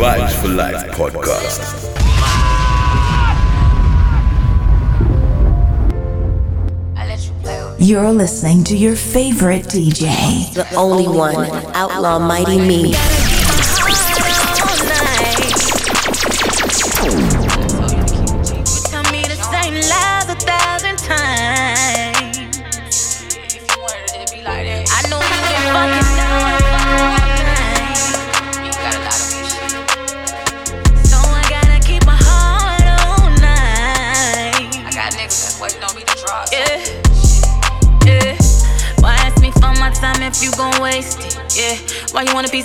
Vibes for Life podcast. You're listening to your favorite DJ, the only one, Outlaw Mighty Me.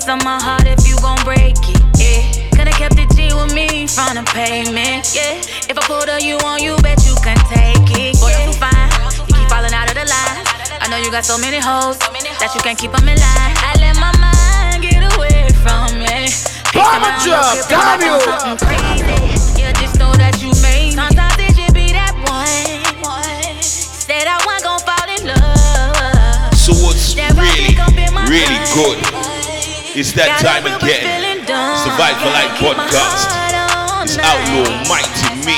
Piece of my heart if you gon' break it, yeah. Coulda kept the G with me from the payment, yeah. If I put a you on you, bet you can take it, Boy, you fine. You keep falling out of the line. I know you got so many hoes that you can't keep them in line. I let my mind get away from me. Bomber job, damn you! Yeah, just know that you made. Sometimes it should be that one. Said I wasn't gon' fall in love. So what's really, really good? It's that time again. It's the Vibe for Life podcast. It's Outlaw Mighty Me.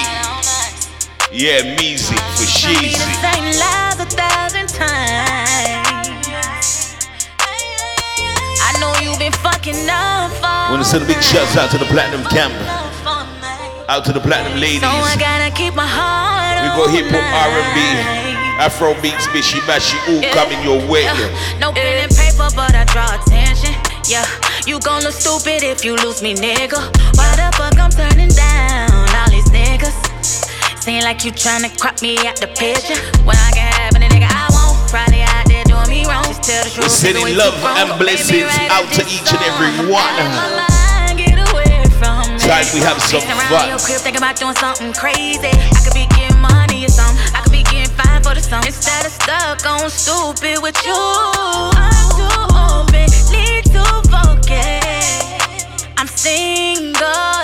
Yeah, music for Sheezy. I know you've been fucking up. Wanna send a big shout out to the Platinum Camp. Out to the Platinum ladies. So I gotta keep my heart we go hip hop R&B. Afro beats, bishy bashy, all yeah. coming your way. Yeah. No pen and paper, but I draw attention. Yeah, you gon' look stupid if you lose me, nigga. Why the fuck I'm turning down all these niggas? Seem like you tryna crop me out the picture. When I can have any nigga I want, probably out there doing me wrong. Just tell the truth. Sending love and blessings out to each and every one. We have some fun. Thinking about doing something crazy. I could be getting money or something. I could be getting fine for the song. Instead of stuck on stupid with you. I'm single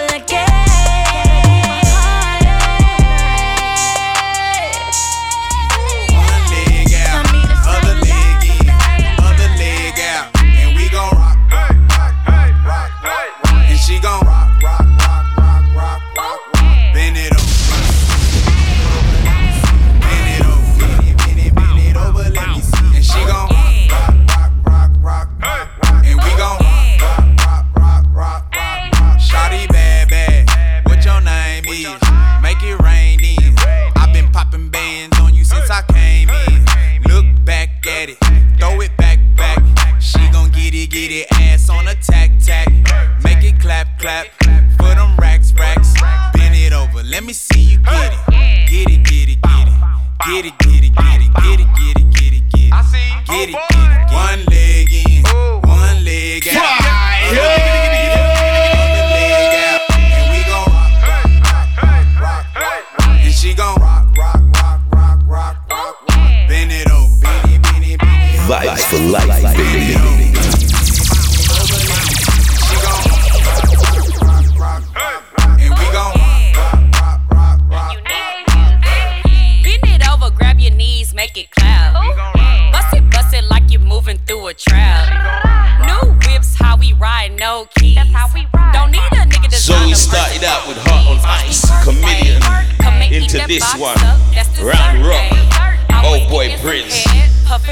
this one, round rock. Oh boy, Prince.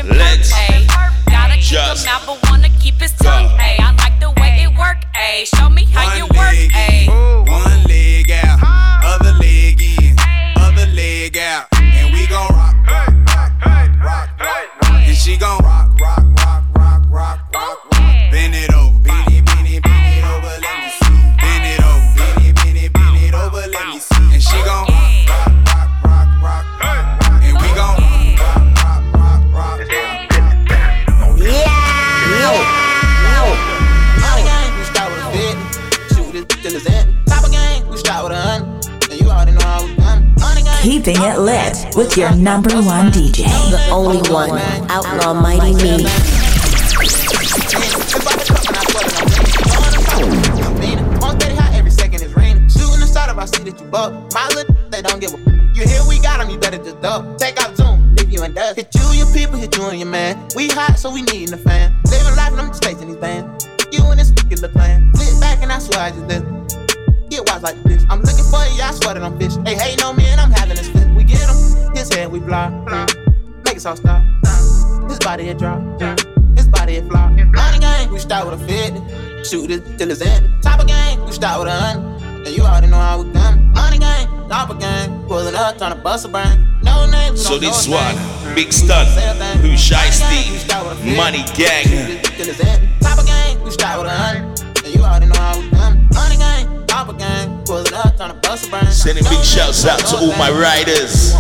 Let's just go. Number one DJ. The only one, Outlaw Mighty Me. I see that you buck. My little they don't give a. You hear we got them, you better just duck. Take out zoom, leave you in dust. Hit you, your people, hit you and your man. We hot, so we need bust a brain. No name, So this one, Big Stun, Who Shy Steve, Money Gang. Top gang, we start with a hundred. And you already know how we done. Money gang, top of gang. Pulling up, trying to bust a brain. Sending big shouts out to all my riders.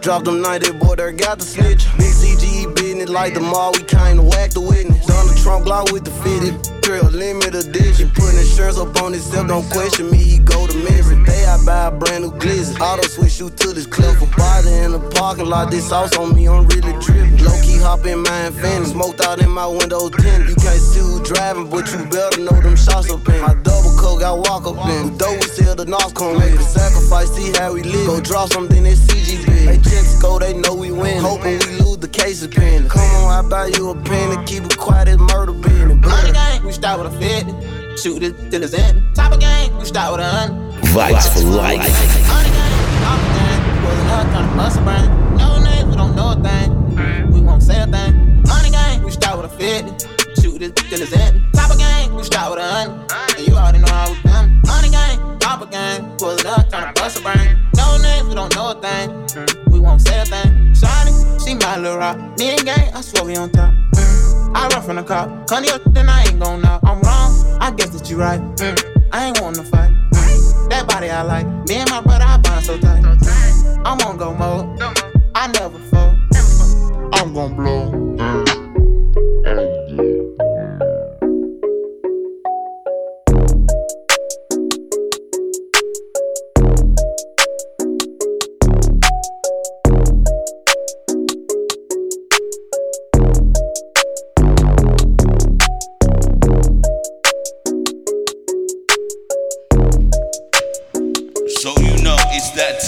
Drop them 90, boy, there got the snitch. Big CGE business like the mall, we kinda whack the witness. Donald Trump block with the fitted. Girl, limited edition. Putting insurance up on himself, don't question me, he go to me. Every day I buy a brand new glizzy. Auto switch you to this clip. A body in the parking lot, this sauce on me, I'm really dripping. Low key hop in my infinity. Smoked out in my windows tinted. You can't see who driving, but you better know them shots up in. My double coat got walk up in. The dough was still the North come Make a sacrifice, see how we live. Go drop something in CGB. They checks go, they know we win. Hoping we lose the case is pending. Come on, I buy you a pen and keep it quiet as murder. We start with a 50. Shoot it till it's end. Top of gang, we start with a hundred. Vibes for life. Money gang, top of gang. Pulling up, trying to bust a brain. No names, we don't know a thing. We won't say a thing. Money gang, we start with a 50. Shoot it till it's end. Top of gang, we start with a hundred. And you already know how we done. Money gang, top of gang. Pulling up, trying to bust a brain. No names, we don't know a thing. We won't say a thing. Shiny, she my little rock. Me and gang, I swear we on top. I run from the cop. Connie up, then I ain't gon' knock. I'm wrong, I guess that you right. Mm. I ain't wantin' to fight. That body I like. Me and my brother, I bind so tight. I'm on go mode. I never fall. I'm gon' blow.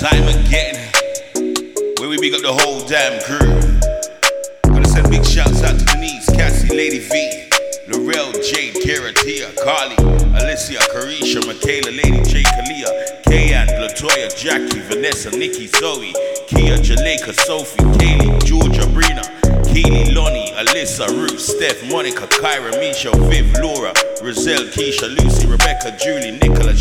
Time again where we big up the whole damn crew. Gonna send big shouts out to Denise, Cassie, Lady V, Lorel, Jade, Kara, Tia, Carly, Alicia, Carisha, Michaela, Lady J, Kalia, Kayan, Latoya, Jackie, Vanessa, Nikki, Zoe, Kia, Jaleka, Sophie, Kaylee, Georgia, Brina, Keely, Lonnie, Alyssa, Ruth, Steph, Monica, Kyra, Misha, Viv, Laura, Roselle, Keisha, Lucy, Rebecca, Julie, Nicola,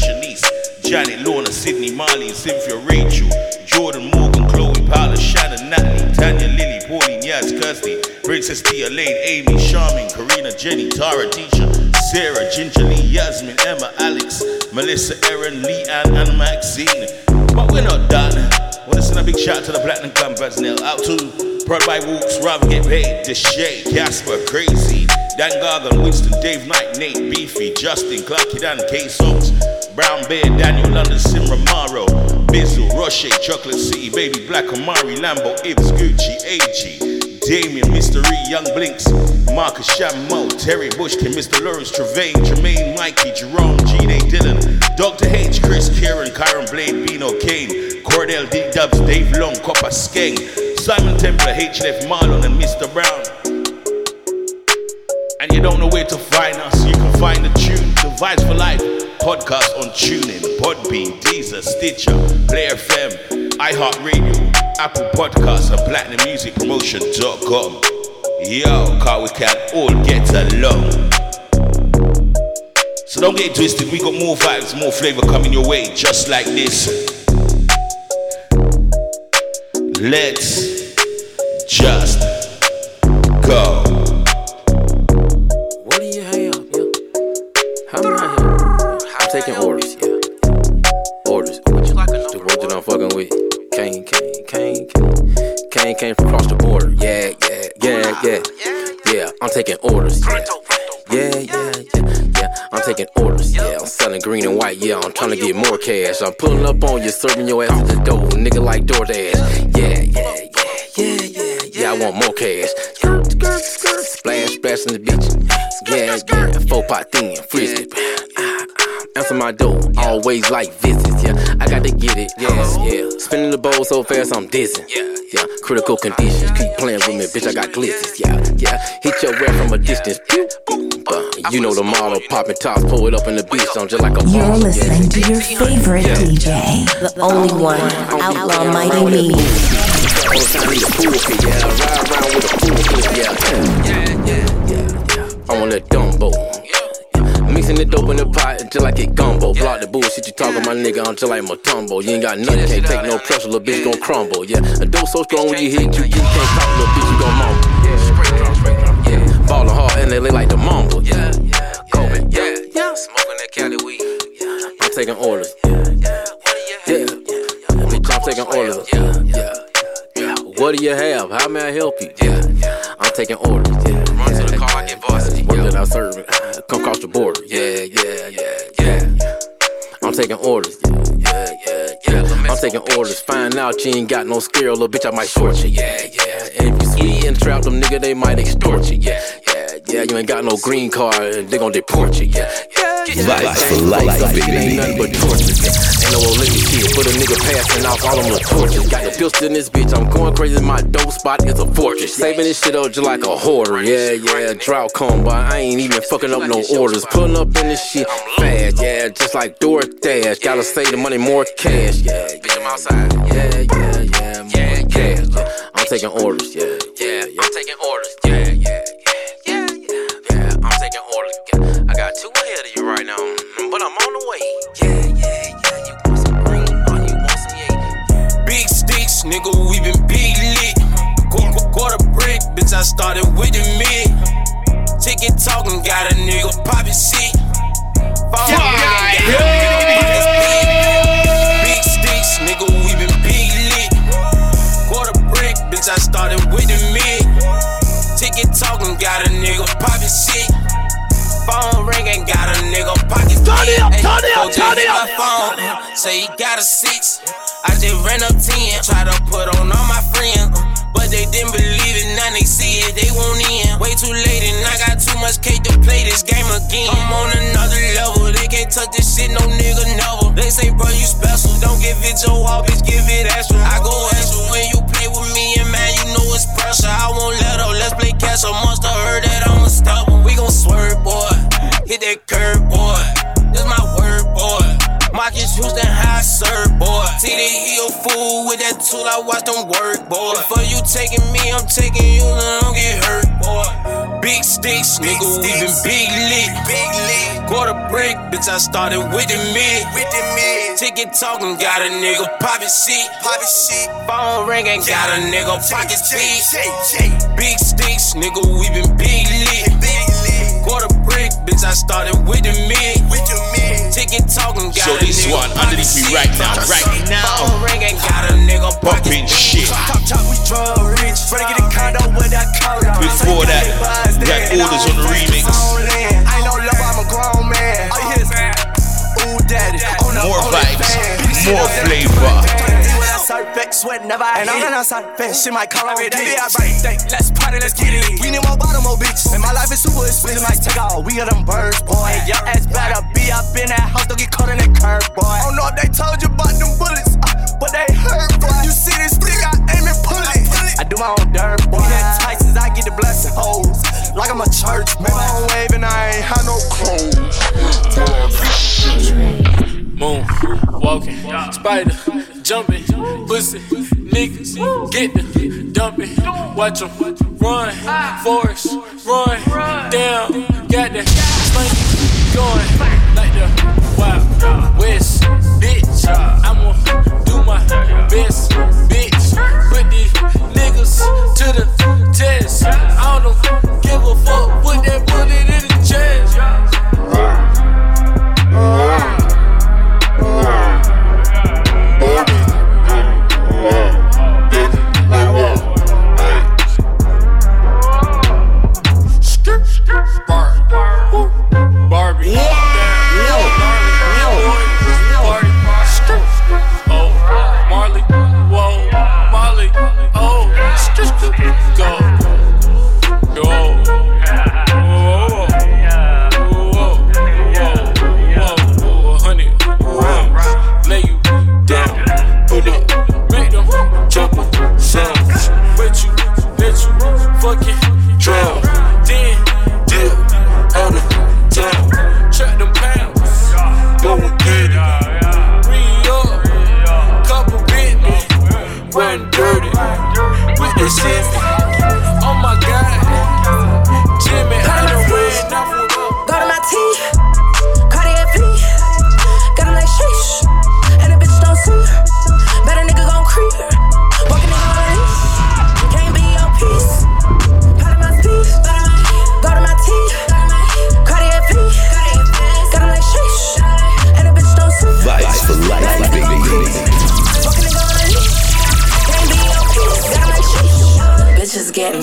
Janet, Lorna, Sydney, Marlene, Cynthia, Rachel, Jordan, Morgan, Chloe, Paula, Shannon, Natalie, Tanya, Lily, Pauline, Yaz, Kirsty, Princess Tia, Lane, Amy, Charmin, Karina, Jenny, Tara, Tisha, Sarah, Ginger Lee, Yasmin, Emma, Alex, Melissa, Erin, Lee, Ann, and Maxine. But we're not done. Wanna send a big shout out to the Platinum Campers now. Out to Prod by Walks, Rob Get Paid, Deshay, Casper, Crazy, Dan Gargan, Winston, Dave Knight, Nate, Beefy, Justin, Clarky Dan, K Soaps, Brown Bear, Daniel London, Simra Maro, Bizzle, Roche, Chocolate City, Baby Black, Amari, Lambo, Ibs, Gucci, AG, Damien, Mystery, Young Blinks, Marcus Shammo, Terry Bushkin, Mr. Lawrence Travaine, Jermaine, Mikey, Jerome, G.A. Dillon, Dr. H, Chris, Kieran, Kyron Blade, Bino Kane, Cordell, D Dubs, Dave Long, Copper Skeng, Simon Templar, H. Left Marlon, and Mr. Brown. And you don't know where to find us, you can find the tune, the Vibes for Life podcast on TuneIn, Podbean, Deezer, Stitcher, Player FM, iHeartRadio, Apple Podcasts, and PlatinumMusicPromotion.com. Yo, car we can all get along. So don't get twisted, we got more vibes, more flavor coming your way, just like this. Let's just go. What do you have, yo? How am I here? I'm taking orders, yeah. Orders. What you like the word that I'm fucking with? Kane, Kane, Kane, Kane. Kane came from across the border. Yeah, yeah, yeah, yeah. Yeah, I'm taking orders, yeah. Yeah, yeah, yeah, yeah. I'm taking orders, yeah. I'm selling green and white, yeah. I'm trying to get more cash. I'm pulling up on you, serving your ass at the door, nigga like DoorDash. Yeah, yeah, yeah, yeah, yeah, yeah. I want more cash. Skirt, skirt, skirt. Splash, splash in the beach. Yeah, yeah. Faux pot thin, frisbee. Ah, ah, answer my door, always like visits. Yeah, I got to get it. Yeah, yeah. Spinning the bowl so fast, I'm dizzy. Yeah, yeah. Critical conditions. Keep playing with me, bitch. I got glitzes. Yeah, yeah. Hit your rap from a distance. You know the model, popping tops, pull it up in the beach. I'm just like a You're boss. listening to your favorite DJ. The only one, Outlaw Mighty Me. All the time need a toolkit, yeah. With a toolkit, yeah. Yeah, yeah, yeah. I'm on that Dumbo. Mixing the dope in the pot just I get gumbo. Block the bullshit you talking, my nigga. Until I'm like Mutombo. You ain't got nothing, can't take no pressure, little bitch gon' crumble. Yeah, a dope so strong when you hit you, you can't talk, little bitch, you gon' mumble. Yeah, straight drum, straight ballin' hard and they look like the mumble. Yeah, yeah, Kobe. Yeah, yeah, smoking that Cali weed. Yeah, I'm taking orders. Yeah, yeah, yeah. Bitch, I'm taking orders. Yeah, yeah. What do you have? How may I help you? Yeah, yeah. I'm taking orders. Yeah. Run to the car, get varsity. What did I serve it? Come across the border. Yeah, yeah, yeah, yeah. I'm taking orders. Yeah, yeah, yeah. I'm taking orders. Find out you ain't got no skill, little bitch. I might short you. Yeah, yeah. If you sweet and trap them, nigga, they might extort you. Yeah, yeah, yeah. You ain't got no green card, they gon' deport you. Yeah, yeah. Life for life, It baby. ain't nothing but torture. Yeah. No Olympic shit. Put a nigga passing off all them little torches. Got the pistol in this bitch. I'm going crazy. My dope spot is a fortress. Saving this shit up just like a hoarder. Yeah, yeah. Drought come by. I ain't even fucking up no orders. Pulling up in this shit fast. Yeah, just like DoorDash. Gotta save the money, more cash. Yeah. Yeah, yeah, yeah. More cash. Yeah. I'm taking orders. Yeah, yeah, yeah. I'm taking orders. Yeah, yeah, yeah, yeah, yeah. I'm taking orders. I got two ahead of you right now, but I'm on the way. Yeah, nigga, we been big lit. Qu- qu- Quarter brick, bitch, I started with the mid. Ticket talking, got a nigga poppin' shit. Phone ringing, got a nigga poppin' big. Big sticks, nigga, we been big lit. Quarter brick, bitch, I started with the mid. Ticket talking, got a nigga poppin' shit. Phone ringing, got a nigga pocket Turn it up, turn it up, turn it up. phone, say he got a six. I just ran up ten, try to put on all my friends. But they didn't believe it, now they see it, they won't in. Way too late, and I got too much cake to play this game again. I'm on another level, they can't touch this shit, no nigga never. They say, bro, you special, don't give it your all, bitch, give it extra. I go extra when you play with me, and man, you know it's pressure. I won't let up, let's play catch up. Must have heard that I'm stubborn. We gon' swerve, boy. Hit that curve, boy. That's my word, boy. Marcus Houston, high serve, boy. That tool, I watch them work, boy. For you taking me, I'm taking you, then don't get hurt, boy. Big sticks, nigga, we been big lit. Big lit. Quarter brick, bitch, I started with the mid. With the mid. Ticket talking, got a nigga poppin' shit. Poppin' shit. Phone ringing, got a nigga pockets big. Big sticks, nigga, we been big lit. Big lit. Quarter brick, bitch, I started with the mid. With the mid. So this one underneath me right now, right now. Ringing, got a nigga pockets shit. big. Top top, we drug rich. Better get a condo with that collar. Before that, we had orders on the remix. I ain't love, I'm a grown man. All hear is ooh daddy. Oh, more oh, vibes, more flavor. Surface, sweat, never And I'm not surface, she might call on me. Let's party, let's get it. We need more bottom, more bitches. And my life is super expensive. Might take all, we got them birds, boy. And Your ass better be up in that house, don't get caught in that curve, boy. I don't know if they told you about them bullets, uh, but they hurt, boy. You see this stick, I aim and pull it. I do my own dirt, boy. That Tyson's, I get the blessing, hoes. Like I'm a church, man. My own wave and I ain't had no clothes. Moon, walking, spider, jumping, pussy, niggas, get the dumping, watch them run, forest, run, down, got that slinky going like the wild west, bitch. I'ma do my best, the. I don't give a fuck,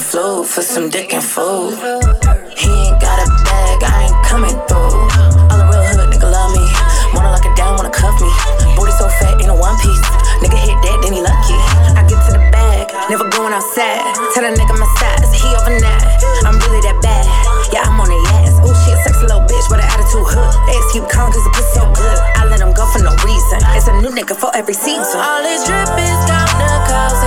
Flu for some dick and food. He ain't got a bag, I ain't coming through. All the real hood nigga love me. Wanna lock it down, wanna cuff me. Booty so fat in a one piece. Nigga hit that, then he lucky. I get to the bag, never going outside. Tell that nigga my size, he over that. I'm really that bad. Yeah, I'm on the ass. Oh shit, sexy little bitch with an attitude hood. They keep calling cause the pussy so good. I let him go for no reason. It's a new nigga for every season. All this drip is down the cows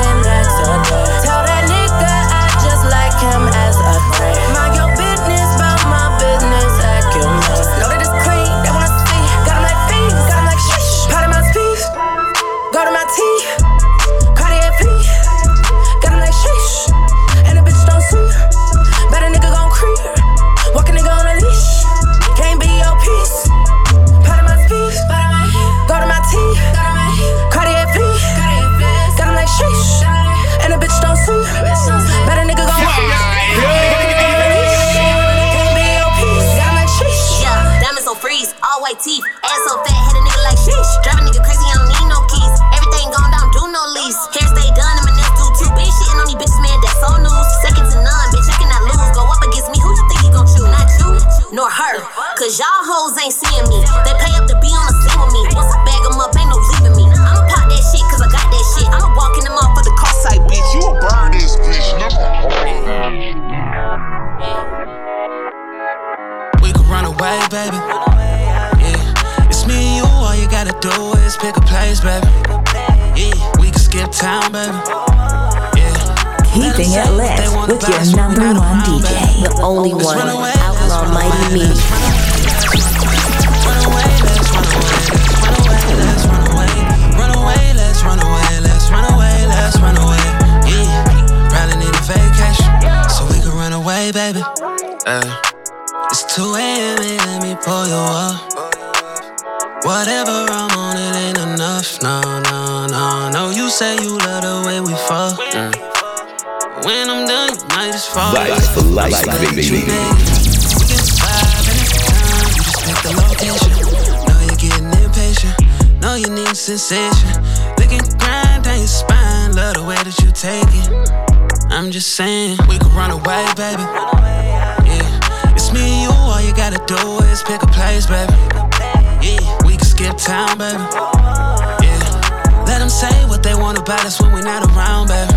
cause y'all hoes ain't seeing me. They pay up to be on the scene with me. Once I bag 'em up, ain't no leaving me. I'ma pop that shit, cause I got that shit. I'ma walk in them off for the car site, bitch. You a burn this bitch, We could run away, baby. Yeah, it's me and you. All you gotta do is pick a place, baby. Yeah, we can skip town, baby. Yeah. Keeping it lit with your number one DJ. The only one, Outlaw Mighty Me. Baby. Uh, it's 2 a.m. and let me pull you up. Whatever I'm on, it ain't enough. No, no, no, no. You say you love the way we fuck. Mm. When I'm done, you might just fall. Life, baby. We can vibe anytime. You just pick the location. Know you're getting impatient. Know you need sensation. Licking grind down your spine. Love the way that you take it. I'm just saying, we could run away, baby. Yeah, it's me and you. All you gotta do is pick a place, baby. Yeah, we can skip town, baby. Yeah, let them say what they want about us when we're not around, baby.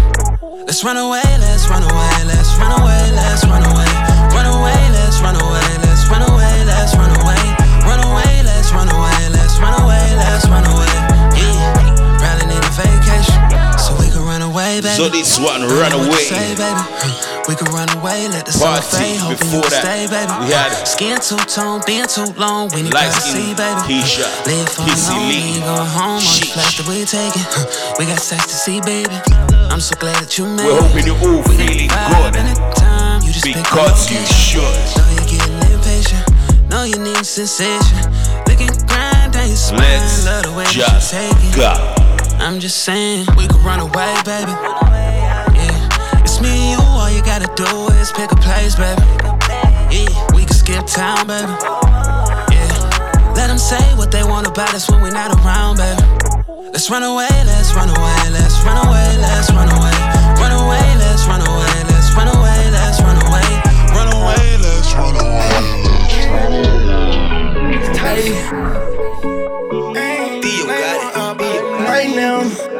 Let's run away, let's run away, let's run away, let's run away. Run away, let's run away, let's run away, let's run away. Run away, let's run away, let's run away, let's run away. Away, baby. So this one, run away. Say, baby. We can run away, let the sun Party. fade, hoping you Before that, stay, baby. we had Skin too tone, been too long, we need Light privacy, skin baby. Keisha, Live for Kissy Lee. we ain't going home on the flash that we taking. We got sex to see, baby. I'm so glad that you made We're hoping you're all feeling good. you just Because you should. Know you're getting impatient. Know you need sensation. Licking grind down your spine. Let's Love the way you just take it. go. I'm just saying, we could run away, baby. Yeah, it's me and you. All you gotta do is pick a place, baby. Yeah, we can skip town, baby. Yeah, let them say what they want about us when we're not around, baby. Let's run away, let's run away, let's run away, let's run away. Run away, let's run away, let's run away, let's run away. Run away, let's run away. Hey. Theo got it. Right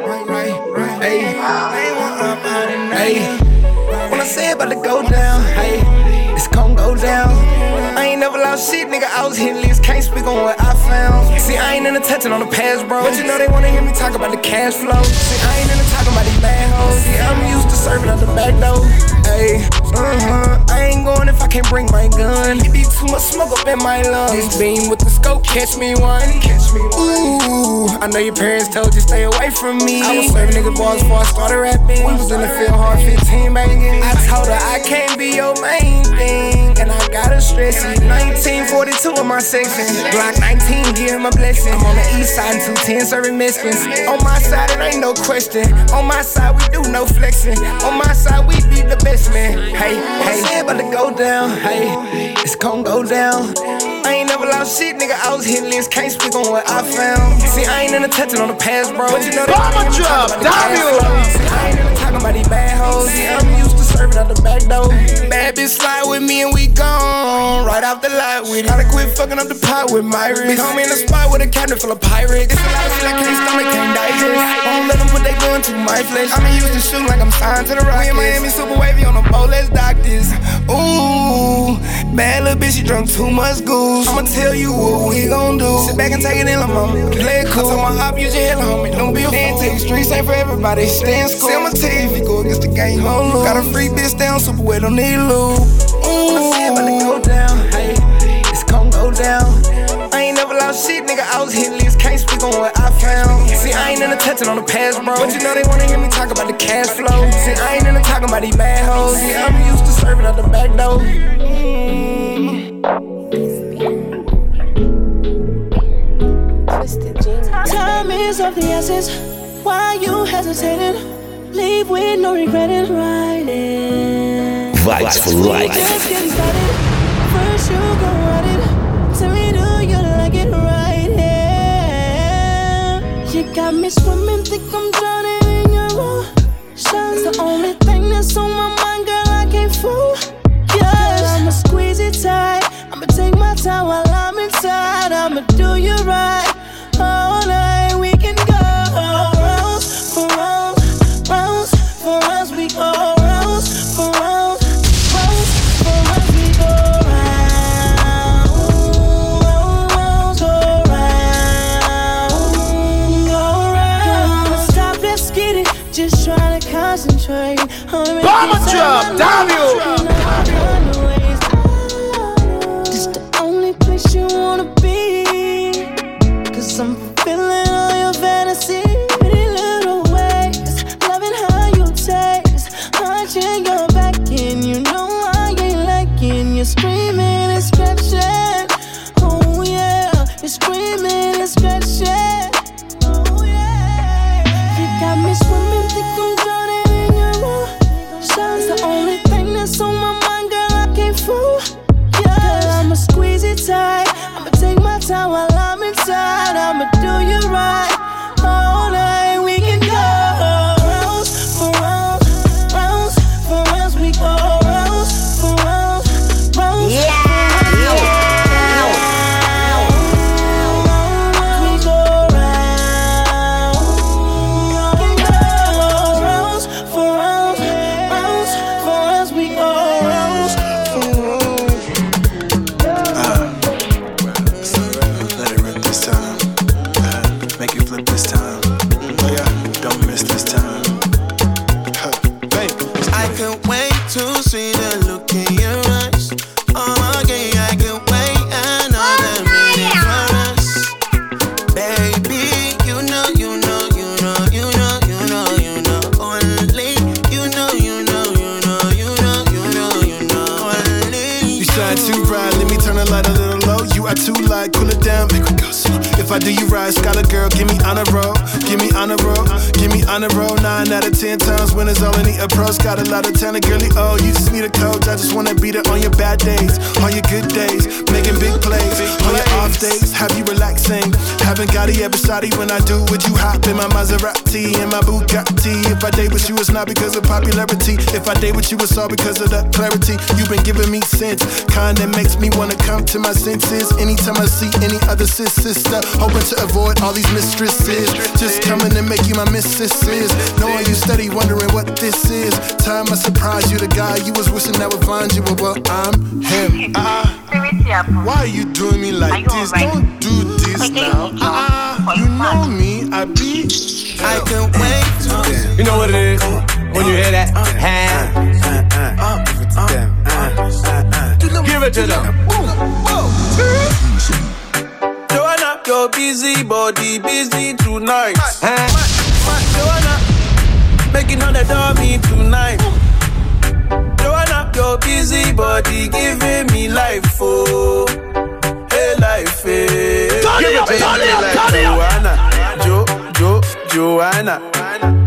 I ain't never lost shit, nigga. I was hitting leaves, can't speak on what I found. See, I ain't into touching on the past, bro. But you know they wanna hear me talk about the cash flow. See, I ain't into talking about these bad hoes. See, I'm used to serving at the back door. Hey, uh huh. I ain't going if I can't bring my gun. It be too much smoke up in my lungs. This beam with the scope, catch me one. Catch me one. Ooh, I know your parents told you stay away from me. I was serving nigga bars before I started rapping. We was in the field hard 15 banging. I told her I can't be your main thing, and I gotta stress it. 1942 in my section. Glock 19, give my blessing. I'm on the east side, 210 serving Mexicans. On my side, it ain't no question. On my side, we do no flexing. On my side, we be the best man. Hey, hey, it's about to go down. Hey, it's gon' go down. I ain't never lost shit, nigga. I was hitting lists, can't speak on what I found. See, I ain't in the touching on the past, bro. But you know that Bomber drop, See, I ain't in the talking about these bad hoes. Yeah, I'm serving out the back door. Bad bitch slide with me and we gone. Right off the lot with it. Gotta quit fucking up the pot with my wrist. Call me in the spot with a cabinet full of pirates. It's a lot of shit I can't stomach, can't digest. Won't let them put they gun to my flesh. I'm used to shooting like I'm signed to the Rockets. We in Miami, super wavy on the boat, let's doctors. Ooh, bad little bitch, she drunk too much goose. I'ma tell you what we gon' do. Sit back and take it in, mama. Play it cool. I told my op, use your head, homie. Don't be a fool. Take streets ain't for everybody. Stay in school. See, I'ma tell you go against the game, gon' lose. Got a free bitch down, super wet, don't need lube. Ooh, I see it about to go down. Hey, it's gon' go down. I ain't never lost shit, nigga. I was hitting lists, can't speak on what I found. See, I ain't in the touching on the past, bro. But you know they wanna hear me talk about the cash flow. See, I ain't in the talking about these bad hoes. See, I'm used to serving out the back door. Time is of the essence. Why you hesitating? Leave with no regretting. Writing. Vibes for life. Just getting started. First you go it. Tell me do you like it right here? You got me swimming, think I'm drowning in your ocean. It's the only thing that's on my mind, girl. I can't fool. Yeah, I'ma squeeze it tight. I'ma take my time while I'm inside. I'ma do you right. This time. Ten times when it's all in the approach. Got a lot of talent, girly. Oh, you just need a coach. I just wanna beat it on your bad days, on your good days, making big plays. On your off days, have you relaxing? Haven't got it ever shoddy when I do what you hop in my Maserati and my Bugatti. If I date with you, it's not because of popularity. If I date with you, it's all because of the clarity. You've been giving me sense, kind that makes me wanna come to my senses. Anytime I see any other sis sister, hoping to avoid all these mistresses. Just coming to make you my mistresses. Knowing you steady, wondering what this is. Time I surprise you, the guy you was wishing I would find you, but well, I'm him. Ah, why are you doing me like this? Don't do this now. Ah, you know me, I be. I can't wait to You know what it is when you hear that. Hand. Give it to them. Joanna, your busy body busy tonight. Eh? Joanna, making all the dummy tonight. Joanna, your busy body giving me life, oh, hey life, hey. Turn it up, Give turn me it up, like turn it up. Joanna, Jo, Jo, Joanna.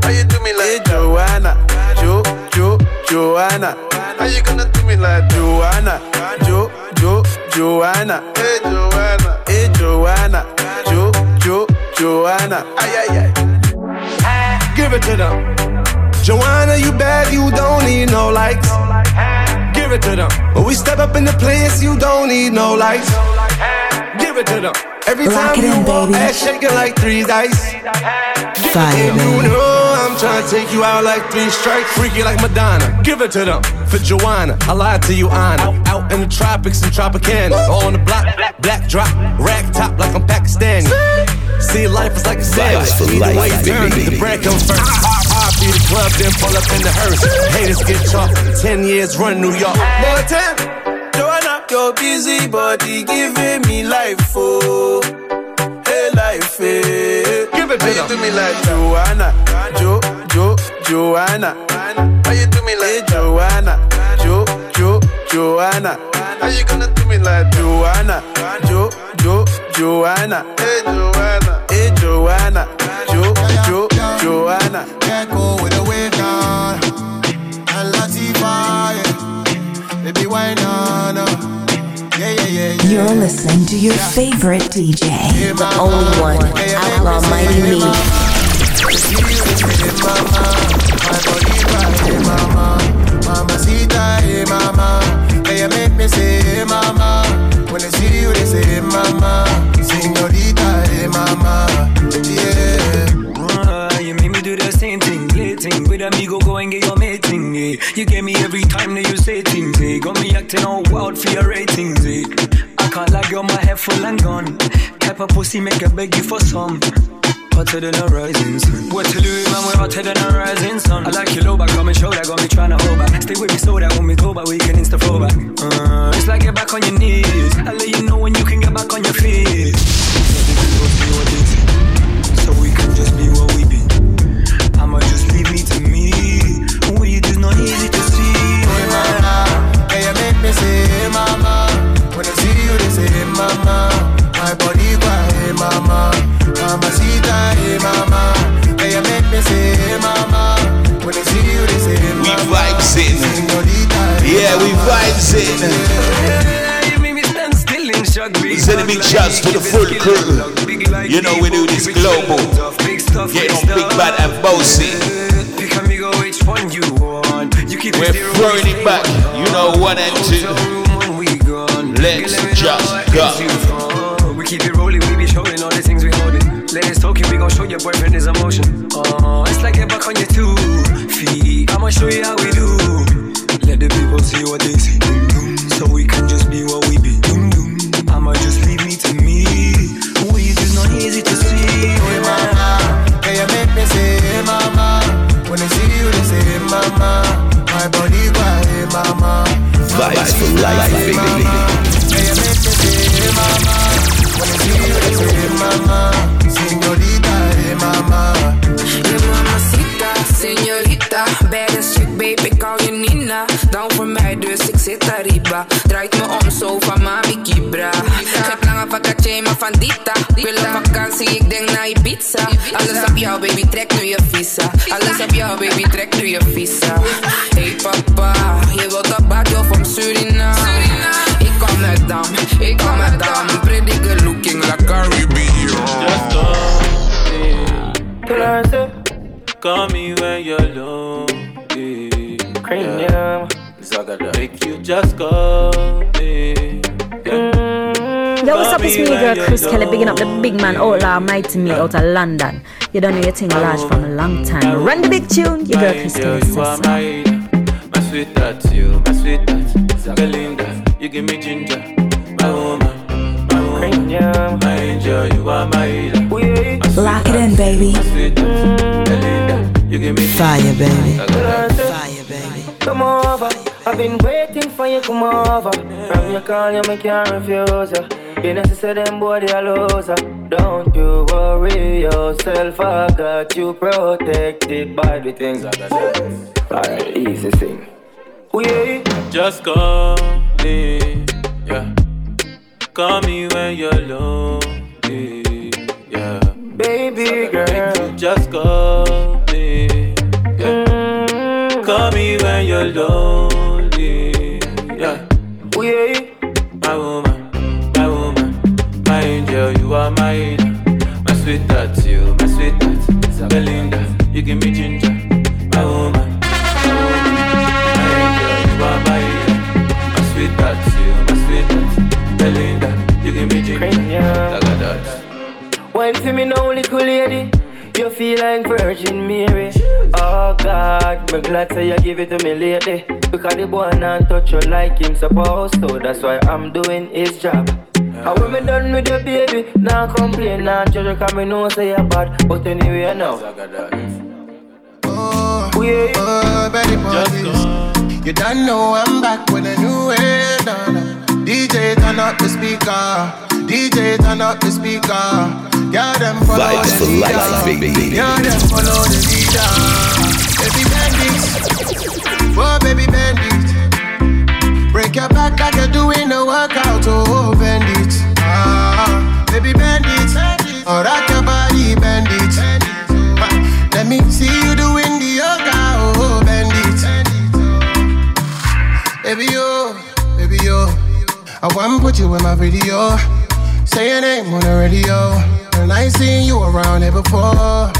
How you do me like hey, Joanna, Jo, Jo, Joanna? How you gonna do me like Joanna, Jo, Jo, Joanna? Hey Joanna, hey Joanna, Jo, Jo, Joanna. Ay ay ay. Give it to them. Joanna, you bad, you don't need no likes. Give it to them. When we step up in the place, you don't need no lights. Give it to them. Every Lock time you in, walk, baby. ass shaking like three dice. Fire, you know I'm trying to take you out like three strikes. Freaky like Madonna. Give it to them. For Joanna, I lied to you, Anna. Out in the tropics and Tropicana. On the block, black drop, rag top like I'm Pakistani. See, life is like a sandwich. Either life, way turn, baby. the bread comes first. I be the club, then pull up in the hearse. Haters get chalk. Ten years run New York. More time. Joanna, your busy body giving me life, oh, hey life, hey. Give it to you do me like Joanna, Jo, Jo, Joanna? How you do me like hey, Joanna, Jo, Jo, Joanna? How you gonna do me like Joanna, Jo, Jo, Joanna? Hey Joanna, hey Joanna, Jo, Jo, Joanna. Can't go with the wave now. And Latifah, yeah. Baby, why not? Yeah, yeah, yeah, yeah. You're listening to your favorite DJ. The only one, Outlaw Mighty Me. Mamacita, hey mama, yeah, make me say hey mama. When they see you, they say hey mama. Señorita, hey mama, Get your mating. Eh. You get me every time that you say things. Eh. Got me acting all wild for your ratings. Eh. I can't lie, girl, my head full and gone. Type of pussy make a beg you for some. Hotter than a rising sun. What to do, man? We're hotter than a rising sun. I like your low back, come show that, got me tryna hold back. Stay with me so that when we go back, we can insta flow back. Uh, it's like get back on your knees. I let you know when you can get back on your feet. Big shouts to the full crew. You know we do this global. Getting on Big Bad and Bossy. We're throwing it back. You know one and two. Let's just go. We keep it rolling, we be showing all the things we holding. Ladies talking, we gon' show your boyfriend his emotion. Oh, it's like get back on your two feet. I'ma show you how we do. Let the people see what they see. So we can just be what we be. Dum, dum. I'ma just leave me to me. We just not easy to see. Oh, hey mama, yeah, you make me say hey mama. When they see you, they say mama. My body cry, hey mama. Vibes for life, baby. Yeah, you make me say mama. When they see you, they say mama. Señorita, hey mama. Hey mamacita, señorita dus ik zit arriba Draait me om zo van mami Kibra. Heb lange vakantie, maar van Dita Wil op vakantie, ik denk naar Ibiza Alles op jou, baby, trek nu je visa. Alles op jou, baby, trek nu je visa. Hey papa, je wilt dat badjo van Suriname. Ik kom uit Dam, ik kom uit Dam Pretty good looking like Caribbean Just go. Call me when you're low. Yeah. Make you just call me. Yeah. Yo, what's up? It's me, girl Chris Kelly, bigging up the big man outlaw mighty me out of London. You don't know your thing large from a long time. Run the big tune, your girl Chris Girl, Kelly you are my, my sweet that's you, my sweet that's Belinda. You give me ginger, my woman, my woman, my angel. You are my Lock it in, baby. sweet that's Belinda. You give me Fire, baby. Fire baby Come on over, I've been waiting for you come over. From your call, you make can't refuse ya. You know, say them boy they a loser. Don't you worry yourself, I got you protected by the things I got. Alright, easy thing. Yeah. Just call me, yeah. Call me when you're lonely, yeah. Baby girl, just call me, yeah. Mm-hmm. Call me when you're lonely. Oh yeah. My woman, my woman, my angel, you are my angel. My sweetheart, you, my sweetheart, Belinda, you give me ginger. My woman, my woman, my angel, you are my angel. My sweetheart, you, my sweetheart, Belinda, you give me ginger. Wine for me now, little lady. You feel like Virgin Mary. Oh God, me glad say you give it to me lately. Because the boy not touch you like him supposed to. That's why I'm doing his job. And when me done with your baby, now complain, now judge you, me know say you're bad. But anyway, now. Oh, yeah. oh, Betty Parties. You don't know I'm back with a new. Nah, nah. DJ turn up the speaker. DJ turn up the speaker. Yeah, them follow Vibes the for leader. life, baby. Yeah, them follow the leader. Baby bandit. Oh, baby bandit. Break your back like you're doing a workout. Oh, bandit. Ah, baby bandit. Oh, rock your body, bandit. Ah, Let me see you doing the yoga. Oh, bandit. Baby, yo, baby, yo. I want to put you in my video. Say your name on the radio. And I seen you around here before.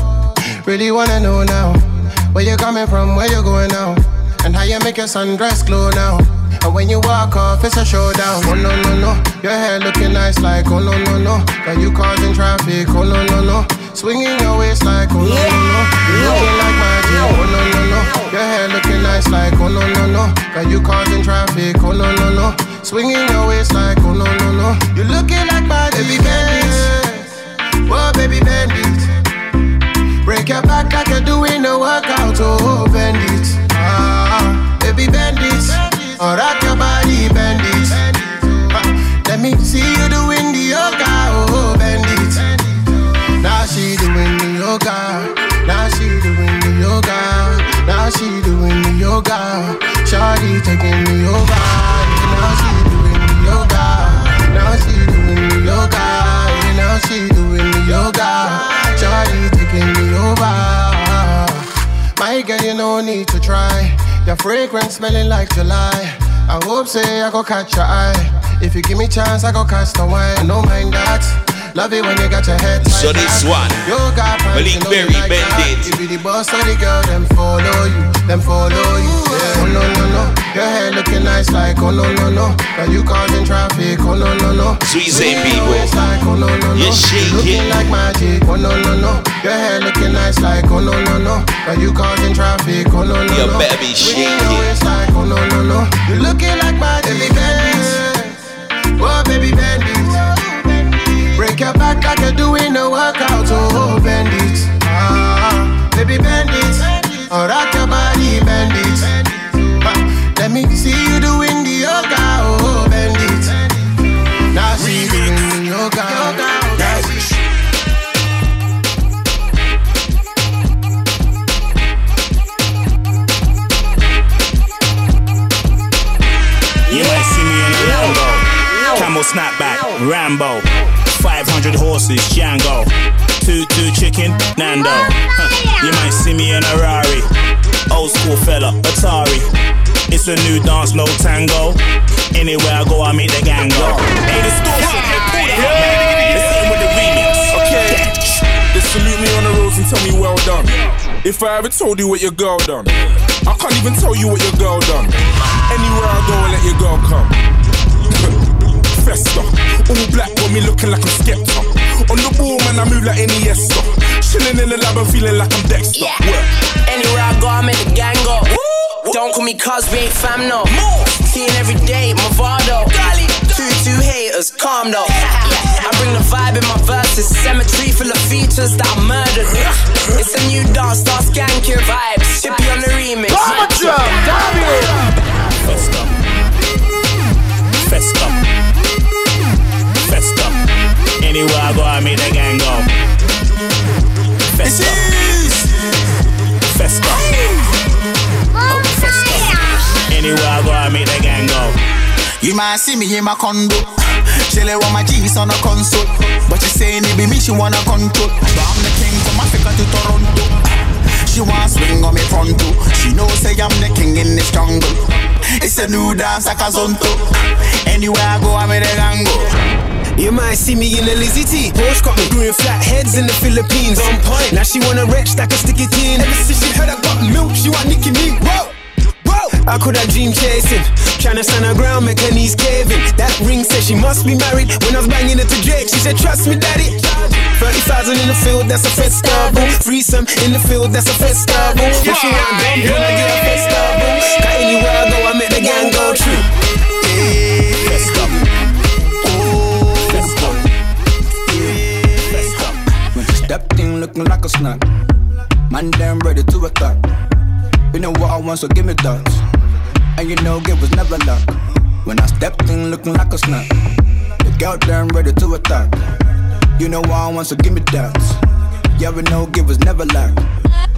Really wanna know now. Where you coming from, where you going now? And how you make your sundress glow now. And when you walk off, it's a showdown. Oh no, no, no. Your hair looking nice like, oh no, no, no. Got you causing traffic, oh no, no, no. Swinging your waist like, oh no, no, no. You looking like magic, oh no, no, no. Your hair looking nice like, oh no, no, no. Got you causing traffic, oh no, no, no. Swinging your waist like, oh no, no, no. You looking like magic, baby bandit. Whoa, baby bandit. Break your back like you're doing a workout, oh, bend it. Ah, baby, bend it. Or rock your body, bend it. Ah, let me see you doing the yoga, oh, bend it. Now she doing the yoga. Now she doing the yoga. Now she doing the yoga. Shawty taking me over. Now she doing the yoga. Now she doing the yoga. Now she yoga. Shawty taking me over. My girl, you no need to try. Your fragrance smelling like July. I hope say I go catch your eye. If you give me chance, I go catch the wine. Don't mind that. Love it when you got your head So this one, Yoga Malik Berry, like bend that. it. You be the boss of the girl, them follow you, them follow you. Yeah. Oh no no no, your hair looking nice like oh no no no. Got you causing traffic, oh no no no. Sweet Swinging people. like oh no no no. You shake looking it. like magic, oh no no no. Your hair looking nice like oh no no no. Got you causing traffic, oh no no no. You better be shaking. like oh no no no. You looking like magic, baby bandit. Oh baby bandit. Break your back like you're doing a workout, oh bend it. Ah, baby bend it. Or rock your body, bend it. Ah, let me see you doing the yoga, oh bend it. Now she doing the yoga. She You might see me in a Lambo. Camel snapback, Rambo. 500 horses, Django. Two, two chicken, Nando. Huh. You might see me in a Rari. Old school fella, Atari. It's a new dance, no tango. Anywhere I go, I meet the gang go. Hey, distortion, hey, pull that up, man. Let's hit 'em with the remix. Okay. They salute me on the roads and tell me well done. If I ever told you what your girl done, I can't even tell you what your girl done. Anywhere I go, I let your girl come. Festa, all black got me looking like I'm Skepta. On the ball, man, I move like Iniesta. Chilling in the lab and feeling like I'm Dexter. Work. Anywhere I go, I make the gang go. Don't call me cuz we ain't fam no. More. Seeing every day, Movado. Two two haters, calm though. I bring the vibe in my verses. Cemetery full of features that I murdered. It's a new dance, start skanking vibes. Chippy on the remix. Festa. Anywhere I go, I meet the gang go. Festa. Festa. Festa. Anywhere I go, I meet the gang go. You might see me in my condo. She lay want my jeans on a console. But she saying it be me she wanna control. But I'm the king from Africa to Toronto. She wanna swing on me front too. She know say I'm the king in this jungle. It's a new dance like a zonto. Anywhere I go, I'm the gang go. You might see me in a Lizzie T. Porsche got me doing flat heads in the Philippines. On point. Now she wanna wretch that can stick it in. Ever since she heard I got milk, she want Nicki me. Whoa. Whoa. I could have dream chasing, tryna stand her ground, make her knees caving. That ring said she must be married. When I was banging it to Drake, she said, Trust me, daddy. 30,000 in the field, that's a festival. Threesome in the field, that's a festival. If she want dump, when I get a festival. Cause anywhere I go, I make the gang go through. Festival. That thing looking like a snack. Man, damn ready to attack. You know what I want, so give me that. And you know it was never luck. When I stepped in looking like a snack. The girl damn ready to attack. You know what I want, so give me that. Yeah, we know it was never luck.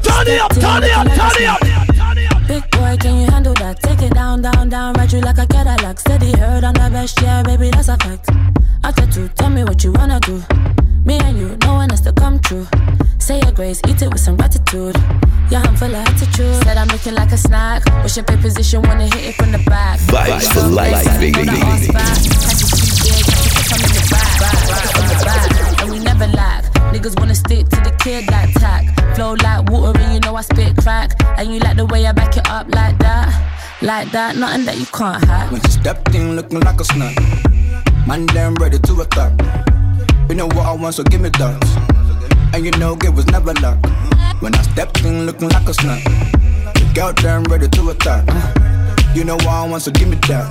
Turn it up, turn it up, turn it up. Big boy, can you handle that? Take it down, down, down, ride you like a Cadillac. Steady heard on the best, yeah, baby, that's a fact. After two, tell me what you wanna do. Me and you, no one has to come true. Say your grace, eat it with some gratitude. Yeah, I'm full of attitude. Said I'm looking like a snack. Wish your pay position, wanna hit it from the back. Vibes for life, baby. And we never lack. Niggas wanna stick to the kid like tack. Flow like water, and you know I spit crack. And you like the way I back it up like that. Like that, nothing that you can't hack. When she stepped in looking like a snack. Man, damn ready to attack. You know what I want, so give me that. And you know it was never luck. When I stepped in looking like a snack. The girl damn ready to attack. You know what I want, so give me that.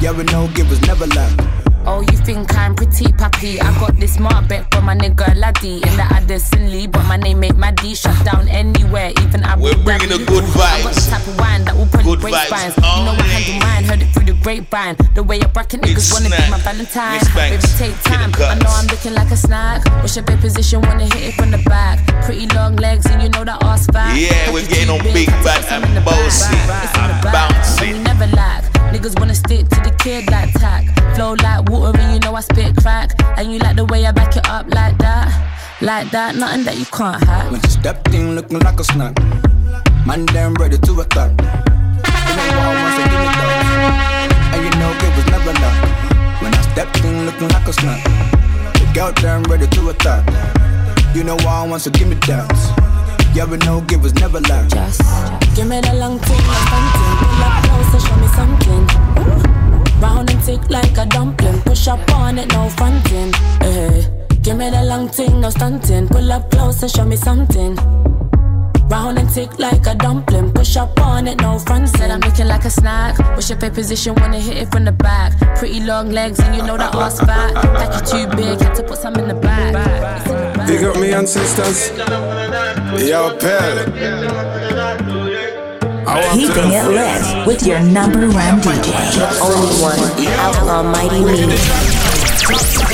Yeah, we know it was never luck. Oh, you think I'm pretty pappy? I got this mark back from my nigga Laddie in the Addison Lee, but my name ain't Maddie. Shut down anywhere, even Abu We're bringing the good I got the type of wine that will probably Good break vibes spines. You know I handle mine, heard it through the grapevine. The way I bracket niggas wanna be my Valentine. Baby, take time. I know. I'm looking like a snack. What's your bed position? Wanna hit it from the back. Pretty long legs, and you know that ass fat. Yeah, we're getting on big and bossy and And we never lack. Niggas wanna stick to the kid like tack. Flow like water and you know I spit crack. And you like the way I back it up like that. Like that, nothing that you can't hack. When she stepped in looking like a snack. Man, damn ready to attack. You know I want, so give me. And you know it was never luck. When I stepped in looking like a snack. The girl damn ready to attack. You know I want, so give me that. Yeah, we know it was never luck. Just give me the long thing, no something. Pull up close show me something. Round and thick like a dumpling. Push up on it, no fronting. Eh. Give me the long thing, no stunting. Pull up close and show me something. Round and thick like a dumpling. Push up on it, no front. Said I'm looking like a snack. What's your pay position? Wanna hit it from the back. Pretty long legs, and you know that ass fat. Like you too big, had to put some in the back. It's in the back. Big up me ancestors. Yo, Pell. Keeping it lit with your number one DJ. The only one, Outlaw Mighty Me.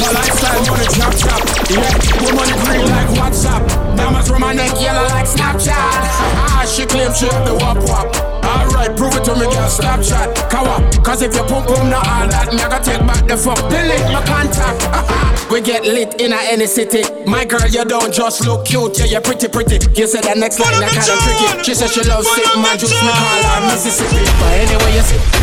My lifestyle money chop chop. Yeah, we money green like WhatsApp. Diamonds from my neck yellow like Snapchat. Ah, she claims she have the wop wop. Alright, prove it to me, girl. Snapchat, kawa. Cause if you pump pum not all that, me I gotta take back the fuck. Delete my contact. we get lit in a any city. My girl, you don't just look cute, yeah, you're pretty pretty. You said that next line, that kinda tricky. She said she loves sick man, juice me call her Mississippi. But anyway, you see.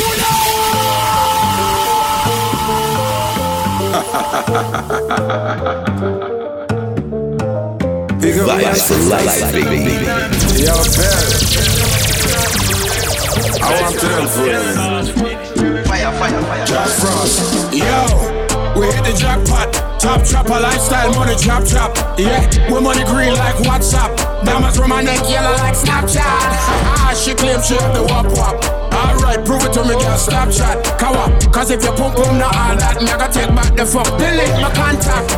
Big up me Vibes for life, baby. Yo, Pell. I want to them for Fire, fire, fire. Jack Frost. Yo, we hit the jackpot. Top chopper lifestyle, money chop chop. Yeah, we money green like WhatsApp. Diamonds from my neck yellow like Snapchat. Ah, she claims she have the wop wop. Alright, prove it to me, girl. stop Snapchat, kawa. Cause if you pump pum not all that, me I gotta take back the fuck. Delete my contact.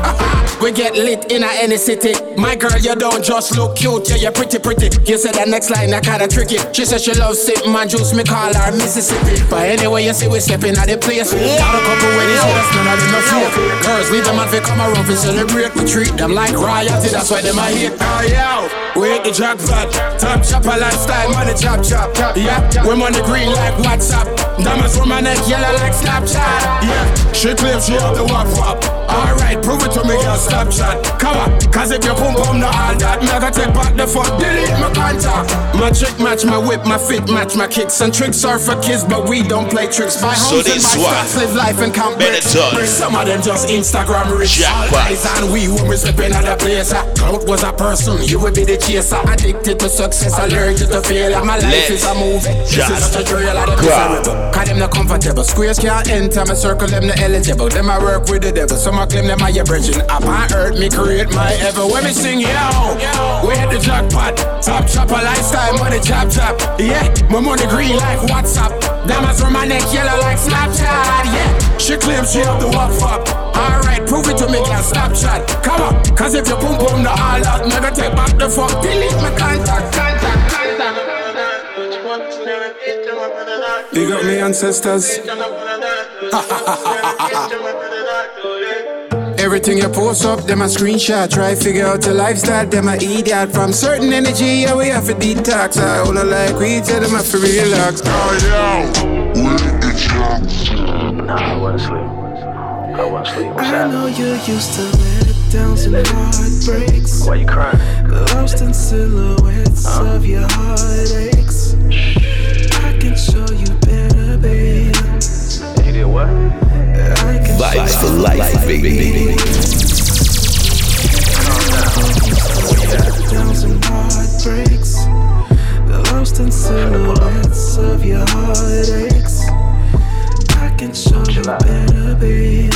we get lit in a any city. My girl, you don't just look cute, yeah, you're pretty pretty. You said that next line, that kinda tricky. She said she loves sip man juice, me call her Mississippi. But anyway, you see we stepping at the place. Got a couple so that's none of them fake. Girls need them and they come around to celebrate. We treat them like royalty, that's why them are here. Oh yeah, we hit the jackpot. Top chopper lifestyle, money chop chop. Yeah, we money green like WhatsApp. Diamonds from my neck, yellow like Snapchat. Yeah, she claims she have the walk pop. Alright, prove it to me, girl, Snapchat. Come on, cause if you pump pump not all that, gotta take back the fuck, delete my contact. My trick match, my whip, my fit match, my kicks and tricks are for kids, but we don't play tricks. Buy So homes and buy stocks, live life and. Benetton. Bricks, Some of them just Instagram rich. All Jackpot. eyes on we when we stepping at the place. uh. Clout was a person, you would be the chaser. Addicted to success, allergic to failure. My life Let is a movie. This is just such a I go. miserable. Cause them not comfortable. Squares can't enter my circle, them not eligible. Them I work with the devil. Some I claim them your virgin. Up on earth, me create my ever. When me sing, yo, we hit the jackpot. Top chopper lifestyle, money chop chop. Yeah, my money green like WhatsApp. Diamonds from my neck, yellow like Snapchat. Yeah, she claims she have the walk up. Alright, prove it to me, girl, Snapchat. Come on, cause if you boom boom the all out, never take back the fuck. Delete my contact, contact, contact. Big up me ancestors. Everything you post up, them a screenshot. Try figure out your lifestyle, them a idiot. From certain energy, yeah, we have to detox. I wanna like we tell them have to relax. Oh, yo. Nah, I wasn't sleep. I wasn't sleep. What's I know you used to let downs and heartbreaks. Why you crying? Lost in silhouettes of your heartaches. I can show you better, babe. You did what? Vibes for life, baby. downs and heartbreaks. Lost in silhouettes of your heartaches. I can show you better, babe.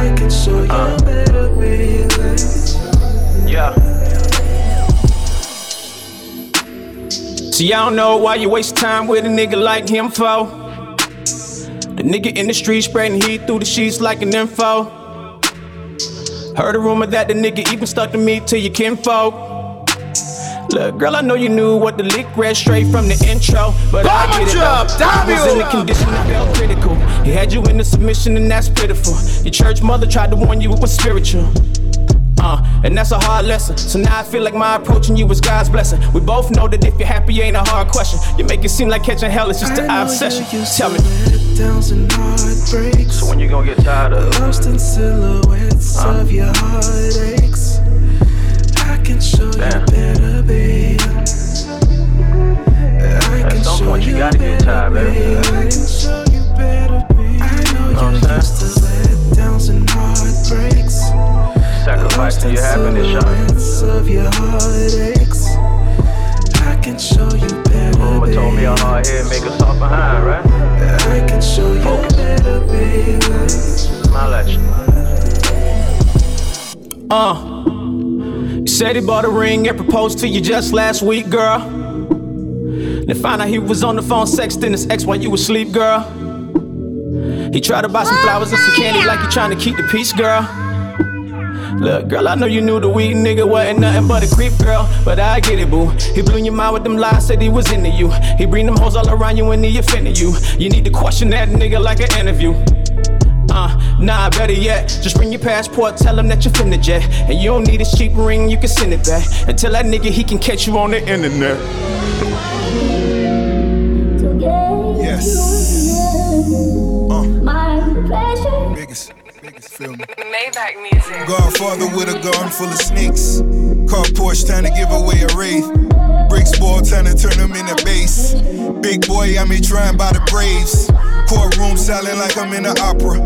I can show you better, babe. Yeah. See, I don't know why you waste time with a nigga like him for. The nigga in the street spreading heat through the sheets like an info. Heard a rumor that the nigga even stuck to me to your kinfolk. Look, girl, I know you knew what the lick read straight from the intro, but I get it. though. I was in the condition that felt critical. He had you in the submission, and that's pitiful. Your church mother tried to warn you it was spiritual. Uh, and that's a hard lesson. So now I feel like my approaching you is God's blessing. We both know that if you're happy, ain't a hard question. You make it seem like catching hell is just an obsession. Tell me. Downs and heartbreaks. So when you gonna get tired of? Lost in silhouettes Huh? of your heartaches. I can show Damn. you better, babe. I At some show point you you gotta get tired, baby. I can show you better, babe. I know Know you what I'm used to let downs and heartbreaks. Sacrificing your happiness, y'all. Of your heartaches. I can show you better, Mama told me a hard head make a soft behind, right? I can show you better, baby. At you. Uh. You said he bought a ring and proposed to you just last week, girl. Then found out he was on the phone sexting his ex while you was asleep, girl. He tried to buy some flowers and some candy like he trying to keep the peace, girl. Look, girl, I know you knew the weed nigga wasn't nothing but a creep, girl. But I get it, boo. He blew your mind with them lies, said he was into you. He bring them hoes all around you when he offended you. You need to question that nigga like an interview. Uh, nah, better yet, just bring your passport, tell him that you're finna jet. And you don't need his cheap ring, you can send it back. And tell that nigga he can catch you on the internet. Yes. Biggest, biggest, feel me? Maybach music. Godfather with a gun full of snakes. Car Porsche trying to give away a wraith. Bricks ball trying to turn them into base. Big boy, I'm here trying by the Braves. Courtroom selling like I'm in an opera.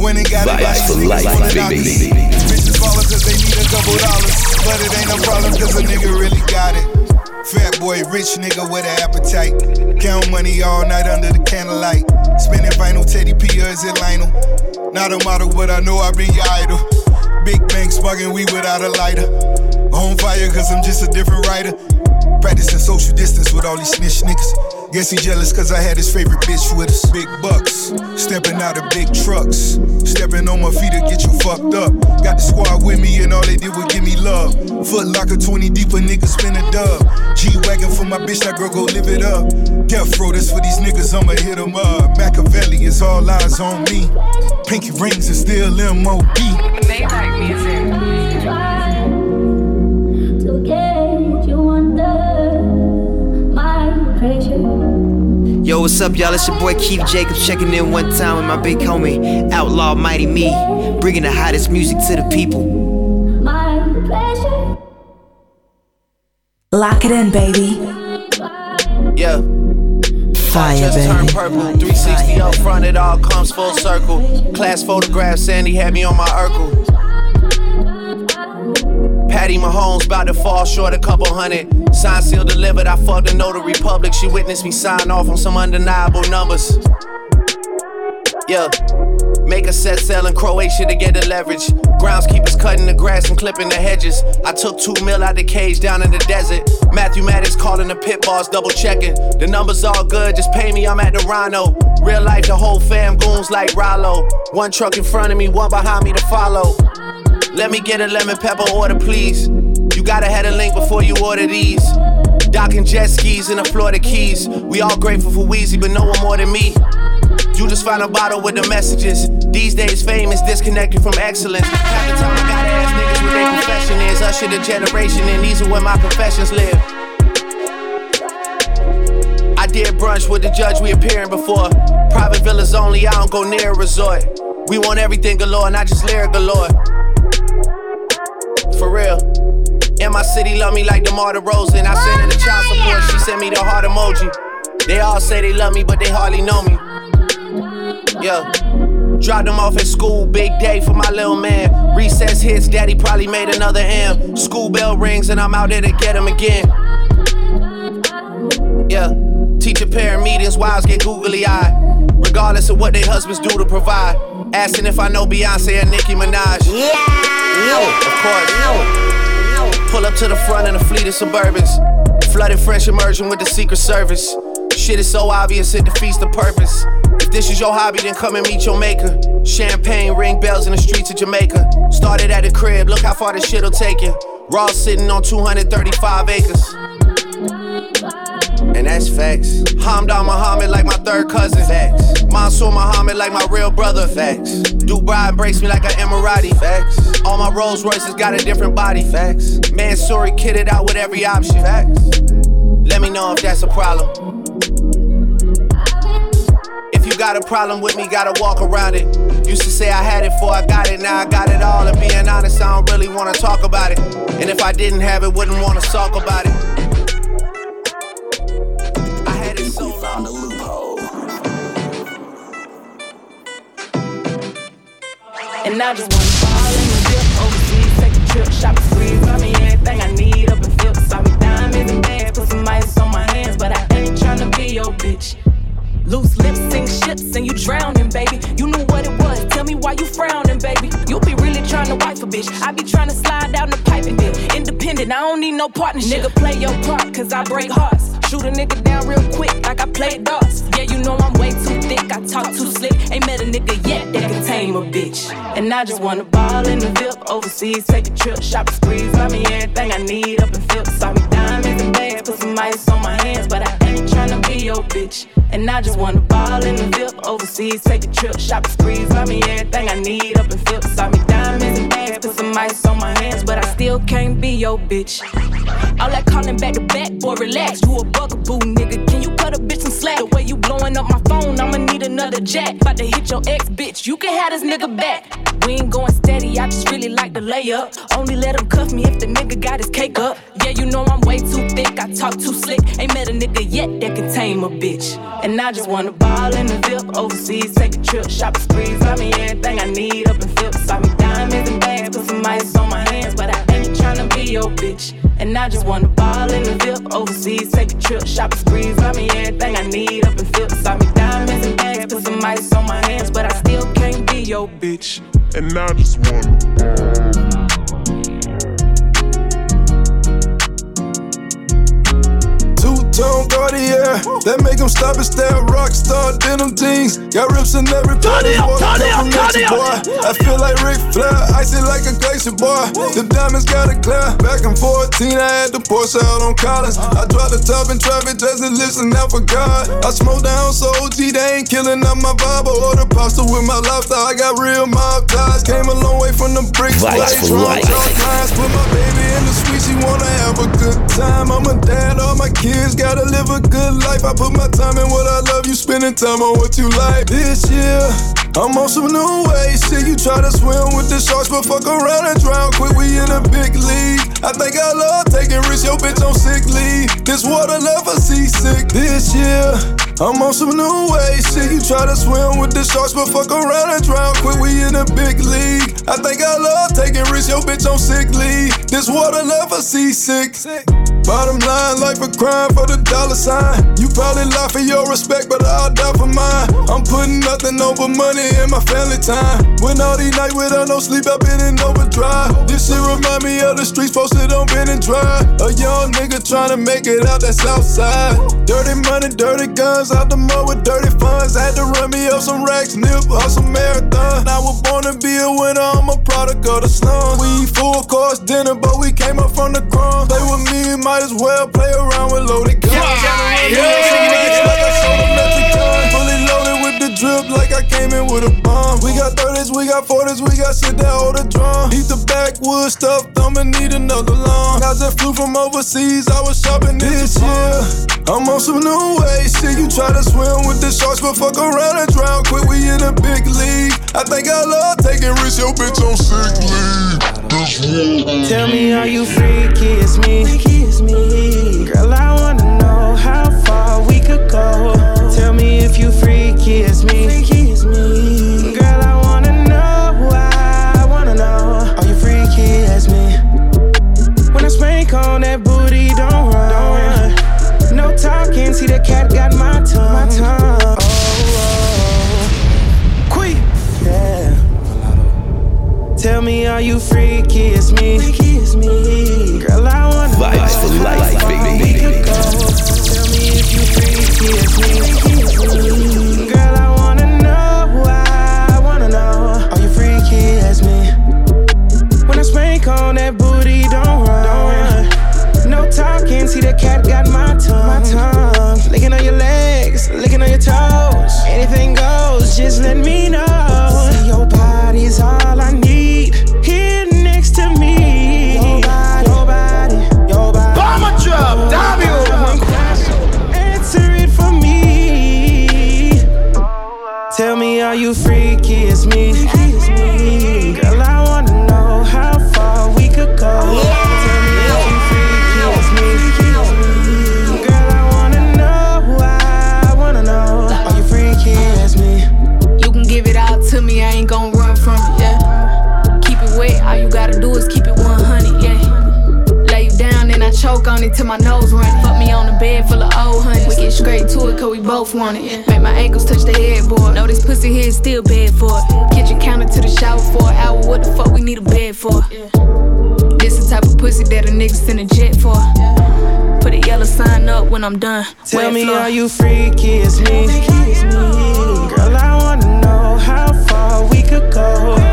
When it got it, by Vibes these for life, wanna knock baby. us. Bitches follow cause they need a couple dollars. But it ain't a problem cause a nigga really got it. Fat boy, rich nigga with an appetite. Count money all night under the candlelight. Spinning vinyl, Teddy P or is it Lionel? Not a model, but I know I your idol. Big bank smoking we without a lighter. On fire cause I'm just a different writer. Practicing social distance with all these snitch niggas. Guess he jealous cause I had his favorite bitch with us. Big bucks, stepping out of big trucks. Stepping on my feet to get you fucked up. Got the squad with me and all they did was give me love. Foot locker 20 deep, a nigga spin a dub. G Wagon for my bitch, that girl go live it up. Death row, that's for these niggas, I'ma hit them up. Machiavelli is all eyes on me. Pinky rings and still MOB. They like music. Yo, what's up, y'all? It's your boy Keith Jacobs checking in one time with my big homie, Outlaw Mighty Me, bringing the hottest music to the people. Lock it in, baby. Yeah. Fire, Just baby. turn purple, 360 up front, it all comes full circle. Class photograph, Sandy had me on my Urkel. Patty Mahomes about to fall short a couple hundred. Sign seal delivered, I fucked the notary public. She witnessed me sign off on some undeniable numbers. Yeah. Make a set sell in Croatia to get the leverage. Groundskeepers cutting the grass and clipping the hedges. I took two mil out the cage down in the desert. Matthew Maddox calling the pit boss, double checking. The numbers all good, just pay me, I'm at the Rhino. Real life, the whole fam goons like Rollo. One truck in front of me, one behind me to follow. Let me get a lemon pepper order, please. You gotta have a link before you order these. Docking jet skis in the Florida Keys. We all grateful for Weezy, but no one more than me. You just find a bottle with the messages. These days, fame is disconnected from excellence. Half the time, I gotta ask niggas what their profession is. Usher the generation, and these are where my professions live. I did brunch with the judge we appearing before. Private villas only, I don't go near a resort. We want everything galore, not just lyric galore. For real. And my city love me like the DeMar DeRozan. I sent her the child support, she sent me the heart emoji. They all say they love me, but they hardly know me. Yeah. Dropped them off at school, big day for my little man. Recess hits, daddy probably made another M. School bell rings, and I'm out there to get him again. Yeah. Teacher parent meetings, wives get googly eyed. Regardless of what their husbands do to provide. Asking if I know Beyonce and Nicki Minaj. Yeah. Of course. Pull up to the front in a fleet of Suburbans. Flooded fresh immersion with the Secret Service. Shit is so obvious, it defeats the purpose. If this is your hobby, then come and meet your maker. Champagne ring bells in the streets of Jamaica. Started at the crib, look how far this shit'll take you. Raw sitting on 235 acres. And that's facts. Hamdan Muhammad like my third cousin. Facts. Mansour Muhammad like my real brother. Facts. Dubai embrace me like an Emirati. Facts. All my Rolls Royces got a different body. Facts. Mansory kitted out with every option. Facts. Let me know if that's a problem. If you got a problem with me, gotta walk around it. Used to say I had it before I got it, now I got it all. And being honest, I don't really wanna talk about it. And if I didn't have it, wouldn't wanna talk about it. And I just wanna fall in the dip overseas, take a trip, shop a spree, buy me everything I need up in Phillips. Saw me diamonds and bad, put some ice on my hands, but I ain't tryna be your bitch. Loose lips sink ships and you drowning, baby. You knew what it was. Tell me why you frowning, baby. You be really trying to wife a bitch. I be trying to slide down the pipe and dip. Independent, I don't need no partnership. Nigga, play your part, cause I break hearts. Shoot a nigga down real quick, like I play darts. Yeah, you know I'm way too thick, I talk too slick. Ain't met a nigga yet that can tame a bitch. And I just wanna ball in the VIP overseas, take a trip, shop a sprees, buy me everything I need up in Phillips. Saw me diamonds and bags, put some ice on my hands, but I be your bitch. And I just wanna ball in the VIP overseas, take a trip, shop sprees, buy me everything I need up in Phillips. Saw me diamonds and bags, put some ice on my hands, but I still can't be your bitch. All that calling back to back, boy, relax. You a bugaboo, nigga. Can you cut a bitch some slack? The blowing up my phone, I'ma need another jack. About to hit your ex, bitch. You can have this nigga back. We ain't going steady, I just really like to lay up. Only let him cuff me if the nigga got his cake up. Yeah, you know I'm way too thick, I talk too slick. Ain't met a nigga yet that can tame a bitch. And I just wanna ball in the VIP overseas, take a trip, shop a sprees, buy me everything I need up in Phillips. Saw me diamonds and bags, put some ice on my hands, but I ain't tryna be your bitch. And I just wanna ball in the VIP overseas, take a trip, shop a sprees, buy me everything I need up in Phillips. Saw me diamonds and bags, put some ice on my hands, but I still can't be your bitch. And I just wanna. Two-tone Cartier, that make them stop and stare. Rockstar denim jeans, got rips in every part. Turn it up, turn it up, turn it up. boy. I feel like Ric Flair, icy like a glacier boy. The diamonds got it clear. Back and forth, I had the Porsche out on collars. I dropped the top in traffic just to listen out for God. I smoke down so OG, they ain't killing up my vibe. I order pasta with my lifestyle. I got real mob ties. Came a long way from the bricks. Vibes for life. Put my baby in the suite, she wanna have a good time. time. I'm a dad, all my kids gotta live a good life. I put my time in what I love. You spending time on what you like. This year, I'm on some new way. Shit, you try to swim with the sharks, but fuck around and drown quick. We in a big league. I think I love taking risks. Your bitch on sick leave. This water never seasick. This year, I'm on some new way. Shit, you try to swim with the sharks, but fuck around and drown quick. We in a big league. I think I love taking risks. Your bitch on sick leave. This water never seasick. Bottom line, life a crime for the dollar sign. You probably lie for your respect, but I'll die for mine. I'm putting nothing over money in my family time. When all these nights without no sleep, I've been in overdrive. This shit remind me of the streets posted on Ben and Drive. A young nigga trying to make it out that south side. Dirty money, dirty guns, out the mud with dirty funds. Had to run me up some racks, nip, hustle marathon. I was born to be a winner, I'm a product of the slums. We from the crumbs. Play with me, might as well play around with loaded guns. Fully loaded with the drip like I came in with a bomb. We got 30s, we got 40s, we got shit that hold a drum. Eat the backwood stuff, I'ma need another long. I just flew from overseas, I was shopping this year. I'm on some new way, shit. You try to swim with the sharks, but fuck around and drown quick. We in a big league. I think I love taking risks, your bitch on sick leave. Tell me, are you freaky? It's me. Freaky is me. Girl, I wanna know how far we could go. Tell me if you freaky as me. Freaky as me. Girl, I wanna know. Why. I wanna know. Are you freaky as me? When I spank on that booty, don't run. No talking, see the cat got my tongue. My tongue. Tell me, are you freaky as me? Girl, I wanna Vibes for know life, how far baby. we could go. Tell me if you freaky as me. Girl, I wanna know. I wanna know. Are you freaky as me? When I spank on that booty, don't run. No talking, see the cat got my tongue. My tongue. Licking on your legs, licking on your toes. Anything goes, just let me know. Bed full of old honey. We get straight to it, cause we both want it. Make my ankles touch the headboard. Know this pussy here is still bad for it. Kitchen counter to the shower for an hour, what the fuck we need a bed for? This the type of pussy that a nigga send a jet for. Put a yellow sign up when I'm done. Tell Wet me, floor. are you freaky as me? Girl, I wanna know how far we could go.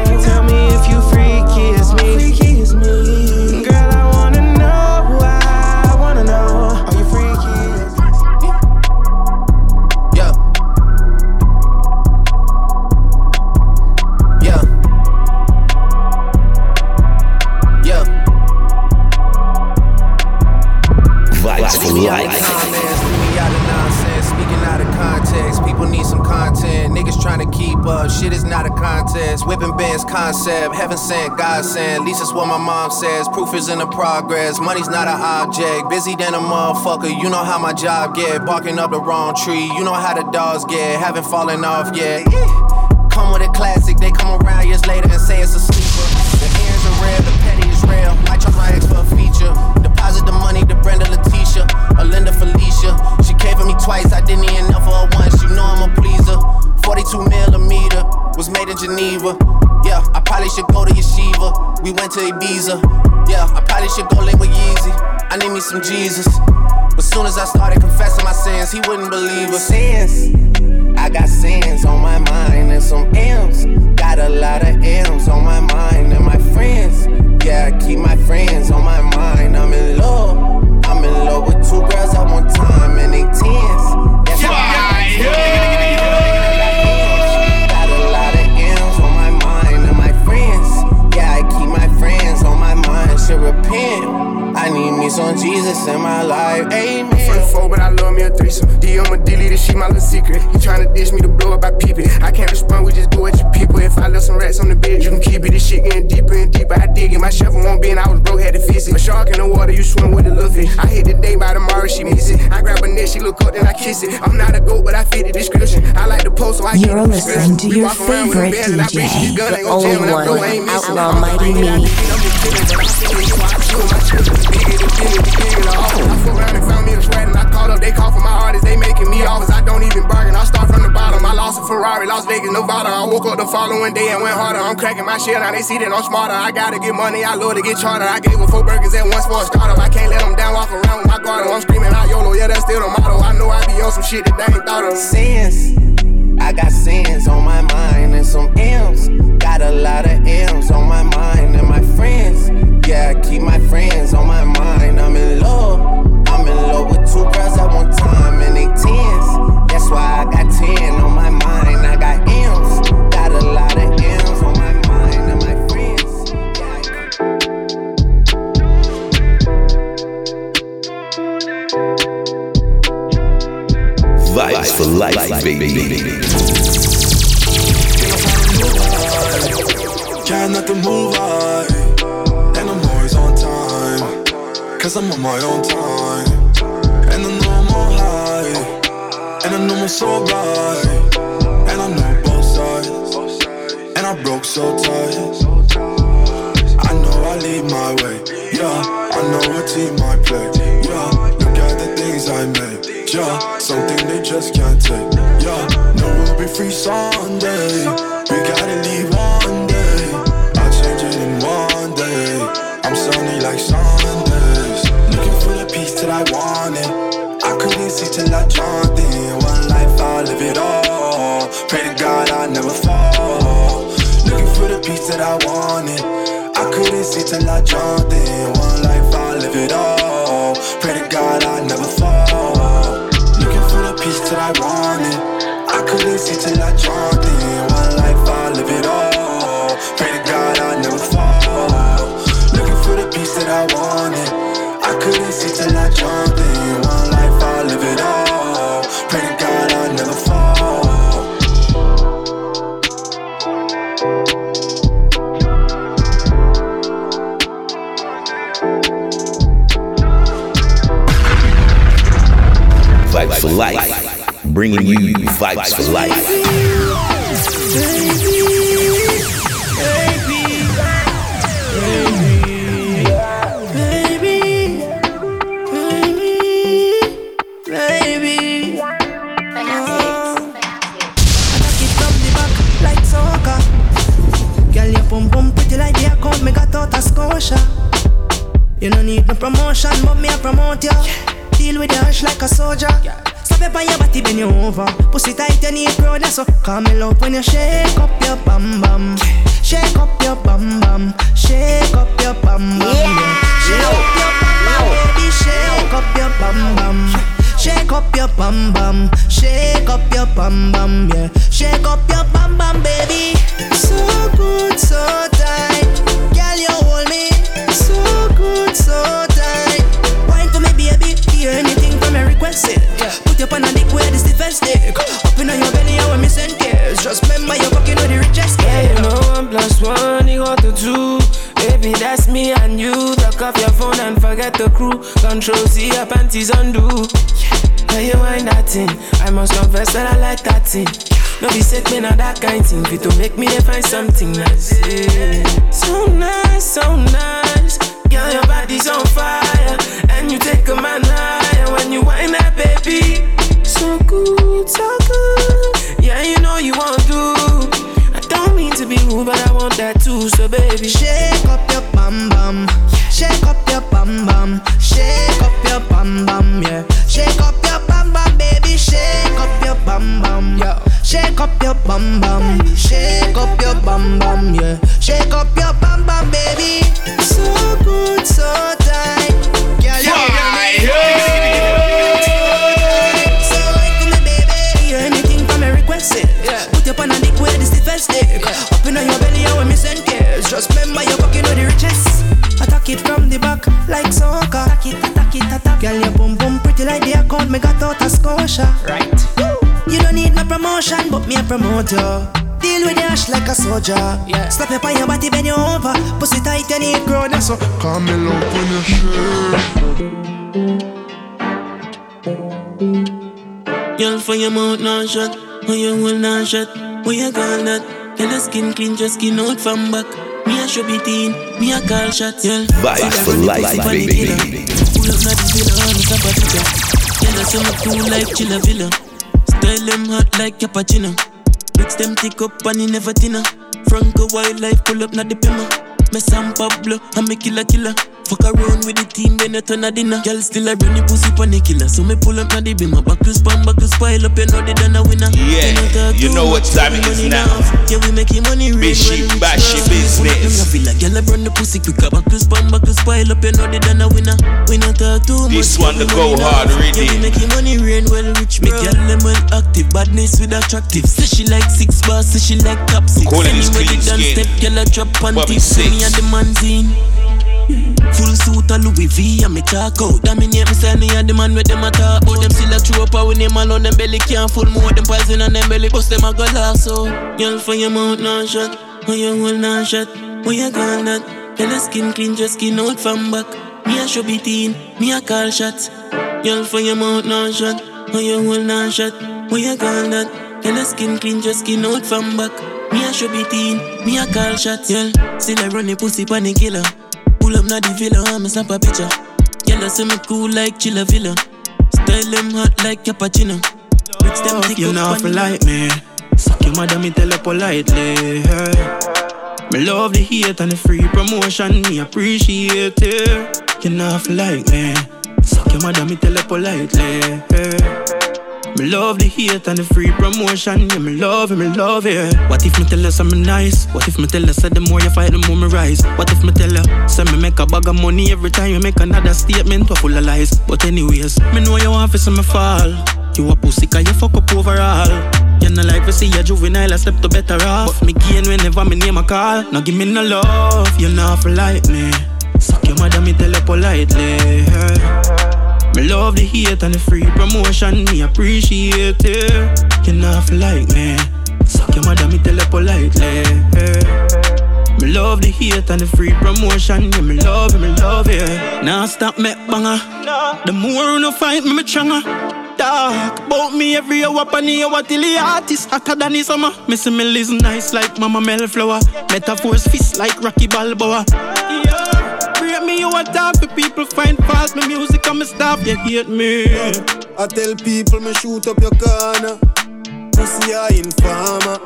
Concept. Heaven sent, God sent. At least it's what my mom says. Proof is in the progress. Money's not an object. Busy than a motherfucker. You know how my job get. Barking up the wrong tree. You know how the dogs get. Haven't fallen off yet. Come with a classic. They come around years later and say it's a sleeper. The ears are real. The petty is real. Might charge my ex for a feature. Deposit the money to Brenda Letitia or Linda Felicia. She came for me twice, I didn't even know for her once. You know I'm a pleaser. 42 millimeter was made in Geneva. Yeah, I probably should go to Yeshiva. We went to Ibiza. Yeah, I probably should go link with Yeezy. I need me some Jesus. But soon as I started confessing my sins, he wouldn't believe us. Sins. I got sins on my mind and some M's. Got a lot of M's on my mind and my friends. Yeah, I keep my friends on my mind. I'm in love. I'm in love with two girls at one time and they tens. My little secret. You tryna dish me to blow up, I peep it. I can't respond, we just go at your people. If I left some rats on the bed, you can keep it. This shit getting deeper and deeper. I dig it. My shovel won't be, and I was broke, had to fix it. A shark in the water, you swim with a little fish. I hit the day by tomorrow, she miss it. I grab her neck, she look up, then I kiss it. I'm not a goat, but I fit the description. I like the post, so I You're listening to your favorite DJ, the only one, Outlaw Mighty Me. Up. They call for my artists, they making me offers. I don't even bargain. I start from the bottom. I lost a Ferrari, Las Vegas, Nevada. I woke up the following day and went harder. I'm cracking my shit. Now they see that I'm smarter. I gotta get money. I love to get charter. I gave her four burgers at once for a startup. I can't let them down. Walk around with my guard. I'm screaming out YOLO. Yeah, that's still the motto. I know I be on some shit that they ain't thought of. Sins. I got sins on my mind and some M's. Got a lot of M's on my mind and my friends. Yeah, I keep my friends on my mind. I'm in love. I'm in love with two girls at one time and they tens. That's why I got ten on my mind. I got M's. Got a lot of M's on my mind and my friends. Vibes for life, baby. Can't not to move on. Cause I'm on my own time. And I know I'm on high. And I know I'm so right. And I know both sides. And I broke so tight. I know I lead my way. Yeah, I know a team I play. Yeah, look at the things I made. Yeah, something they just can't take. Yeah, no, we'll be free Sunday. We gotta leave till I want it. I couldn't see till I jumped in. One life, I'll live it all. Pray to God I never fall. Looking for the peace that I wanted. I couldn't see till I jumped in. One life, I'll live it all. Pray to God I never fall. Looking for the peace that I wanted. I couldn't see till I jumped in. See till I jumped in. One life, I'll live it all. Pray to God I never fall. Vibes for life. Bringing you vibes for life. So call me love when you shake up your bum panties undo. Yeah, you ain't that thing. I must confess that I like that thing. No be sick, me not that kind thing. Fit to make me find something nice. Yeah. So nice, so nice. Girl, your body's on fire. And you take a man higher when you whine that baby. So good, so good. Yeah, you know you want to. I don't mean to be rude, but I want that too. So baby, shake your bum bum. Shake up your bum bum, yeah. Shake up your bum bum, baby. So good, so tight. Girl, you So right to me, baby. Anything from me request eh? it. Put your pan on dick where this defense stick. Up in on your belly, I want me send cares. Just remember you're fucking with the richest. Attack it from the back like soccer. Attack it, attack it, attack. Girl, your boom boom pretty like the account me got out of Scotia. Right. You don't need no promotion, but me a promote you. Deal with the ash like a soldier. Yeah. Slap your on your body, bend you over. Pussy tight, you need grow. That's so. Come me love on your shirt. Girl, for your mouth now shut, for your hole now shut. What you call that? Girl, your skin clean, just skin out from back. Me a show be teen, me a call shots, girl. Vibes for life, baby. Pull up, not the villa, I'm a sapatica. Girl, I say me cool like chilla villa. Style them hot like cappuccino. Mix them thick up and he never thinner. Franco wildlife pull up not the pimmer. Me San Pablo, I'm a killer killer. Fuck around with the team, then I turn a dinner. Girl still a run the pussy pon the killer. So me pull up na the beamer. Back to spam, back to spile up, you know they done a winner. Yeah, you know what time it is now. Yeah, we making money real Bishy, bashy business. I feel like girl I run the pussy quicker. Back to spam, back to spile up, you know they done a winner. We not talk too much. This one to go hard, Yeah, we making money rain well rich. Make girl them well active, badness with attractive. Say she like six bars, say she like top six. Call it this clean skin. step, girl I drop Bobby panties. Me and the manzine. Full suit of Louis V and me talk out. Dominate me say me and the man with them a talk But them still a true up when them alone. Them belly can't full more. Them poison and them belly. Bust them a go laugh so Girl for your mouth now shut. For your hole now shut. What you call that? Girl your skin clean just skin out from back. Me a show be teen Me a call shots. Girl for your mouth now shut. For your hole now shut. What you call that? Girl your skin clean just skin out from back. Me a show be teen Me a call shots. Girl still I run the pussy the killer Pull up na the villa, I'ma snap a picture. Girl, I say me cool like Chilla Villa. Style them hot like cappuccino. Mix them thick You know for like me. Suck your mother, me tell her politely. Hey. Me love the hate and the free promotion, me appreciate it. You know for like me. Suck your mother, me tell her politely. Hey. Me love the hate and the free promotion. Yeah, me love it, me love it. What if me tell her something nice? What if me tell her say the more you fight, the more me rise? What if me tell her say me make a bag of money every time you make another statement? What full of lies? But anyways, me know you want to see me fall. You a pussy cause you fuck up overall. You not like to see a juvenile, I step to better off. But me gain whenever me name a call. Now give me no love, you not for like me. Suck your mother, me tell her politely. Hey. Me love the hate and the free promotion, me appreciate it. You not feel like me. Suck your mother, me tell her politely. Me love the hate and the free promotion, yeah, me love it, me love it. Now stop me banger. The more you no fight me, me stronger. Talk about me every hour, pani hour till the artist hotter than the summer. Me see me live nice like Mama Melflower. Metaphors fist like Rocky Balboa. Yeah. You a talk for people find fault. My music and my stuff, you hate me. I tell people me shoot up your corner. Pussy ya informer,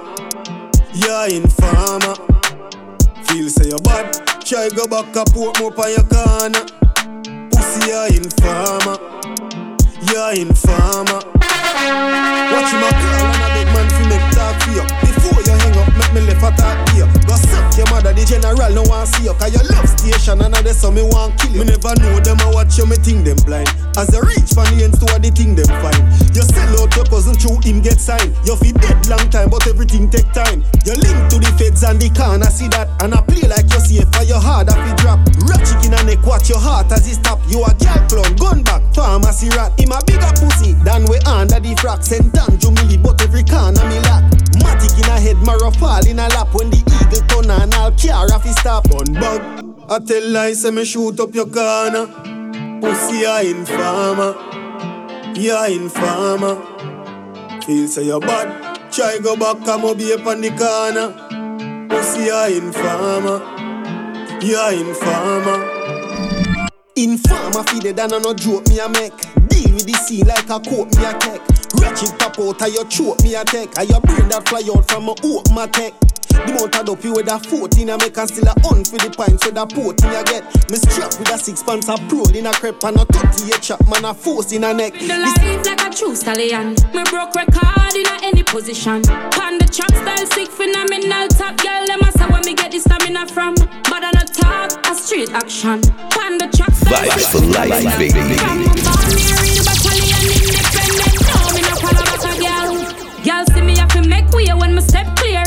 ya informer. Feel say you bad, try go back up put more on your corner. Pussy ya informer, ya informer. Watch my call and a big man fi make talk for you. Before you hang up, make me left a to you. Go suck your mother, the general no want see you. Cause you love station and that's so me want kill you. Me never know them I watch you, me think them blind. As you reach for the ends to the thing them find. You sell out your cousin through him get signed. You fi dead long time, but everything take time. You link to the feds and the I see that. And I play like you see for your hard if it drop. Rat chicken and neck, watch your heart as it stop. You a girl clown, gun back, pharmacy rat. Him a bigger pussy than we under the frack. Send down Jumili, but every corner me lack. Matic in a head, marrow fall in a lap. When the eagle turn and all car off his stop. On bug, I tell lies, say me shoot up your corner. Pussy a informer, ya informer. Feel say you bad, try go back, come up up on the corner. Pussy a informer, ya informer. Informer feed it and I no joke me a make. Deal with the scene like a coat me a take. Wretched pop out of your throat me a take. And your brain that fly out from a oak my take. The mount of dope you with a 14 I make and still a hunt for the pints with a port me a get. Me strap with a six pants a pro in a crepe and a 38 chop man a force in a neck. The life like a true stallion. Me broke record in a any position. Pan the track style sick phenomenal top girl. Them a say where me get the stamina from. But on a talk, a straight action. Pan the track style Vibes sick for life, phenomenal. baby. From a born here in the battalion independent. No, me no follow back a girl. Girl see me have to make way when me step clear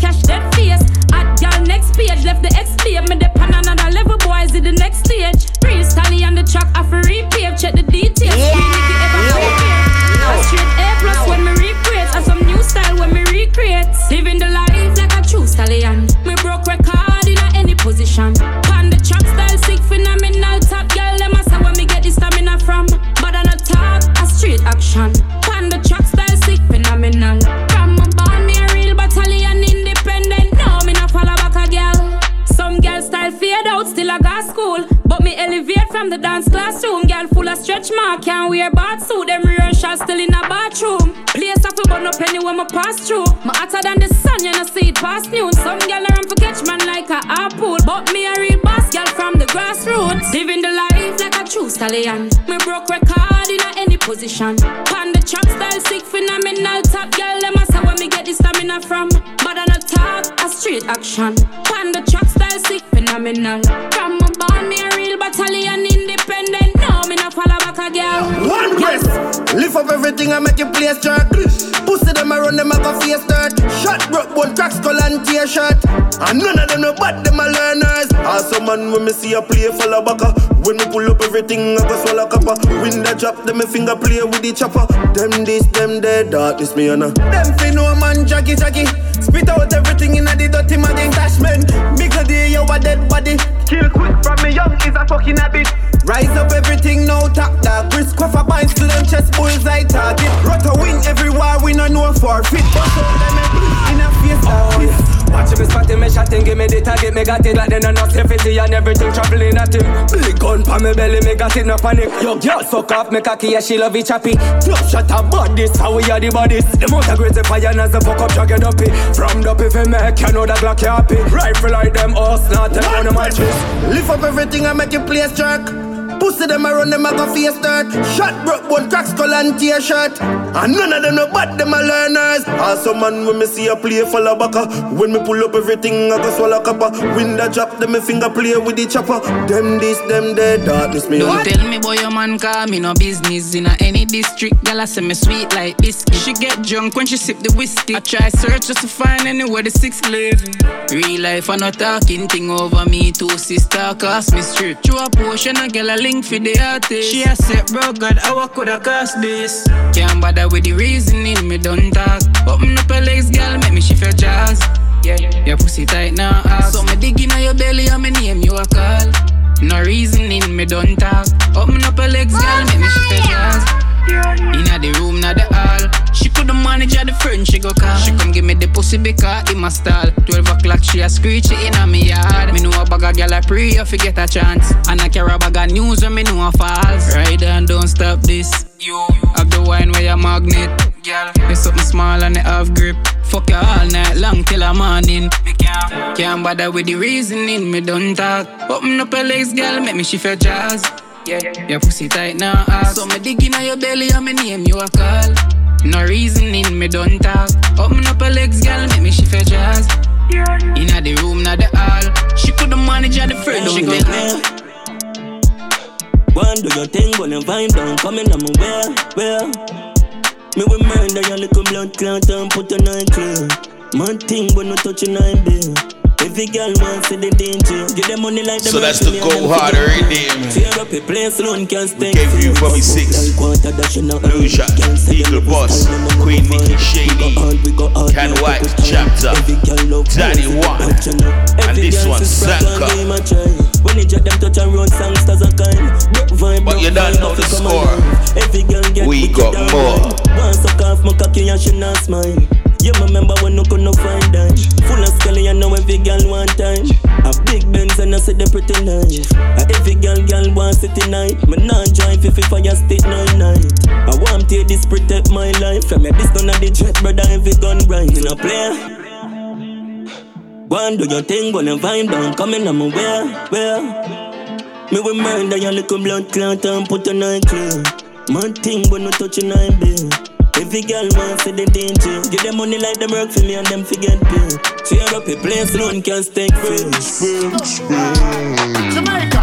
cash them face. At y'all next page, left the X explain. Me depend on another level, boys, in the next stage. Real Stanley on the track, off a repave. Check the details. Yeah. Really, yeah. A straight A plus when me recreate. And some new style when me recreate. Living the life like a true stallion. Me broke record in any position. Pan the trap style, sick phenomenal. Top girl, them I where me get the stamina from. But on the top, a straight action. Pan the trap style, sick phenomenal. out, still I got school. But me elevate from the dance classroom. Girl full of stretch mark, can't wear bath suit. Them rehearsals still in a bathroom. Place off a bun up anywhere my pass through. My hotter than the sun, you know see it past noon. Some girl run for catch man like a apple, but me a real boss girl from the grassroots. Living the life like a true stallion. Me broke record in a any position. Pan the track style sick phenomenal top girl. Them a say where me get this stamina from. But I not talk a straight action. Pan the track style sick phenomenal. From my born me a real battalion independent. No me not follow back a girl. One press, lift up everything and make it place jerk. Pussy them a run them a go face dirt. Shot broke bone crack skull and tear shirt. And none of them no bad them a learners. Awesome man when me see a play full of baka. When me pull up everything I go swallow copper. Window drop them me finger play with the chopper. Them this them dead dark this me and Them fi no man jaggy jaggy. Spit out everything in a the dirty man attachment. Big a day you a dead body. Kill quick from me young is a fucking habit. Rise up everything now top dog. Risk cover binds to them chest bullseye target. Rotter win everywhere we no know forfeit. Bust all them in a face oh. Watch me spot him, me shot him, give me the target, me got it like then no safety and everything traveling at him. Big gun pa me belly, me got it, no panic. Yo, girl, suck off me cocky, yeah, she love it choppy. Yo, shut up, bodies, how we are the bodies. The most aggressive fire as the fuck up, dragging up it. From the if make you know that Glock happy. Rifle like them, us, not one of my tricks. Lift up everything and make it place jerk. Pussy them a run them a go face dirt. Shot broke bone crack skull and tear shirt. And none of them no bad them a learners. Awesome man when me see a play full of baka. When me pull up everything I go swallow copper. Window drop them me finger play with the chopper. Them this them dead darkness me. Don't tell me boy your man call me no business in a any district. I say me sweet like biscuit. She get drunk when she sip the whiskey. I try search just to find anywhere the six live. Real life I not talking thing over me. Two sister cost me strip. Through a potion a girl a link for the artist. She said bro God how I coulda cost this. Can't bother with the reasoning me don't talk. Open up her legs girl make me shift your jaws. Yeah, your pussy tight now ass. So me dig inna your belly and me name you a call. No reasoning, me don't talk. Open up her legs, girl, make me shift her jaws. Inna the room, not the hall. She coulda the friend, she go call. She come give me the pussy because it my style. Twelve o'clock, she a screech it inna me yard. Me know a bag of gyal a pray if you get a chance. And I carry a bag of news when me know a falls. Ride and don't stop this. You have the wine where your magnet. Girl, it's something small and it have grip. Fuck you all night long till the morning. Me can't, can't bother with the reasoning. Me don't talk. Open up her legs, girl, make me shift your jaws. Yeah, your pussy tight now, ass. So me dig inna your belly and me name you a call. No reasoning, me don't talk. Open up her legs, girl, make me shift your jaws. Inna the room, not the hall. She coulda manage at the friend, she go call. One do your thing, go and vibe down, coming on my well, well. Me will murder your little blood clot and put your night clear. Man thing, but no touching nine bill. Every girl wants see the danger. Give them money like them. So that's the go harder name. Tear up a place alone can stay. Gave you Bobby Six, Lucia, Eagle Boss, Queen Nikki Shady, Can White Chapter, Danny One, and this one Sanka. When they drop them touch and run songsters a kind. But you don't know the score. Every girl get We got more. One suck off my cocky and she not smile. You remember when no could no find that Full of skelly and now every girl one time. A big Benz and I say they pretty nice A every girl girl want city night. Me not drive if if I just stick nine night I want to this protect my life. From me this of the jet brother every gun right. Me no play. One do your thing, gonna vibe down, coming my well, well. Me will murder your little blood clot and put your night clear. Man thing, but no touching nine bill. Every girl wants see the danger. Give them money like them work for me and them forget pay. Tear up a place, alone can stay free. Jamaica,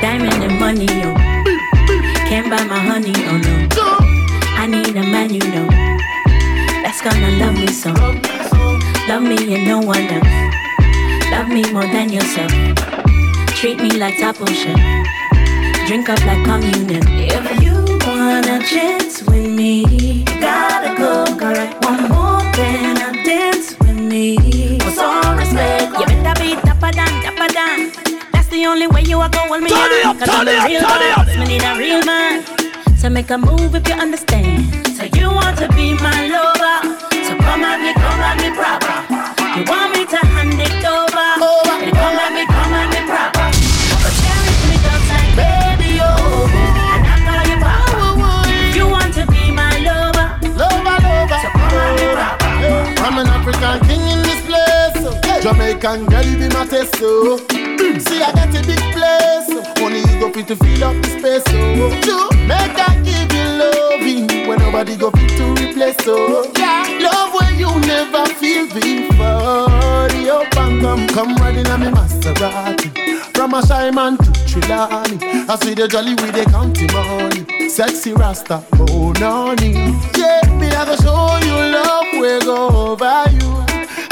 Diamond and money, yo. Can't buy my honey, oh no. I need a man, you know. That's gonna love me so. Love me and no one else. Love me more than yourself. Treat me like top ocean. Drink up like communion. If you wanna chance with me, you gotta go correct. One more then I'll dance with me. What's on this leg? You better be dapper than, dapper than. That's the only way you are gonna me Turn it on. turn I'm it a up, real turn it up. Me need a real man. So make a move if you understand. So you want to be my lover. So come at me, come at me proper. You want me to hand it over. Then come at me, African girl, you be my test, so See, I got a big place, only you go fit to fill up the space, so True, make I give you loving when nobody go fit to replace, so Yeah, love when you never feel before. The up and come, come riding on me Maserati. From a shy man to Trelawney. I see the jolly with the county money. Sexy Rasta, oh noni Yeah, me I go show you love, we go over you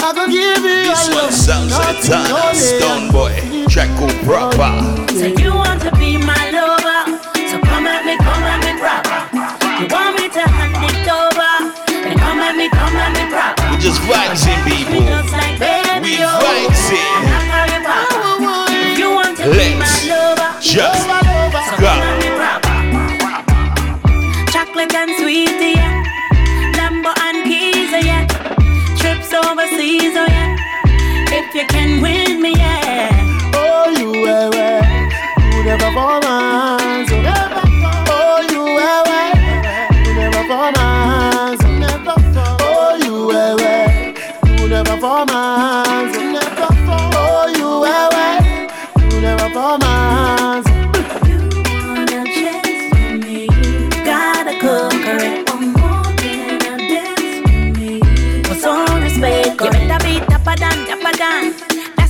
I go give you This one sounds like Tana Stone Boy, Draco proper. So you want to be my lover? So come at me, come at me proper. You want me to hand it over? Then come at me, come at me proper. We just vibing, people. We vibing.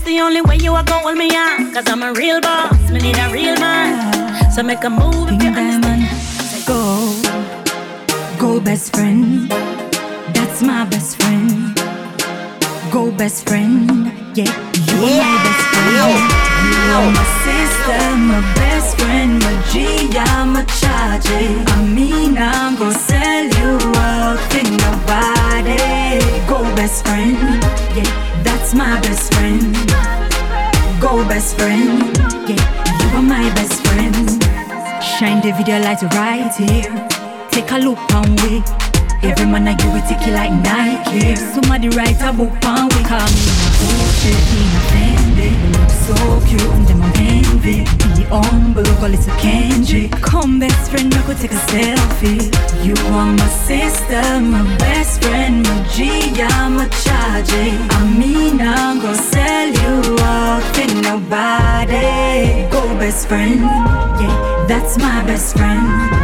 The only way you are gonna hold me on. Cause I'm a real boss, me need a real man. So make a move if you understand. Go, go, best friend. That's my best friend. Go, best friend. Yeah, you are my best friend. Are my sister, my best friend, my G, I'm a charge. I mean, I'm gonna sell you out to nobody. Go, best friend. Yeah, that's my best friend. Go, best friend. Yeah, you are my best friend. Shine the video light right here. Take a look on we. Every man I give it ticky like Nike. Somebody write a book on we. Call me a bullshit, me a. Look so cute and them I'm envy. Be humble, go little Kendrick. Come best friend, I go take a selfie. You are my sister, my best friend, my G, I'm a charge. I mean, I'm gonna sell you out to nobody. Go best friend, yeah, that's my best friend.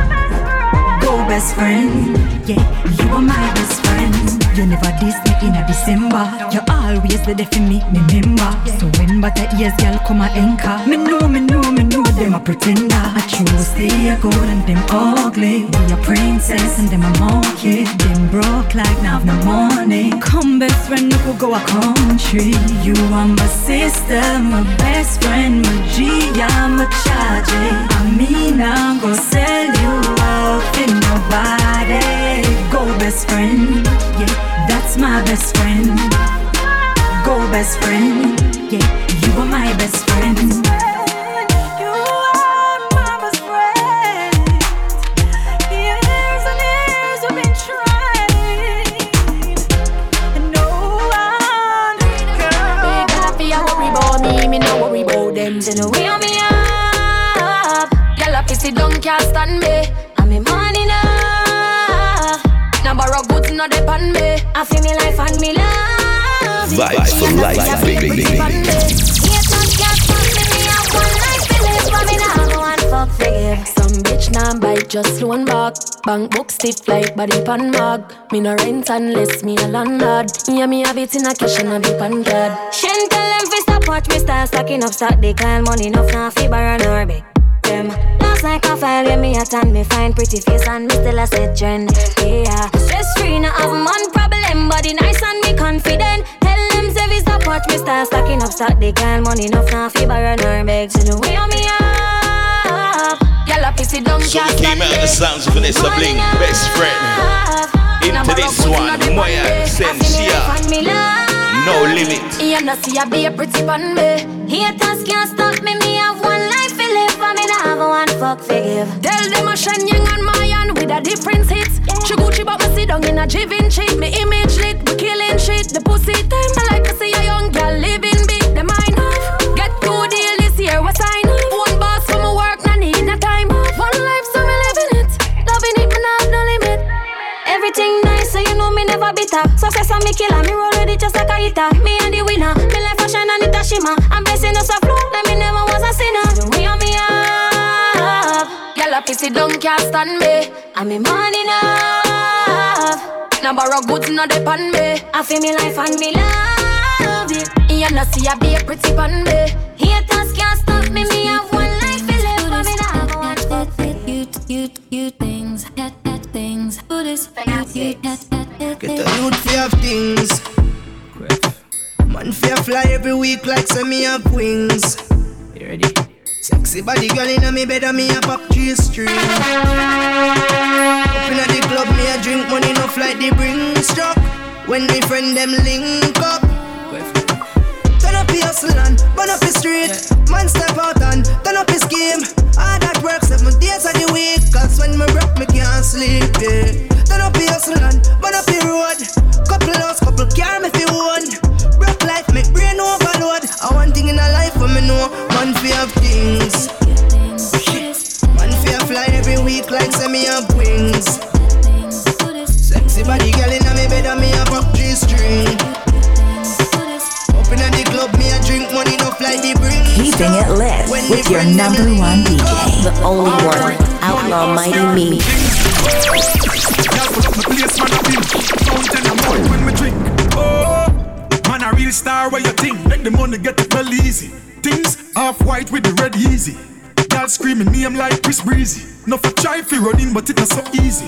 Best friend, yeah, you are my best friend. You never diss me in a December. You always the there for me, me member. So when butter ears, girl, come a anchor. Me know, me know, me know them a pretender. I choose they are good and them ugly. We a princess and them a monkey. Them broke like now no money. Come best friend, we could go a country. You are my sister, my best friend, my G, I'm a charge. I mean, I'm gonna sell you out Go best friend, yeah, that's my best friend. Go best friend, yeah, you are my best friend. Them. So the way me up, Girl, I down, can't stand me. Now borrow goods, depend me. I feel me life and me love. Vibes for life, baby. Some bitch nah bite, just loan back. Bank book stiff like body pan mag. Me no rent unless me a landlord. Yeah, me have it in a cash and a dip and card. Shen tell them fi stop watch me start stacking up. They call money enough now fi borrow nor beg them. Like a file when me a tan me find pretty face and me still a set trend. Yeah, stress free no have man problem, body nice and me confident. Tell them fi stop watch me start stacking up stock. They call money enough now fi borrow nor beg. So the way me up. Girl, I piss it down, we came out of the sounds of Vanessa Bling, best friend. Into this one, Moya Sensia. No limit. You know see I be a pretty pun me. Haters can't stop me. Me have one fuck to give. Tell them I shine young and Mayan with a different hits. She Gucci but me sit down in a jivin cheap. Me image lit, we killing shit. The pussy time I like to see a young girl living big. The mind off. Get two deal this year, what sign off. One boss for my work, no need no time off. One life, so me living it. Loving it, me not no limit. Everything nice, so you know me never bitter. Success and me killer, me roll with it just like a hitter. Me and the winner, me life fashion and shimmer. I'm blessing us a Girl, I pissy don't can't stand me. I'm in money enough. Now borrow goods, not depend me. I feel me life and me love it. You know see I be a pretty pan me. Haters can't stop me, me have one life to live. For me now, watch that you, you, you things, that, that things. Do this, you, you, that, that, that Get the youth fear of things. Man fear fly every week like semi have wings. You ready? Sexy body girl inna me bed and me a pop G string. Up inna the club me a drink money enough like the bring struck. When me friend them link up. Turn up your hustle and burn up the street. Man step out and turn up his game. All that work seven days of the week. Cause when me broke me can't sleep. Yeah. Turn up your hustle and burn up the road. Couple house, couple car me fi own. Broke life make brain overload. I one thing in a life for me know. Man fi have things. Man fi a fly every week like semi have wings. Sexy body girl inna me bed and me a pop G string. Up inna the club me a drink money enough like the bring. Keeping it lit with your number one DJ, the only one, Outlaw Mighty Me. place, man, I win. Fountain of when me drink. Oh, man, a real star, where you think? Make the money get it well easy. Things half white with the red easy. Girl screaming name like Chris Breezy. No for try fi running, but it not so easy.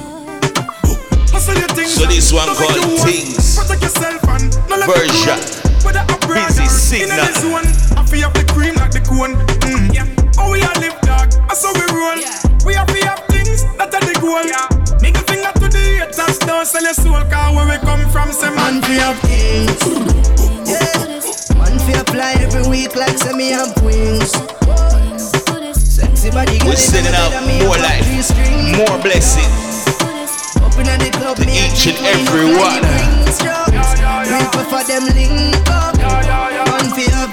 Hustle your things. So this one don't called you. Things. Protect yourself and no let Version. run. Whether Busy or signal. In zone, I feel have the cream like the cone. Mm. Yeah. Oh, we are live dog. That's how we roll. We have to have things that are the goal. Make a finger to the haters, don't sell your soul. Cause where we come from, say man, we have things. Yeah. Man fi a fly every week like semi have wings. Sexy body girl We're sending out more life, more blessing to each and every one. People for them link up. Man fi have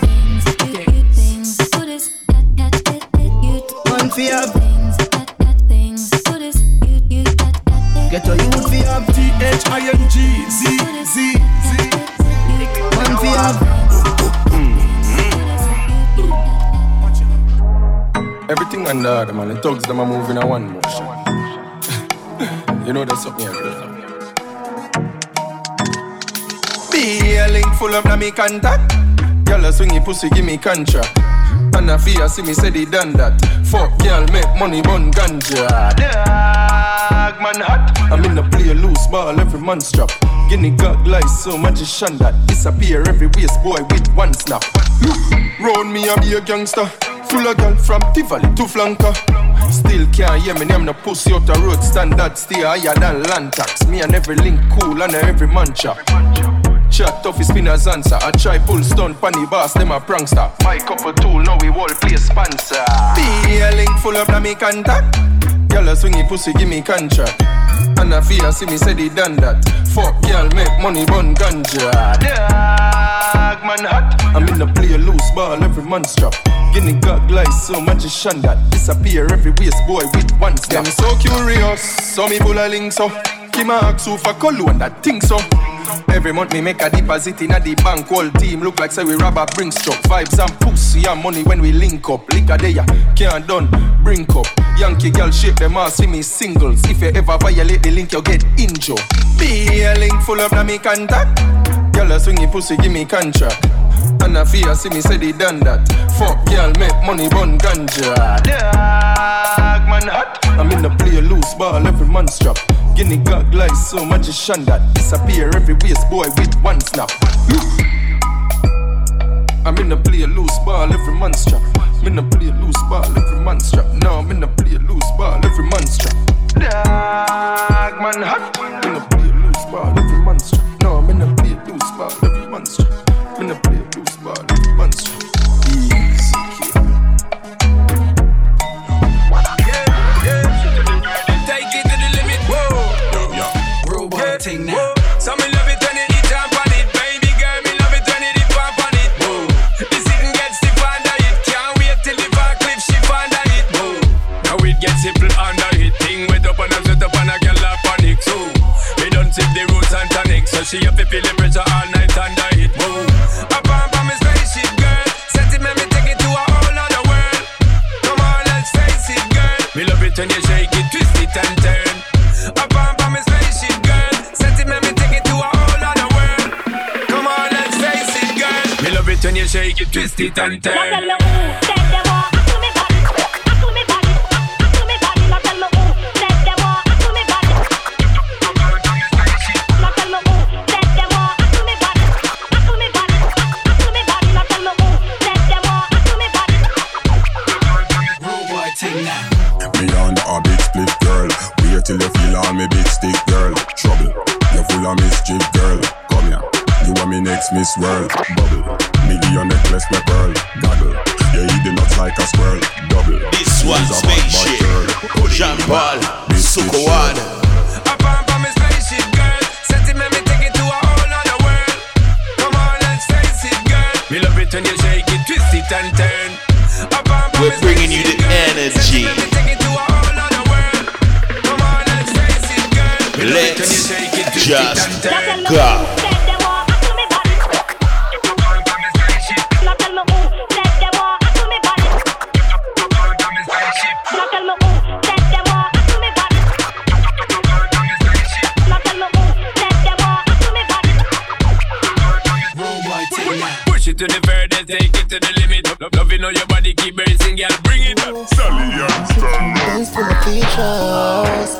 Man fi have Get a youth fi have T-H-I-N-G Z Z Z Man fi have Mm-hmm. Everything under them and the thugs them are moving in one motion. you know that's something I. Be a link full of me contact. Girl a swingy pussy give me contract. And a fear see me say they done that. Fuck girl make money bun ganja. Dog man hot. I'm in the play loose ball every man strap. Guinea gog lies so magician that disappear every waste boy with one snap. Look, round me I be a gangster. Full of girl from Tivoli to Flanker. Still can't hear me name no pussy out the road standard stay higher than land tax. Me and every link cool and every man chop. Chat tough is spinners answer. I try pull stun panny boss, them a prankster. My couple tool, now we all play sponsor. Link full of me contact. Girl a swingy pussy, give me contract. And I fear see me say they done that. Fuck girl, make money bun ganja. Dog man hot. I'm in the play a loose ball, every man strap. Guinea gog lies so much magician that disappear every waste boy with one snap. Them so curious, so me pull a link so. Give my who for and that think so. Every month me make a deposit in a the bank. Whole team look like say we rob a bring struck. Vibes and pussy and money when we link up. Liquor there, can't done, bring up. Yankee girl shape them ass see me singles. If you ever violate the link, you get injured. Be a link full of me contact. Girl a swingy pussy, give me contract. And I fear see me say they done that. Fuck girl, make money bun ganja. Dog man hot. I'm in the play a loose ball, every man strap. Guinea gog lies so magician that disappear every waste boy with one snap. I'm in the play a loose ball, every man strap. I'm in the play a loose ball, every man strap. Now I'm in the play a loose ball, every man strap. Dog man hot. I'm in the play a loose ball, every man strap. Now I'm in the play a loose ball, every man strap. I'm in the play thing now. So me love it when you jump on it, baby girl. Me love it when you dip on it. Whoa. This it gets stiff under it. Can't wait till the back clip shift under it. Whoa. Now it gets simple under it. Thing wet up and I set up and a girl a panic. So me don't sip the roots and tonic, so she have to feel the pressure all night under it. Whoa. Up and pan me spaceship, girl. Set it, make me take it to a whole world. Come on, let's face it, girl. Me love it when you shake it. Me love when you shake it, twist it and turn. Me on a big split girl. Wait till you feel on me big stick girl. Trouble, you full of mischief girl. Come here, you are me next Miss World. Bubble, me give your necklace my pearl. Goggle, you eat the nuts like a squirrel. Double, This one spaceship. Jean Paul, Sukowan. Up on for me spaceship, girl. Set it, me take it to a whole other world. Come on, let's face it, girl. Me love it when you shake it, twist it and turn. Up on We're bringing you the energy. Let's just go. How your body keep racing, girl. Bring it up. Sally. Thanks for the features.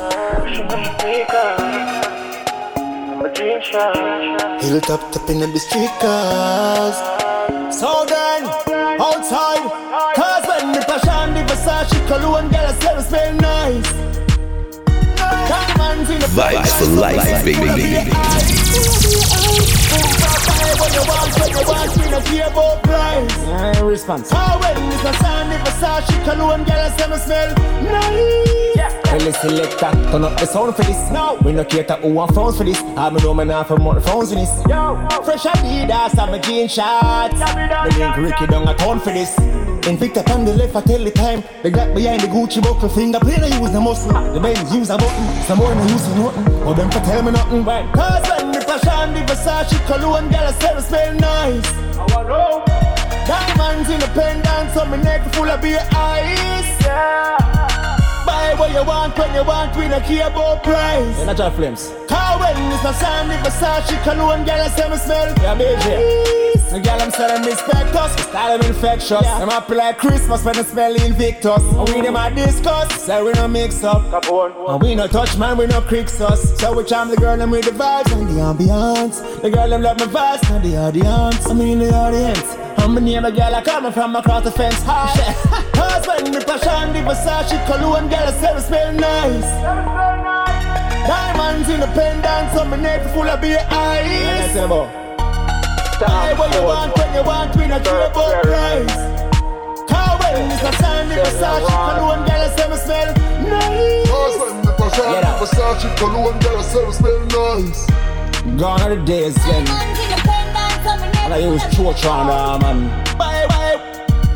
Hilltop tapping in the street cars. So then, outside, cause when the fashion, the Versace, cologne, girl, I smell nice. Diamonds in the Vibes for life, baby. What you want, what you want, we don't care about price. Yeah, response. How when it's the sun, the Versace, cologne, girl, I say, smell nice. Well, selector, turn up the sound for this. No, we no cater who want phones for this. I me know me now for more phones for this. Yo, fresh Adidas, I'm a jean shots. Me link Ricky down a town for this. Invicta on the left, I tell the time. The Glock behind the Gucci buckle finger. Play I use the muscle. The Benz use a button. Some more than use nothing. Or them for tell me nothing. Right. Cause when the fashion, the Versace, cologne, girl, I say, me smell nice. I want know. Diamonds in the pendant, so my neck full of beer ice. Yeah. Buy what you want when you want, we don't care about price. And I try flames. Cause when it's not sandy, Versace, cologne, girl, I say me smell Yeah, BJ. The girl I'm selling respect us, style them infectious. Yeah. Them happy like Christmas when they smell Invictus. And we them a discuss, so we no mix up. And we no touch man, we no cricks us. So we charm the girl them with the vibes and the ambiance. The girl them love my vibes and the audience. I mean the audience. I'm a name a girl I coming from across the fence. Hi. Cause when the fashion, the Versace, cologne, girl, I say me smell nice. Diamonds in the pendant, so my neck full of beer ice. Buy what you want when you want, we not care about price. Cause when it's not sandy, Versace, cologne, girl, I say me smell nice. Cause when the fashion, Get out. Versace, cologne, girl, I say me smell nice. Gone are the days when and I use Chotron, uh, man. Buy, buy,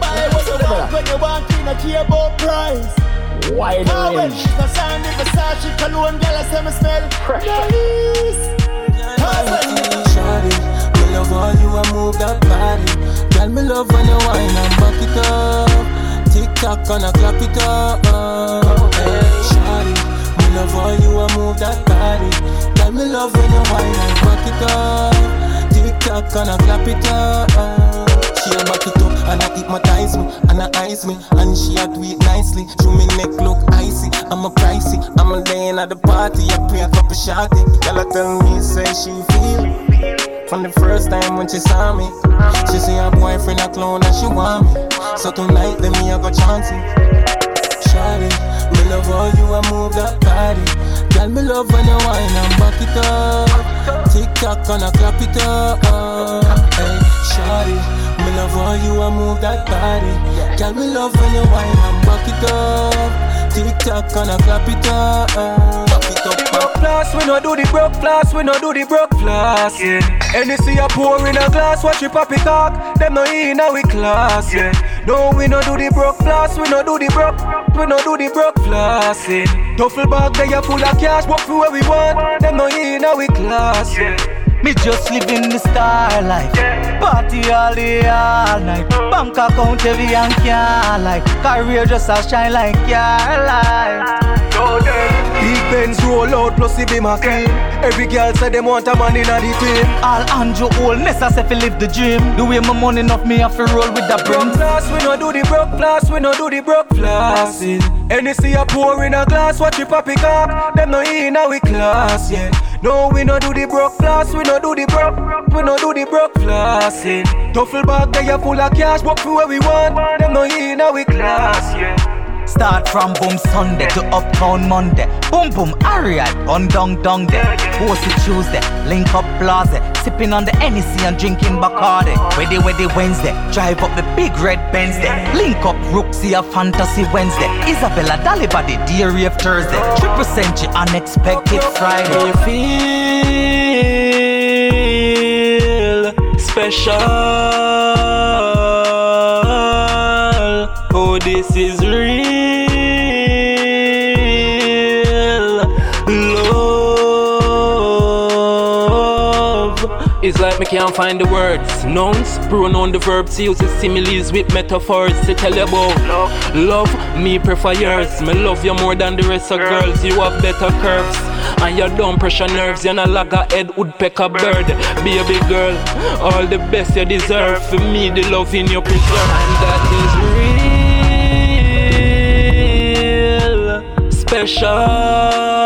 buy what you want when you want, we not care about price. Wide Cause when range. it's not sandy, Versace, cologne, girl, I say me smell nice. Cause when Shawty, me love how you a move that body. Girl, me love when you whine and back it up. Tick tock and a clap it up. Hey, Shawty, me love how you a move that body. Girl, me love when you whine and back it up. Tick tock and a clap it up. She a back it up and a hypnotize me and a eyes me and she a do it nicely. Through me neck look icy. I'm a pricey. I'm a laying at the party. I pray a couple shotty. Girl, I tell me say she feel. From the first time when she saw me, she say her boyfriend a clown and she want me. So tonight, let me a go chance. Shawty, me love how you a move that body. Girl, me love when you whine and back it up. Tick tock and a clap it up. Hey, shawty, me love how you a move that body. Girl, me love when you whine and back it up. Tick tock and a clap it up. Back it up, back Floss, we no do the broke floss, we no do the broke floss. Yeah. Anything a pour in a glass, watch you pop it cock. Them no in we class. Yeah. No, we no do the broke floss, we no do the broke, we no do the broke floss. Yeah. Duffel bag they a full of cash, walk for where we want. Them no in we class. Yeah. Me just living the star life. Party all day, all night. Bank account heavy and can't like. Career just a shine like your light. Big Benz roll out plus the beam a clean. Every girl say them want a man in a the team. All Andrew old necessary fi live the dream. The way my money enough me have to roll with the Broke class, we no do the broke class, we no do the broke flossing. Anything a pour in a glass, watch pop it up. Them no in a we class, yeah. No, we no do the broke class, we no do the broke, we no do the broke flossing. Duffel bag they are full of cash, work for where we want. Them no in we class, yeah. Start from boom Sunday to uptown Monday. Boom boom, alright, on dong dong day. Bossy Tuesday, link up plaza. Sipping on the Hennessy and drinking Bacardi. Ready, ready Wednesday, drive up the big red Benz day. Link up Rooksy fantasy Wednesday. Isabella Dalibody, dear rave Thursday. Triple century, unexpected Friday. You feel special. Oh, this is real. It's like me can't find the words. Nouns, pronoun the verbs, uses similes with metaphors to tell you about love. Love, me prefer yours. Me love you more than the rest of girls. You have better curves. And you don't pressure nerves, you're not like a head woodpecker bird. Baby girl, all the best you deserve. For me, the love in your preserve. And that is real special.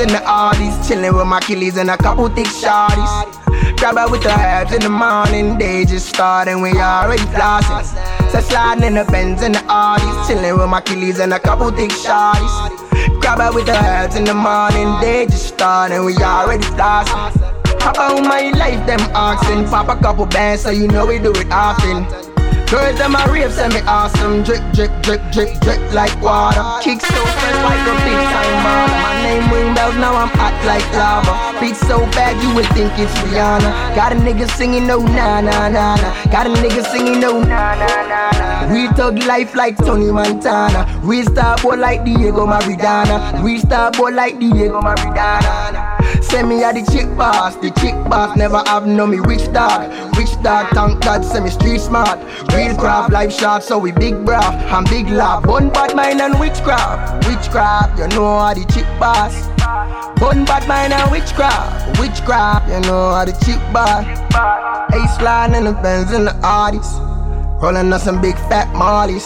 In the Audis, chilling with my killies and a couple thick shorties. Grab her with the herbs in the morning, day just starting, we already flossing. So sliding in the Benz and the Audis, chilling with my killies and a couple thick shorties. Grab her with the herbs in the morning, day just starting, we already flossing. About oh my life, them oxen, pop a couple bands, so you know we do it often. Girls them a rave, send me awesome. Drip, drip, drip, drip, drip like water. Kick so fresh like a big time bomb. My name ring bells, now I'm hot like lava. Beat so bad you would think it's Rihanna. Got a nigga singing no na na na na. Got a nigga singing no na na na na. Real thug life like Tony Montana. We star boy like Diego Maradona. We star boy like Diego Maradona. Send me a the chick boss, the chick boss never have no me rich dog. Rich dog, thank God, send me street smart. Real craft, life short, so we big bra. I'm big love, bun bad mind and witchcraft. Witchcraft, you know how the chick boss. Bun bad mind and witchcraft. Witchcraft, you know how the chick boss. Ace line in the Benz and the Audis. Rolling on some big fat mollies.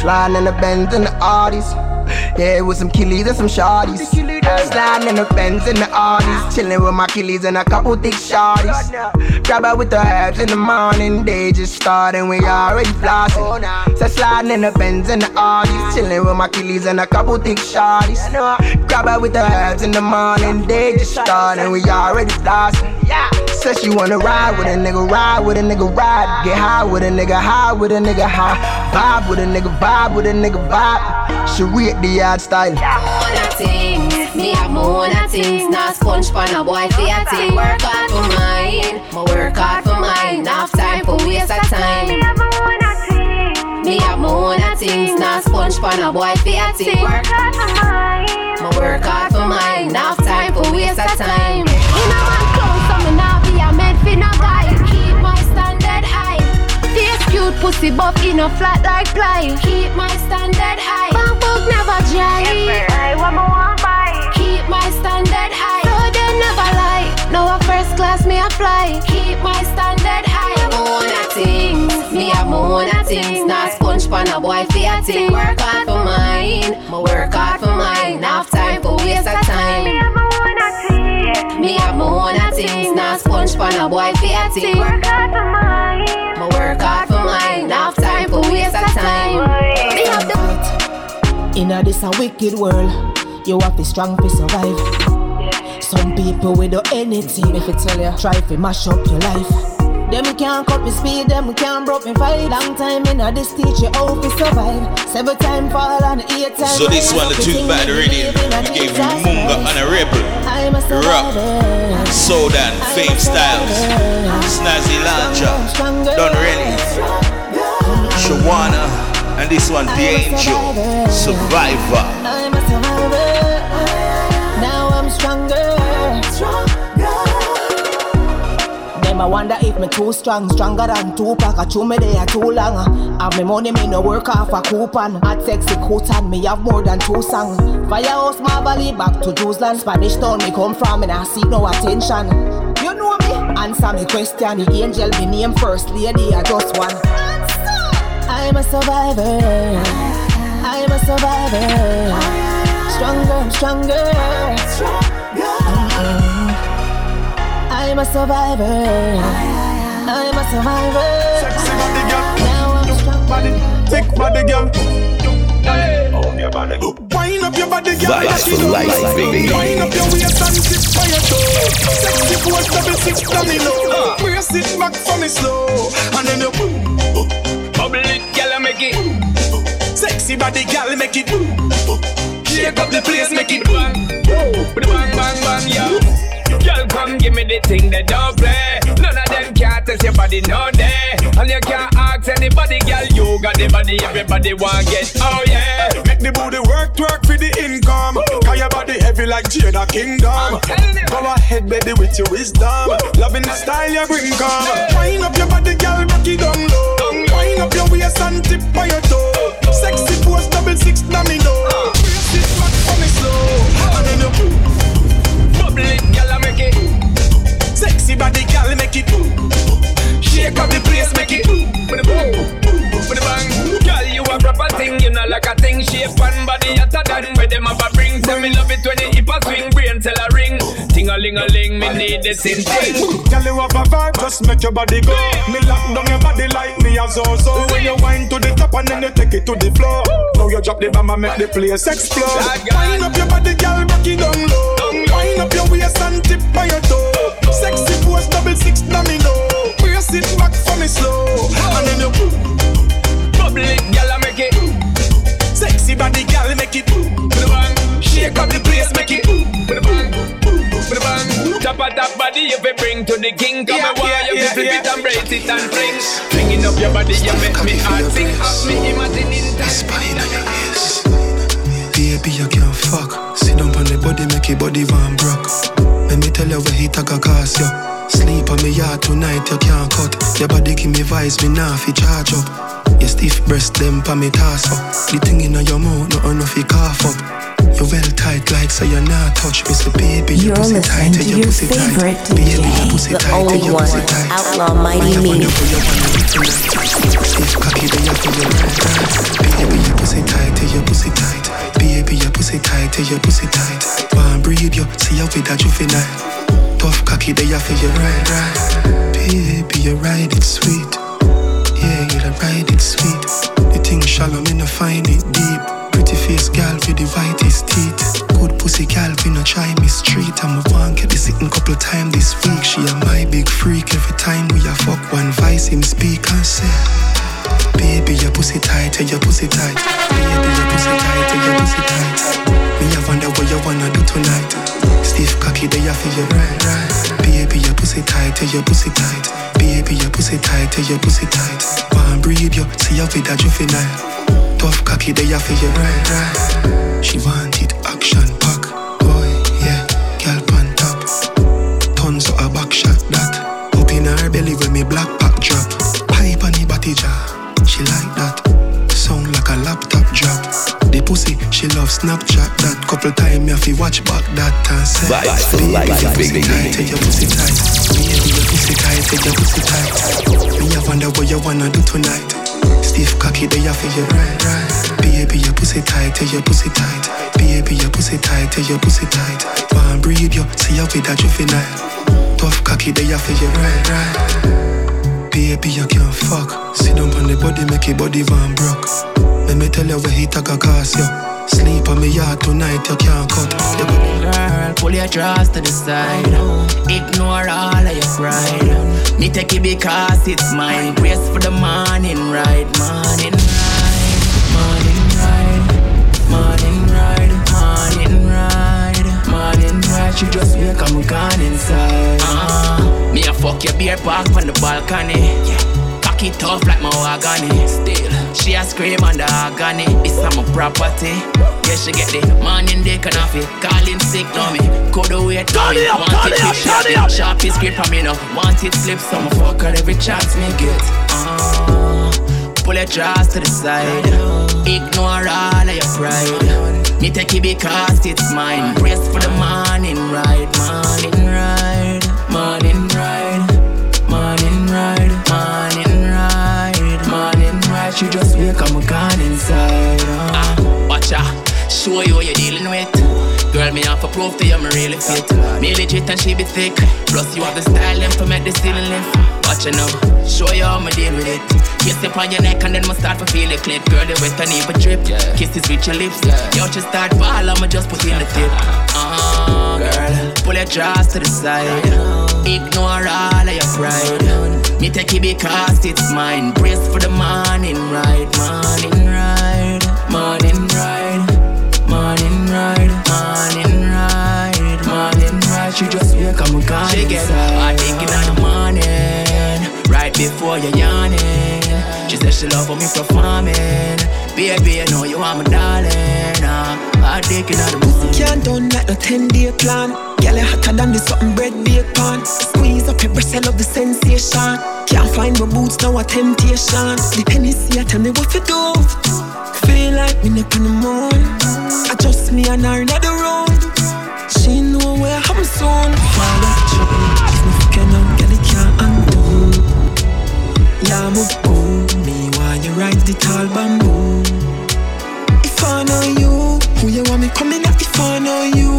Sliding in the Benz and the Audis. Yeah, with some killies and some shorties. Sliding in the Benz and the Audis. Chilling with my killies and a couple thick shorties. Grab her with the herbs in the morning. Day just starting, we already flossing. So sliding in the Benz and the Audis. Chilling with my killies and a couple thick shorties. Grab her with the herbs in the morning. Day just starting, we already flossing. Said she wanna ride with a nigga, ride with a nigga, ride. Get high with a nigga, high with a nigga, high. Vibe with a nigga, vibe with a nigga, vibe. She read the yard style. Own things, me have my own things. Not sponge pan a boy for a thing. Work hard for mine, my work hard for mine. Enough time for waste of time. Me have my own a things. Me have my own things. Not sponge pan a boy for a thing. Work hard for mine, my work hard for mine. Enough time for waste of time. Pussy buff in a flat like ply. Keep my standard high. Bank book never dry. I want my one buy. Keep my standard high. So they never lie. No a first class me apply. Keep my standard high. My own a things. Me my own a things. Not sponge pan a boy for a thing. Work hard for mine. My work hard for mine. Enough time for waste of time. Me my own a things. Me my own a things. Not sponge pan a boy for a thing. Work hard for mine. In a this a wicked world, you have to strong to survive. Some people will do anything if you tell you try to mash up your life. Them we can't cut me speed, them we can't broke me fight. Long time in a this teach you how to survive. Seven time fall and eight times. So this one, the two bad rhythm. We gave you Munga and a rebel. I'm a Rock. survivor. Sodan, Fame Styles, Snazzy Launcher, Don Rennie, Shawana, and this one, The Angel, Survivor. I'm a survivor. Now I'm stronger. Them I wonder if me too strong, stronger than Tupac. I chew me there too long. Have me money, me no work off a coupon. Hot sexy coat and me have more than two songs. Firehouse, Marvally, back to Jerusalem. Spanish town me come from, and I seek no attention. You know me? Answer me question. The angel be named first lady, I just one. I'm a survivor. I'm a survivor. Stronger, stronger. Mm-mm. I'm a survivor. I'm a survivor. Sexy body girl. Now I'm stronger. Body, thick body girl. Oh, your body. Wind up your body, girl. Vibes for life, baby. Wind up your waist and sit by your toe. Sexy pose, double six domino. Uh. Brace it back for me slow, and then you boom, bubble it, girl, make it. Sexy body, girl, make it. Shake up the place, make it bang, bang, bang, bang, yeah. Girl, come give me the thing that don't play. None of them can't test your body, no day. And you can't ask anybody, girl. You got the body, everybody want to get. Oh yeah. Make the booty work, work for the income. Cause your body heavy like Jada Kingdom. Go ahead, baby, with your wisdom. Loving the style you bring, come. Wind up your body, girl, rock it down low. Wind up your waist and tip by your toe. Sexy pose, double six domino. Brace it back for me slow. And then you bubble it, girl, I make it. Sexy body, girl, make it. Shake up the place, make it. With the boom, with the bang. You a proper thing, you know like a thing. Shape and body hotter than where them a bring. Tell me love it when you hip a swing, brain tell a ring. Ting a ling a ling, me need the same thing. Girl, you have a vibe, just make your body go. Me lock down your body like me a so so. When you wind to the top and then you take it to the floor. Now you drop the bomb and make the place explode. Wind up your body, girl, rock it down low. Wind up your waist and tip by your toe. Sexy pose, double six domino. Brace it back for me slow. And then you bubble it, girl, I make it. Sexy body, girl, make it. Shake up the place, make it. With a bang, with a bang. Tap a tap body, you bring to the king, come Yeah, and wire, yeah, you yeah, flip yeah. it and brace it and fling. Flinging up your body, you make me heart sing. Have me imagining that. Whisper in your ears. Baby, you can't fuck. Sit down on the body, make your body van broke. Let me tell you where he take a cast you. Sleep on me yard tonight, you can't cut. Your body give me vibes, me nah fi charge up. Your stiff breast, them pa me toss up. The thing in your mouth, no enough fi cough up. You well tight like so you're not touch me, so baby, your You're pussy tight, listening to your your pussy tight. favorite Baby, your DJ, pussy the tight, only your one, pussy tight. Outlaw Mighty I Me. You. Stiff cocky, then you feel your right. Baby, your pussy tight, your pussy tight. Baby, your pussy tight, your pussy tight. Wanna breathe you, see you with that juvenile. Tough cocky, then you feel your right. Baby, you ride it sweet. Yeah, you ride it sweet. The thing shallow, me no find it deep. Pretty face gal with the whitest teeth. Good pussy gal, we no try me street. I'm a one get the sitting couple time this week. She a my big freak every time we a fuck one vice him speak and say. Baby, your pussy tight, your pussy tight. Baby, your pussy tight, your pussy tight. Me, I wonder what you wanna do tonight. Stiff cocky, they feel you right, right. Baby, your pussy tight, your pussy tight. Baby, your pussy tight, your pussy tight. Wanna breathe you, see you with that juvenile. Tough cocky, they feel you right, right. She want it action pack, boy, yeah, girl pan top. Tons of a back shot that. Up in her belly when me black pack drop. Snapchat that. Couple time me have to watch back that and say. Vibes for "Baby, life, your pussy baby." tight, tell your pussy tight. Baby, your pussy tight, tell your pussy tight. Me I wonder what you wanna do tonight. Stiff cocky, they have you right, right. Baby, your pussy tight, tell your pussy tight. Baby, your pussy tight, tell your pussy tight. Wanna breathe you, see you with that juvenile. Tough cocky, they have you right, right. Baby, you can't fuck. Sit down on the body, make your body van broke. Let me tell you where he take a cast you. Sleep on me yard tonight, you can't cut. Body Girl, pull your drawers to the side. Ignore all of your pride. Me take it because it's mine. Brace for the morning ride, morning ride, morning ride, morning ride, morning ride, morning ride. she just wake up, I'm gone inside. Uh, me a fuck your beer park on the balcony. Yeah. It tough like my agony. Still, she a scream on the agony. This is my property. Yeah, she get the morning dick and off it. Calling sick, no me. Coulda wait, no me. Want it to sharp it. Sharp is grip on me, no. Want it slip, so me fuck her every chance me get. Uh, pull your drawers to the side. Ignore all of your pride. Me take it because it's mine. Brace for the morning ride, morning ride, She just wake up, I'm gone inside. Uh. Ah, watch out, show you what you're dealing with. Girl, me have a proof to you, me really fit. Me legit and she be thick. Plus you have the style them to make the ceiling lift. Watch you now, show you how me deal with it. Kiss it on your neck and then me start to feel the clit. Girl, the wet and even drip. Yeah. Kisses with your lips. Yeah. Yo, just start ball, I'ma just put in the tip. Uh, girl, pull your drawers to the side. Ignore all of your pride. Me take it because it's mine. Brace for the morning ride, morning ride, morning ride, morning ride, morning ride, morning ride. She just wake up, I'm gone She get thinking in the morning, right before you're yawning. She she love for me performing. Baby, you know you are my darling. I dig in the Pussy can't done like no 10 day plan. Girl, you hotter than the something bread bake pan. Squeeze up your breast, I love the sensation. Can't find my boots, now a temptation. The Hennessy, I tell me what you do. Feel like me up in the moon. I just me and her in the road. She know where I'm soon. Follow through. If me fucking out, girl, it can't undo. Yeah, I'm a boom. The tall bamboo. If I know you, who you want me coming up? If I know you,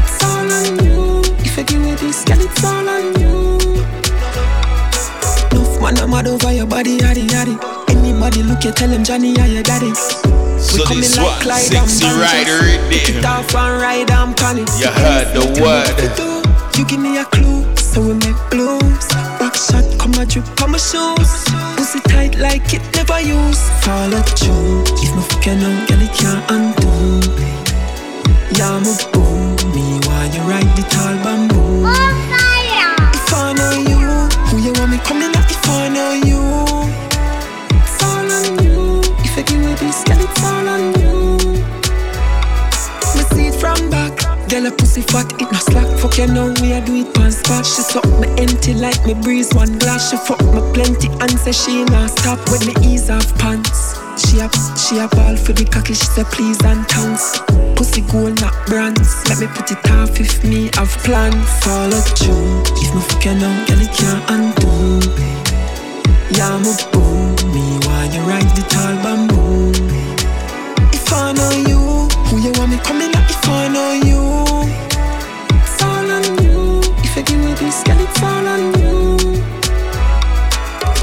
it's all on you. If I give you this, girl, it's all on you. Enough man, I'm mad over your body, yaddy yaddy. Anybody look, you tell him Johnny, yeah, your daddy. So this one, sexy rider in Pick it off and ride and it. You heard the word. You give me a clue, so we make blues. Back shot, come a drip on my shoes. Pussy tight like it never used. Follow through. If me fuck you now, girl, it can't undo. Yeah, I'm a boom. Me want you ride the tall bamboo. Oh, if I know you, who you want me coming up? If I know you, Girl, a pussy fat, it no slack. Fuck you know we a do it pan spot. She suck me empty like me breeze one glass. She fuck me plenty and say she not stop when me ease off pants. She a she a ball for the cocky. She say please and thanks. Pussy gold not bronze. Let me put it off if me have plans. Follow through. If me fuck you now, girl, it can't undo. Yeah, I'm boom. Me want you ride the tall bamboo. If I know you, who you want me coming up? If I know you, this, girl, it's all on you.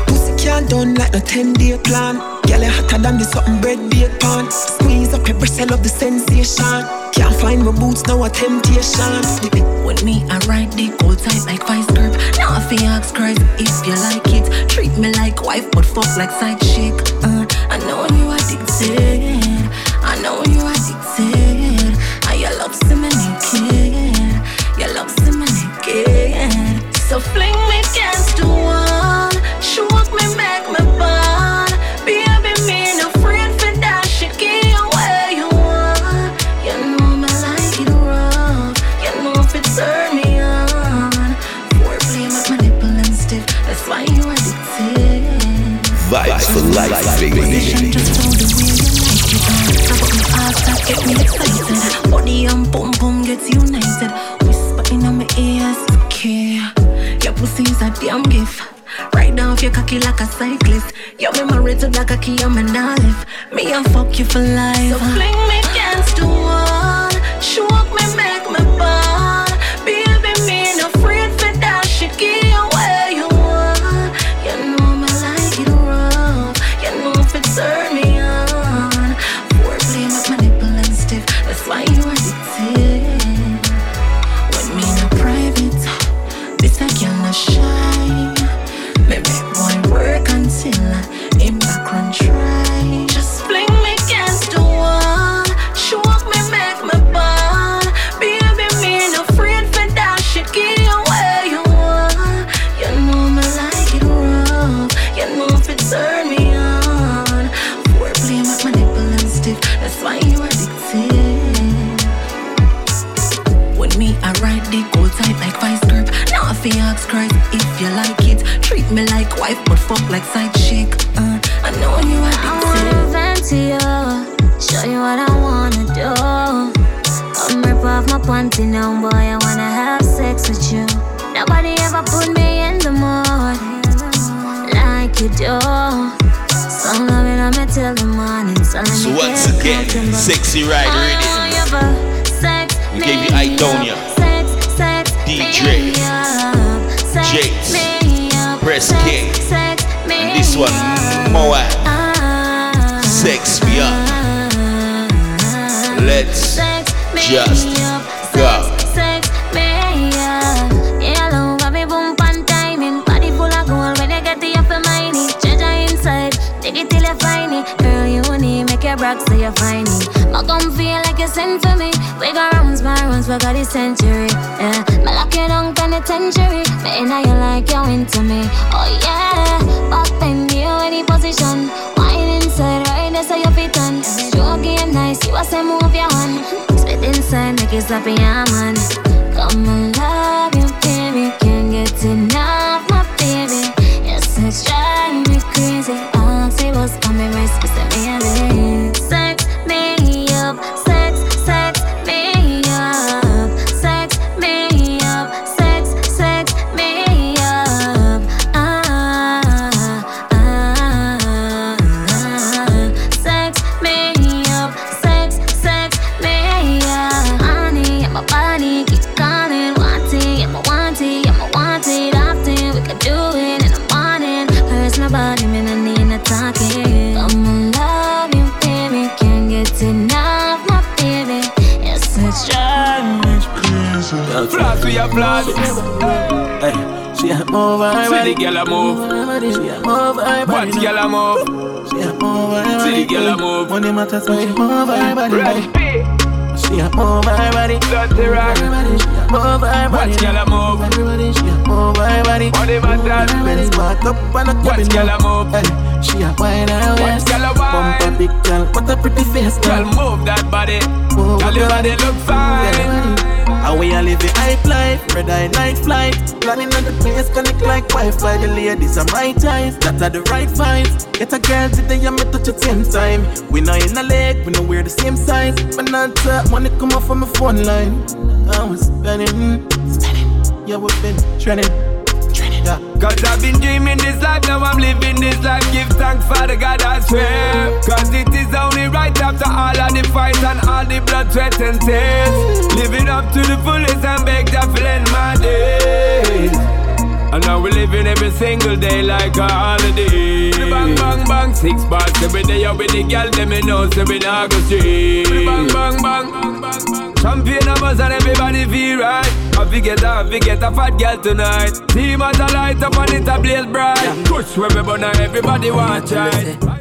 Pussy can't done like no 10 day plan. Girl, you hotter than the something bread bake pan. Squeeze up your breast, I love the sensation. Can't find my boots, now a temptation. It. With me, I ride the gold tight like vice grip. Now if you ask Christ if you like it. Treat me like wife, but fuck like side chick. Uh, I know you addicted. I know you get me excited. Body and boom boom gets united. Whisper in my ears, care. Your pussy's a damn gift. Ride off your cocky like a cyclist. You me married to that cocky, I'm an olive. Me and fuck you for life. So fling me against the wall. Choke me, make me wife, but fuck like side chick. Uh, I know you are I wanna vent to you, show you what I wanna do. Come rip off my panty now, boy. I wanna have sex with you. Nobody ever put me in the mood like you do. So loving on me till the morning. So, let So me once get again. Sexy Ride I Radio. know you for sex We gave you Idonia, up, sex, sex DJ, me And this one. Ah, Sex me up. Let's just go. Girl, you need make your rock so you find it. Gun feel like you sent for me. We got rounds, my rounds, we got the century. Yeah, my lock you down penitentiary. Me inna you like you into me. Oh yeah, back then you any position. Wine inside, right there so you fit on. Stroke it nice, you a say move your hand. Spit inside, make it slap in your man. Come and move. Money matters, move her body. Ready? She a move her body. Dirty rock. Move her body. Watch girl a move. Everybody, she a move her body. Money matters. Everybody smart up and a Watch girl a move. Hey, she a wine Watch waist. girl a wine. Bumper big girl, what a pretty face, girl. move that body. Move Girl your body look fine. And we a live the hype life, red eye night flight. Planning on the place, connect like Wi-Fi. The ladies are my type, that are the right vibes. Get a girl today me touch at same time. We not in a leg, we know we're the same size. But not top, money come off from my phone line. I was spending, spending. Yeah, we've been trending. Cause I've been dreaming this life, now I'm living this life. Give thanks for the God I swear. Cause it is only right after all of the fights and all the blood, sweat, and tears. Living up to the fullest and beg to end my days. And now we're living every single day like a holiday. Bang, bang, bang, six bars every day. Out with the girl, them me know, say we not go straight. Bang, bang, bang. Champion of us and everybody feel right. I forget, I forget a fat girl tonight. Team at a light up and it a blaze bright. Push where we burn and everybody want try.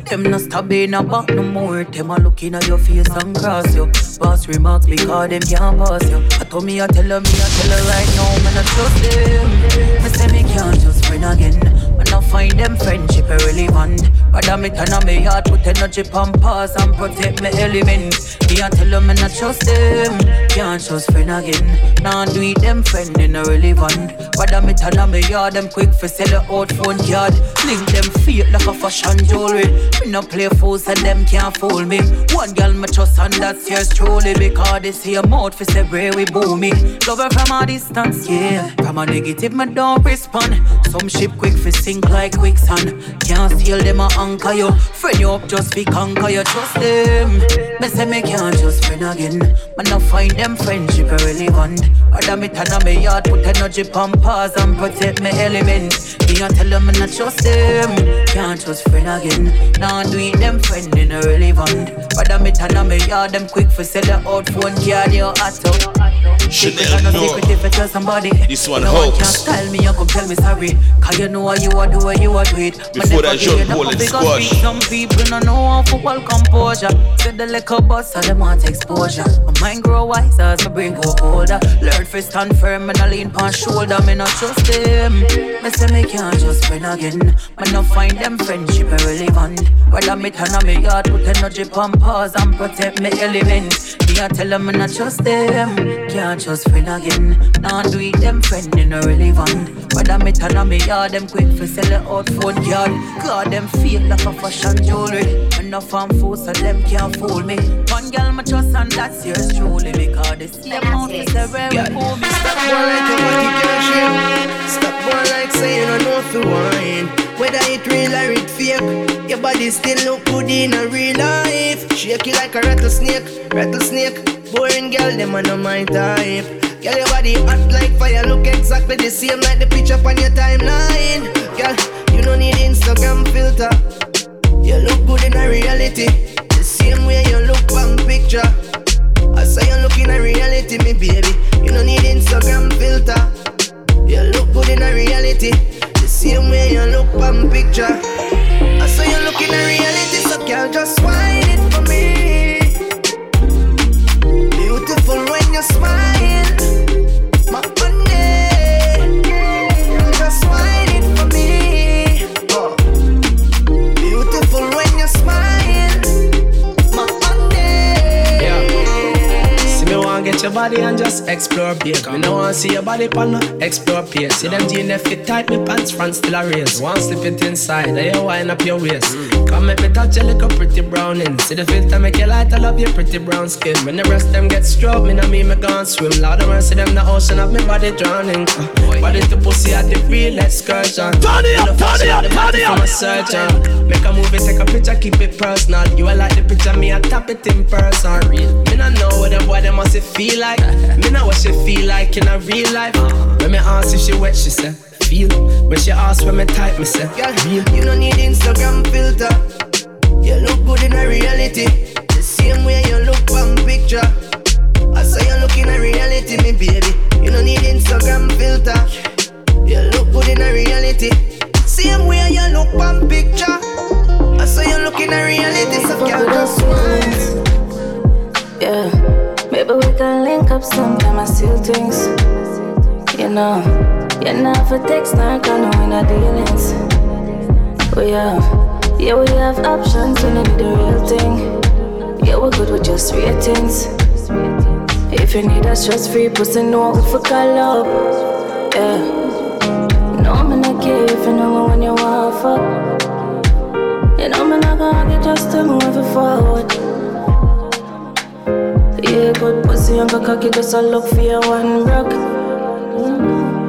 Them no stop in a no more. Them a looking at your face and cross you. Boss remark because them can't pass you. I told me I tell her me I tell her right now man I trust them. Me say me can't just friend again. I find them friendship irrelevant. Rather me turn on me heart put energy on pause and protect me element. Me I tell them I trust them. Can't just friend again. Now do it them friend in irrelevant. Rather me turn on me yard them quick for sell a out phone card. Link them fake like a fashion jewelry. Me no play fools and them can't fool me. One girl me trust and that's yours truly because they see a mouth for where we boo me. Love her from a distance, yeah. From a negative me don't respond. Some ship quick for sink like quicksand. Can't steal them a anchor you. Friend you up just be conquer you trust them. Me say me can't just friend again. Man no find them friendship irrelevant. Rather me turn on me yard put energy on pause and protect me element. Me a tell them not trust them. Can't trust friend again. Now do it them friend in irrelevant. Rather me turn on me yard them quick for sell the out phone card you hot up. Chanel no secret if tell somebody. This one no one can hoax. tell me, you come tell me sorry. Cause you know what you are doing, you are do it. Before that, enough Paul and Squash. Some people no know how to well composure. Said the liquor bus, so them want exposure. My mind grow wiser as my brain go older. Learn to stand firm and I lean pon shoulder. Me not trust them. Me say me can't just friend again. Me not find them friendship irrelevant. Rather me turn on me yard, put energy on pause and protect me element. Me I tell them me not trust them. Can't just friend again. Not do it, them friend, they no relevant. Whether me turn on me yard, them quick for sell it out phone yard. God, them feel like a fashion jewelry. Enough on food so them can't fool me. One girl my trust and that's yours truly. Because the same amount is the rare yeah. me. Stop boy like you want to get. Stop boy like saying I know if you wine. Whether it real or it fake, your body still look good in a real life. Shake it like a rattlesnake, rattlesnake. Boring girl, them are not my type. Girl, your body hot like fire, look exactly the same like the picture on your timeline. Girl, you don't need Instagram filter. You look good in a reality, the same way you look on picture. I say you look in a reality, me baby. You don't need Instagram filter. You look good in a reality, the same way you look on picture. I say you look in a reality, so girl, just wine it for me beautiful when you smile. Get your body and just explore big. Me no want see your body pan explore pace. See them jeans fit tight, me pants front still a race. Want slip it inside, then you wind up your waist. Come make me touch your little pretty browning. See the filter make you light, I love your pretty brown skin. When the rest them get stroke, me no mean me gone swim. Lord of mercy, them the ocean of me body drowning. Uh, body to pussy at the real excursion. Turn it up, turn it up, turn it up. From a surgeon. Make a movie, take a picture, keep it personal. You are like the picture, me I tap it in person. Real. Me no know what them boy them must feel like. Me know what she feel like in a real life. When me ask if she wet, she say feel. When she ask when me type, me say yeah, real. You don't need Instagram filter. You look good in a reality. The same way you look on picture. I say you look in a reality, me baby. You don't need Instagram filter. You look good in a reality. Same way you look on picture. I say you look in a reality, so girl just smile. Yeah, maybe we can link up sometime. I still things, you know. Not for text, not gonna win our dealings. We have, yeah, we have options when you need the real thing. Yeah, we're good with just ratings. If you need a stress free pussy, know we for call up. Yeah. No, I'm not care if you know when you want fuck. You know, I'm not gonna get just to move forward. Yeah, good pussy, I'm cocky, just a look for your one broke.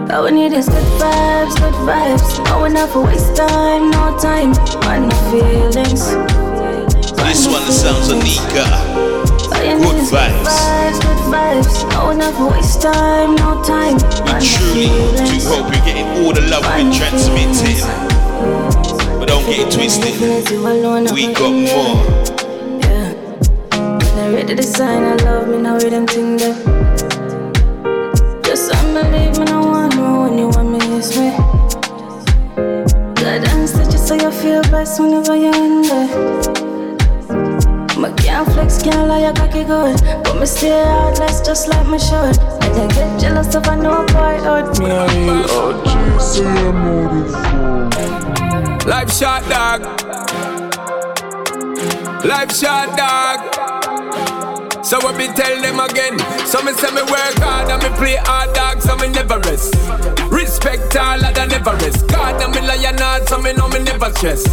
All we need is good vibes, good vibes. No one for waste time, no time, man, no feelings. This one sounds Anika. Uh. Good vibes. Good vibes, good vibes. No one waste time, no time. We truly do hope you're getting all the love we're transmitting. But don't get it twisted. We got more. I ready to sign, I love me, now we them thing there. Just unbelieve me, no one know when you want me, it's me. God that you so you feel best whenever you're in there. My can't flex, can't lie, I cocky good. But me stay out less just like me should. And then get jealous if I know boy out oh, me. Life shot dog. Life shot dog. So I be tell them again. So me say me work hard and me play hard dog, so me never rest. Respect all of the never rest. God and me lion hard, so me know me never stress.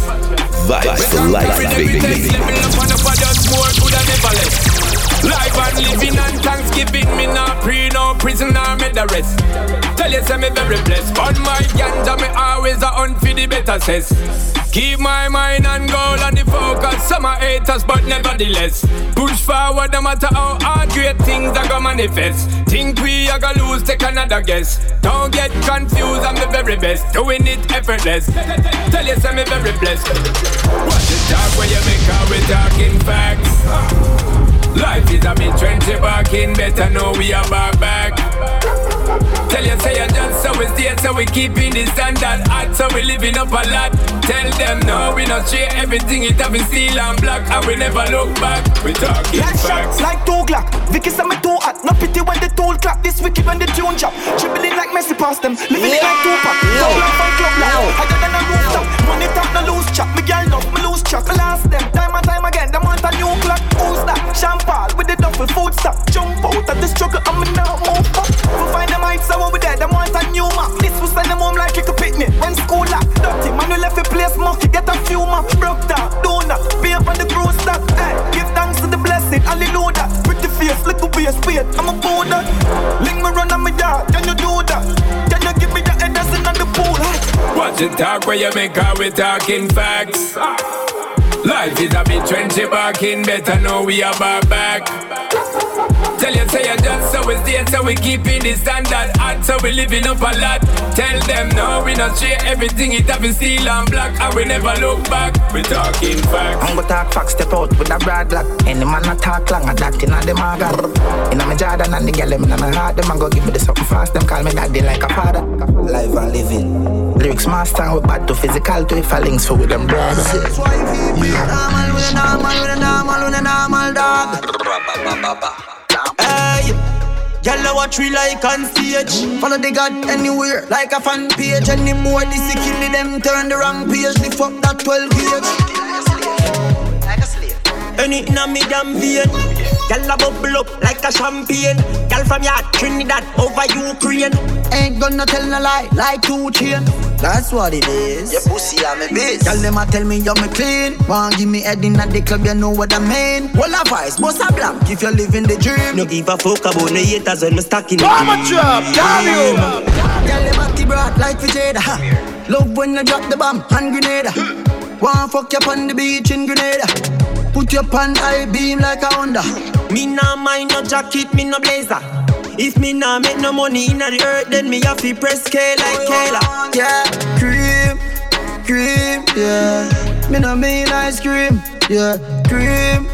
Vibes for life, baby. Level up and up and just more good than ever less. Life and living and Thanksgiving, me not pre no prison or me the rest. Tell you say me very blessed. On my ganja me always a hunt for the better says. Keep my mind on goal and the focus. Push forward no matter how hard great things are gonna manifest. Think we are gonna lose, take another guess. Don't get confused, I'm the very best. Doing it effortless. Tell you, me very blessed. What the talk when you make out we talking facts? Life is a bit trendy back in, better know we are back back. Tell you say you just so we stay, so we keeping the standard hot, so we living up a lot. Tell them no, we not share everything, it have been steel and black, and we never look back. We talking like facts. shots, like two Glock. Vicky say me too hot. No pity when the tool clap. This wicked when the tune drop. Dribbling like Messi past them. Living it like Tupac. Club life and club life. Higher than a rooftop. Money talk, no lose chop. Me girl love, me lose track. Last them time and time again. Them want a new clock. Who's that? Champagne with the duffel food stock. Jump out of the struggle night, so when we dead, them want a new map. This will send them home like a picnic. When school up, dirty man, we left a place monkey, get a few map. Broke down, donut, pay up on the gross stuff. Hey, give thanks to the blessing, hallelujah. Pretty face, little waist, wait, I'm a boulder. Link me run on my yard, can you do that? Can you give me the head that's in on the pool? Hey. Watch the talk where you make out, we talking facts. Ah. Life is a bit trendy barking, better know we are back. Tell you, say you just so we stay, so we keeping the standard hot, so we living up a lot. Tell them no, we not share everything, it have been steel and black, and we never look back. We talking facts. I'm gonna talk facts, step out with a broad black. Any man not talk long, I that in the maga. In my Jordan and the girl, them in my heart, them a go give me the something fast, them call me daddy like a father. Live and living. Lyrics master, we bad to physical to if I links for with them brothers. That's why we be normal, a normal, a normal, a normal dog. Hey, Y'all watch we like on stage. Follow the God anywhere, like a fan page. Anymore, this is kill them, turn the wrong page. Lift up that 12 gauge. Anything on me damn vein. Y'all a bubble up like a champagne. Y'all from your Trinidad over Ukraine. Ain't gonna tell no lie, like two chain. That's what it is. Your pussy I'm a bitch. Y'all them a tell me you're me clean. Want give me head in at the club, you know what I mean. Well, a vice, boss a blank if you're living the dream. No give a fuck about no haters when me stuck in the I'm a trap, damn you. Y'all them a broad like Vijada. Love when you drop the bomb hand grenade. Want fuck you on the beach in Grenada. Put your pan high beam like a Honda. Me nah mind no jacket, me no blazer. If me nah make no money in the earth, then me have to press K like Kayla. Yeah, cream, cream, yeah. Me no mean ice cream, yeah. Cream,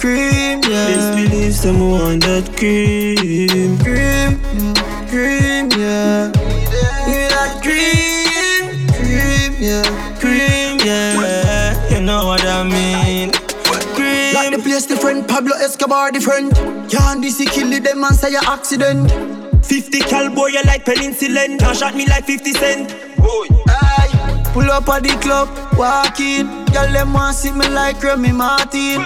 cream, yeah. Best believe someone that cream. Cream, cream, yeah. Me that cream, I mean. Cream. Like the place different, Pablo Escobar different. Can't DC kill it, them and say a accident. 50 cal boy, you like penicillin. Can't shot me like 50 cent. Boy, aye. Pull up at the club, walk in. Girl, them want see me like Remy Martin.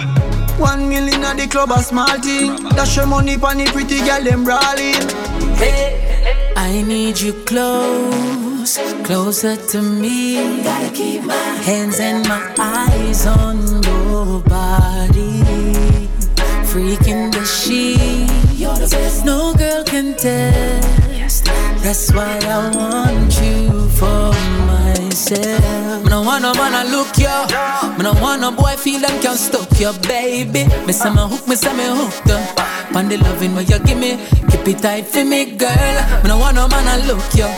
One million at the club, a small thing. Dash your money pon the pretty girl, them brawling. Hey. I need you close, closer to me. Gotta keep my hands and my eyes on your body. Freaking the best. No girl can test. That's why I want you for myself. No want no man to look you. Me no want no boy feel them can stuck you, baby. Me say me hook, me say me hooked up. On the loving where you give me, keep it tight for me, girl. Me no want no man to look you.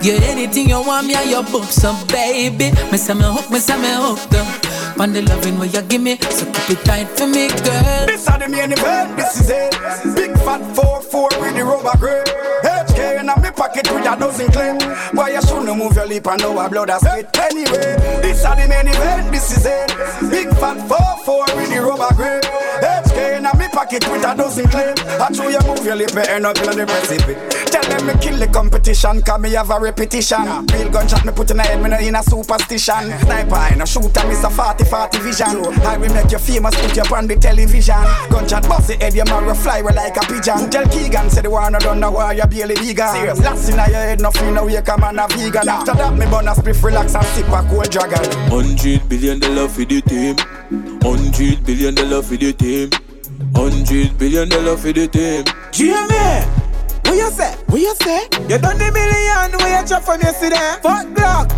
Get anything you want me, and your boobs up, baby. Me say me hook, me say me hooked up. On the loving where you give me, so keep it tight for me, girl. This are the main event, this is it. Big fat 4-4 with the rubber grip. HK in my pocket with a dozen clip. Why you shouldn't move your lip and know a blood a spit. Anyway, this are the main event, this is it. Big fat 4-4 with the rubber grip. HK in my pocket with a dozen clip. I show you move your lip and end up on the precipice. Tell them me kill the competition, cause me have a repetition. Real gunshot me put in a head, me no in a superstition. Sniper, I no shooter, me so 40 40 vision. I will make you famous, put you on the television. Gunshot bust the head, you marry fly away like a pigeon. Tell Keegan, say the war no done, now why you barely vegan. Serious, last in your head, no free, no wake, come on a vegan. After that, me burn a spliff, relax and sip a cold dragon. Hundred billion dollar for the team. Hundred billion dollar for the team. Hundred billion dollar for the team. Jamie, what you say? What you say? You done the million where you drop from yesterday. Fuck block,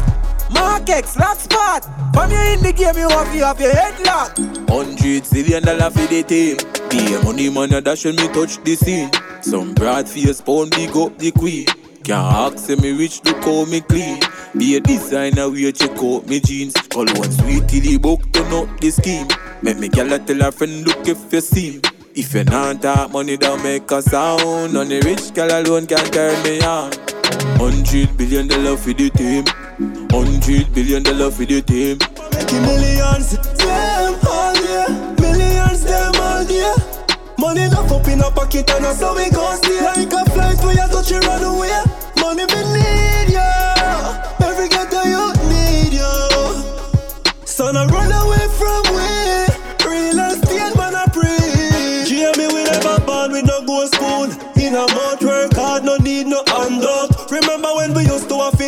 Mark X, last spot. From you in the game, you have you have your headlock. Hundred billion dollar for the team. Be a money man a dash when me touch the scene. Some broad face pound big up the queen. Can't ask me rich, look how me clean. Be a designer, we check out me jeans. All one sweet till the book turn up the scheme. Make me gal tell her friend, look if you see. me. If you not talk money, don't make a sound. Only rich gal alone can turn me on. Hundred billion dollar for the team. Hundred billion dollar for the team. Making millions, them all year. Millions, them all year. Money enough up in a pocket and that's how we gon' stay. Like a flight where you touch it run away. Money we need ya. Every ghetto you need ya. Son, I run away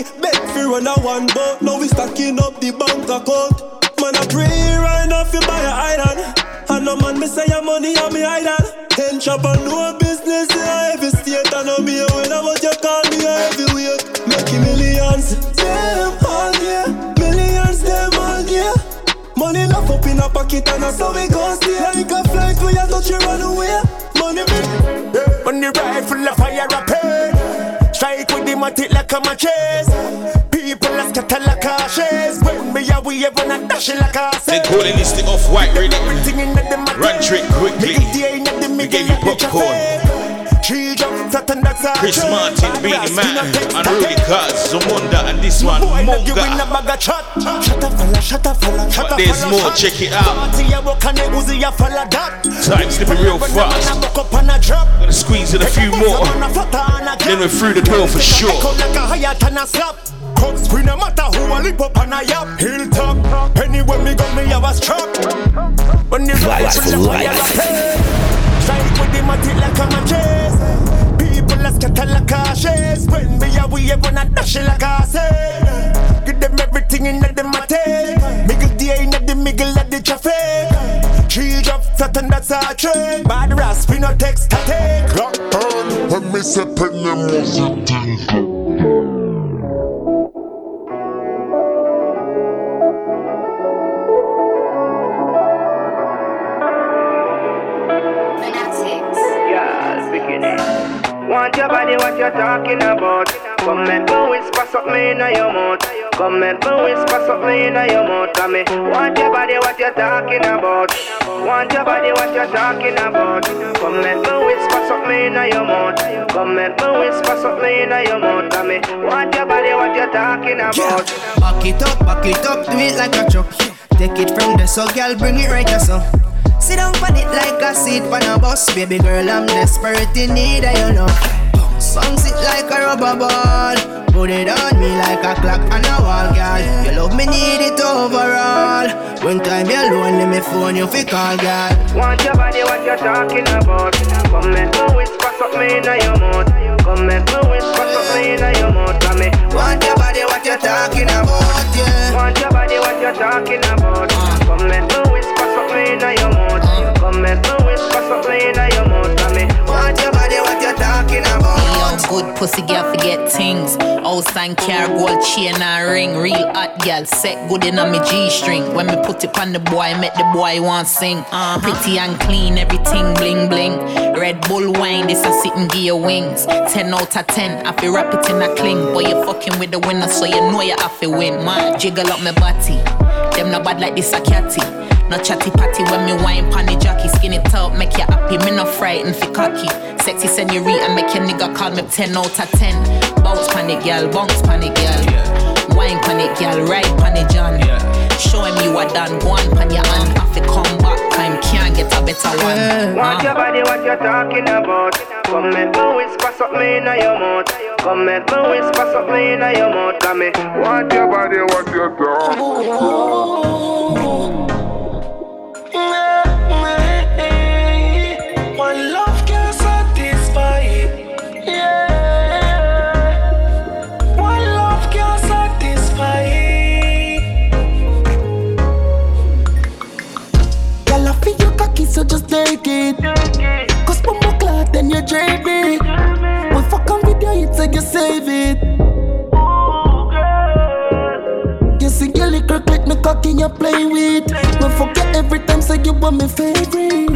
fi beg fi run a one boat. Now we stacking up the bank account. Man, I pray right now fi buy a island. And no man me say your money on me idol. Ten chop and no business in a heavy state. I know me when I want you call me a heavyweight. Making millions, them all yeah. Millions, them all yeah. Money love up in a pocket and that's how we go stay. Like a flight where you touch you run away. Money big, yeah. on rifle a fire a pay strike with the matic like a matches. People a scatter like ashes. When me a wave when I dash like a They calling this the off-white ready. Run trick quickly. We gave you Popcaan. Chris Martin, Beenie Man, Unruly Cars, Zamunda, and this one, Munga. But there's more, check it out. Time slipping real fast. Gonna squeeze in a few more. Then we're through the door for sure. Cuts we no matter who a lip up on a yap Hilltop Anywhere me go me have a strap When the Vibes for life. Strike with the matic like a matches People a like ashes When me a wave when I dash it like I say Give them everything in the matic Miggle the in the middle of the traffic. Three drop flat and that's a train Bad rasp we no take. Static Clock turn When me say pen them was Girl, Want your body, what you talking about? Come make me whisper something in your mouth. Come make me whisper something in your mouth. Come me. Want your body, what you talking about? Want your body, what you talking about? Come make me whisper something in your mouth. Come make me whisper something in your mouth. Come me. Want your body, what you talking about? Back it up, back it up, do it like a truck. Take it from the so girl, bring it right here. Sit down on it like a seat on a bus, baby girl. I'm desperate in need of your love. Bounce it like a rubber ball. Put it on me like a clock on a wall, girl. You love me, need it overall. When time you're lonely, me phone you fi call, girl. Want your body, what you're talking about? Come make me whisper something in your mouth. Come make me whisper something in your mouth. Come me. Want your body, what you're talking about, yeah. Want your body, what you're talking about? Come make me whisper something in your mouth. Come make me whisper something in your mouth. Come me. Want your body, what you talking about? Yo, good pussy girl forget things. House and car, gold chain and ring. Real hot girl, set good in a me G string. When me put it on the boy, make the boy want sing. Uh, pretty and clean, everything bling bling. Red Bull wine, this a sitting gear wings. 10 out of 10, I feel wrap it in a cling. Boy, you fucking with the winner, so you know you have to win. Man, jiggle up my body. Them no bad like this a catty. No chatty patty when me wine pan the jockey. Skin it up, make you happy. Me no frightened fi cocky. Sexy senorita, make your nigga call me 10 out of 10. Bounce pan it, girl, bounce pan it, girl. Wine pan it, girl, ride pan it, John. Show him you are done, go on pan your hand. Have to come back, time can't get a better one. Uh-huh. Want your body, what you're talking about? Come make me whisper something in your mouth. Come make me whisper something in your mouth. Come me. Want your body, what you talking One so just take it. Cause my clock, then you drain me. We fuck on video, you take you save it. You see, girl, you crack like me cocky, you play with. Me you every time, say you want me favorite.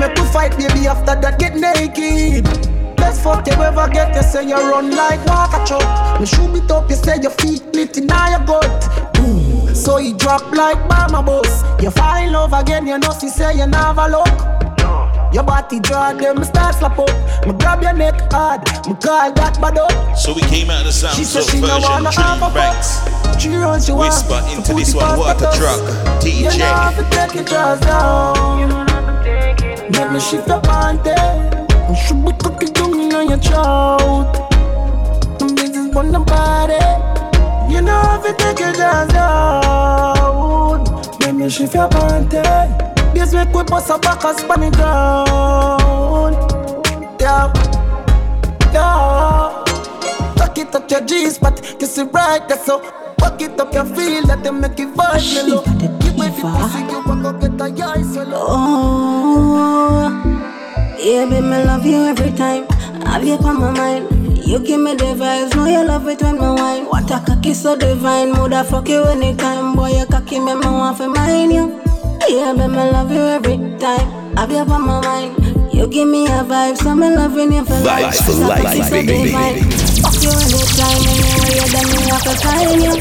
Make we fight, baby, after that, get naked. Best fuck you ever get, you say you run like water truck. Me shoot it up, you say your feet lit in your gut. Boom. So he drop like mama boss. You fall in love again, you know, she say you never look. Your body draw them, me start slap up. Me grab your neck hard, me call that bad up. So we came out of the sound She so said she no version, wanna have a Dream Banks. She runs, she Whisper into this one, it water truck, us. DJ. You know how to take your jaws down. Make me shift up on there. You should be cooking down on your throat. Business on the body. You know how to take your jaws down. Make me shift up on there. This week we bust a back and span it ground. Yeah, yeah. Tuck it up your G spot, kiss it right there so. Fuck it up your feel that they make it vibe mellow. Give me the pussy, you walk go get a yai swallow. Oh, yeah, baby, me love you every time. Have you on my mind? You give me the vibes, know you love it when me wine. What a cocky so divine, woulda fuck you anytime, boy. You cocky me, me want to mine you. Yeah, baby, I love you every time. Have you on my mind? You give me a vibe, so I'm loving you for life. Vibes for life, baby. You anytime, anywhere you done me, I can find you.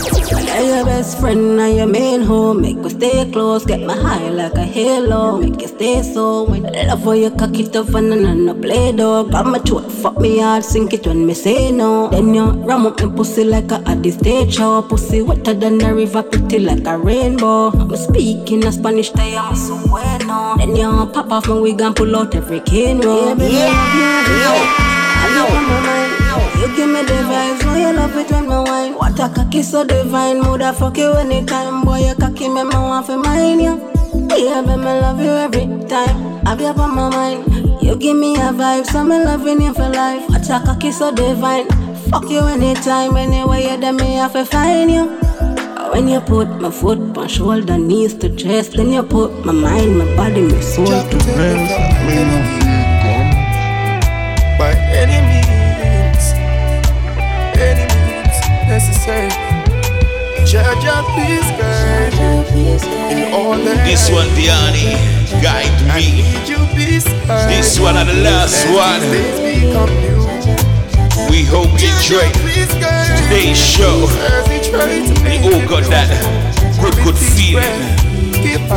I'm your best friend and your main home. Make me stay close, get my high like a halo. Make you stay so when I love how you cock it up and then no play dog. Grab my throat, fuck me hard, sink it when me say no. Then you ram up my pussy like a at the stage show. Pussy wetter than a river, pretty like a rainbow. I'm speaking a Spanish, they am so bueno. Then you pop off my wig and pull out every cane roll. Yeah, I love my mind. You give me the vibes, know you love it when me wine. What a cocky so divine, mood fuck you anytime, boy. You cocky me, me want to mine you. Yeah, baby, me love you every time. Have you on my mind? You give me a vibe, so me loving you for life. What a cocky so divine. Fuck you anytime, anywhere you there, me have to find you. When you put my foot on shoulder, knees to chest, then you put my mind, my body, my soul to rest. Necessary. Jaja, please guide in all that This one, Diani, guide me. you beside This one and the last As one. these new. We hope you enjoy today's show. As we to all got that good, good feeling.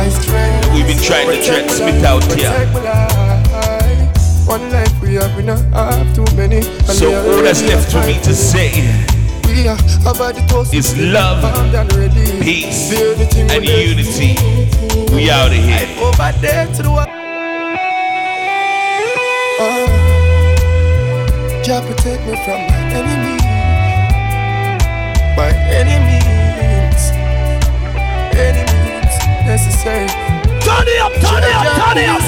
Strength. We've been trying to transmit out here. Protect my life. One life we have, we not have too many. And So all that's left for me to say We are about the toast. is love, armed and ready. peace, Feel the thing and with unity. We out of here. Over there to the wall. Uh, Jah protect me from my enemy. By any means, any means necessary. Turn it up, turn it up, turn it up.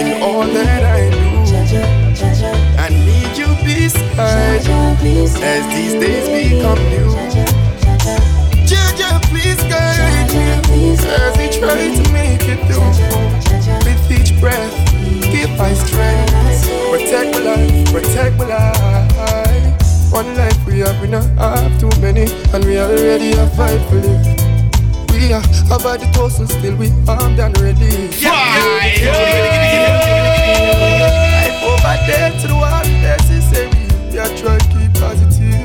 In all that I do, I need you beside as these days become new. Jaja, please guide me as we try to make it through. With each breath, keep my strength. Protect my life, protect my life. One life we have, we not have too many, and we already have fight for live. We are about the toast and still we armed and ready. Yeah. Life over there to the wall, that's it, say we, we to keep positive.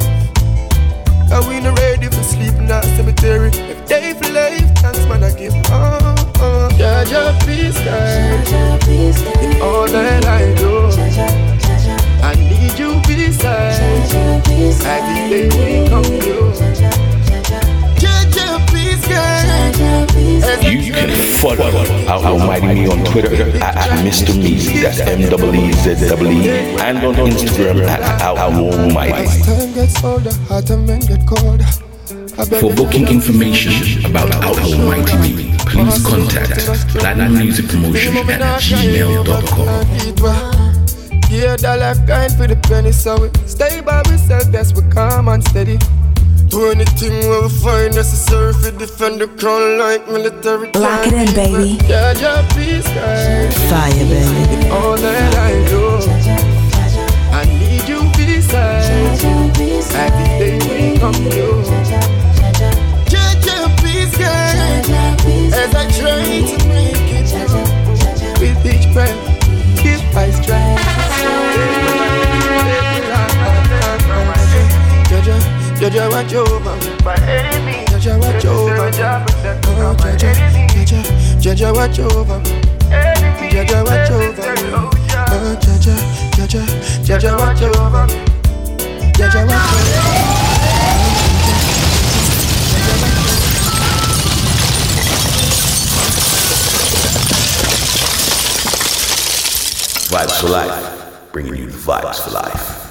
Cause we not ready for sleep in that cemetery. If they for life, thanks man I give. Uh, uh. Jaja, please guide in all that I do. I need you beside as the day we come through. You can follow Outlaw Mighty Me on Twitter at, at Mr. Meezy, that's M-E-E-Z-E-E, and on Instagram at Outlaw Mighty. As time gets older, hotter men get colder. For booking information about Outlaw Mighty Me, please contact Platinum Music Promotion at gmail.com. Yeah, dollar kind for the penny, so we stay by ourselves, that's we calm and steady. Do anything we will find necessary to defend the crown like military. Lock it in, baby. Yeah, yeah, please, guys. Fire, baby. All that I do, I need you beside. Day we come. Jaja, watch over me. Jaja, watch over me. Oh, Jaja, Jaja, Jaja, watch over me. Jaja, watch over me. Oh, Jaja, Jaja, Jaja, watch over me. Jaja, watch over me. Vibes for life, bringing you the vibes for life.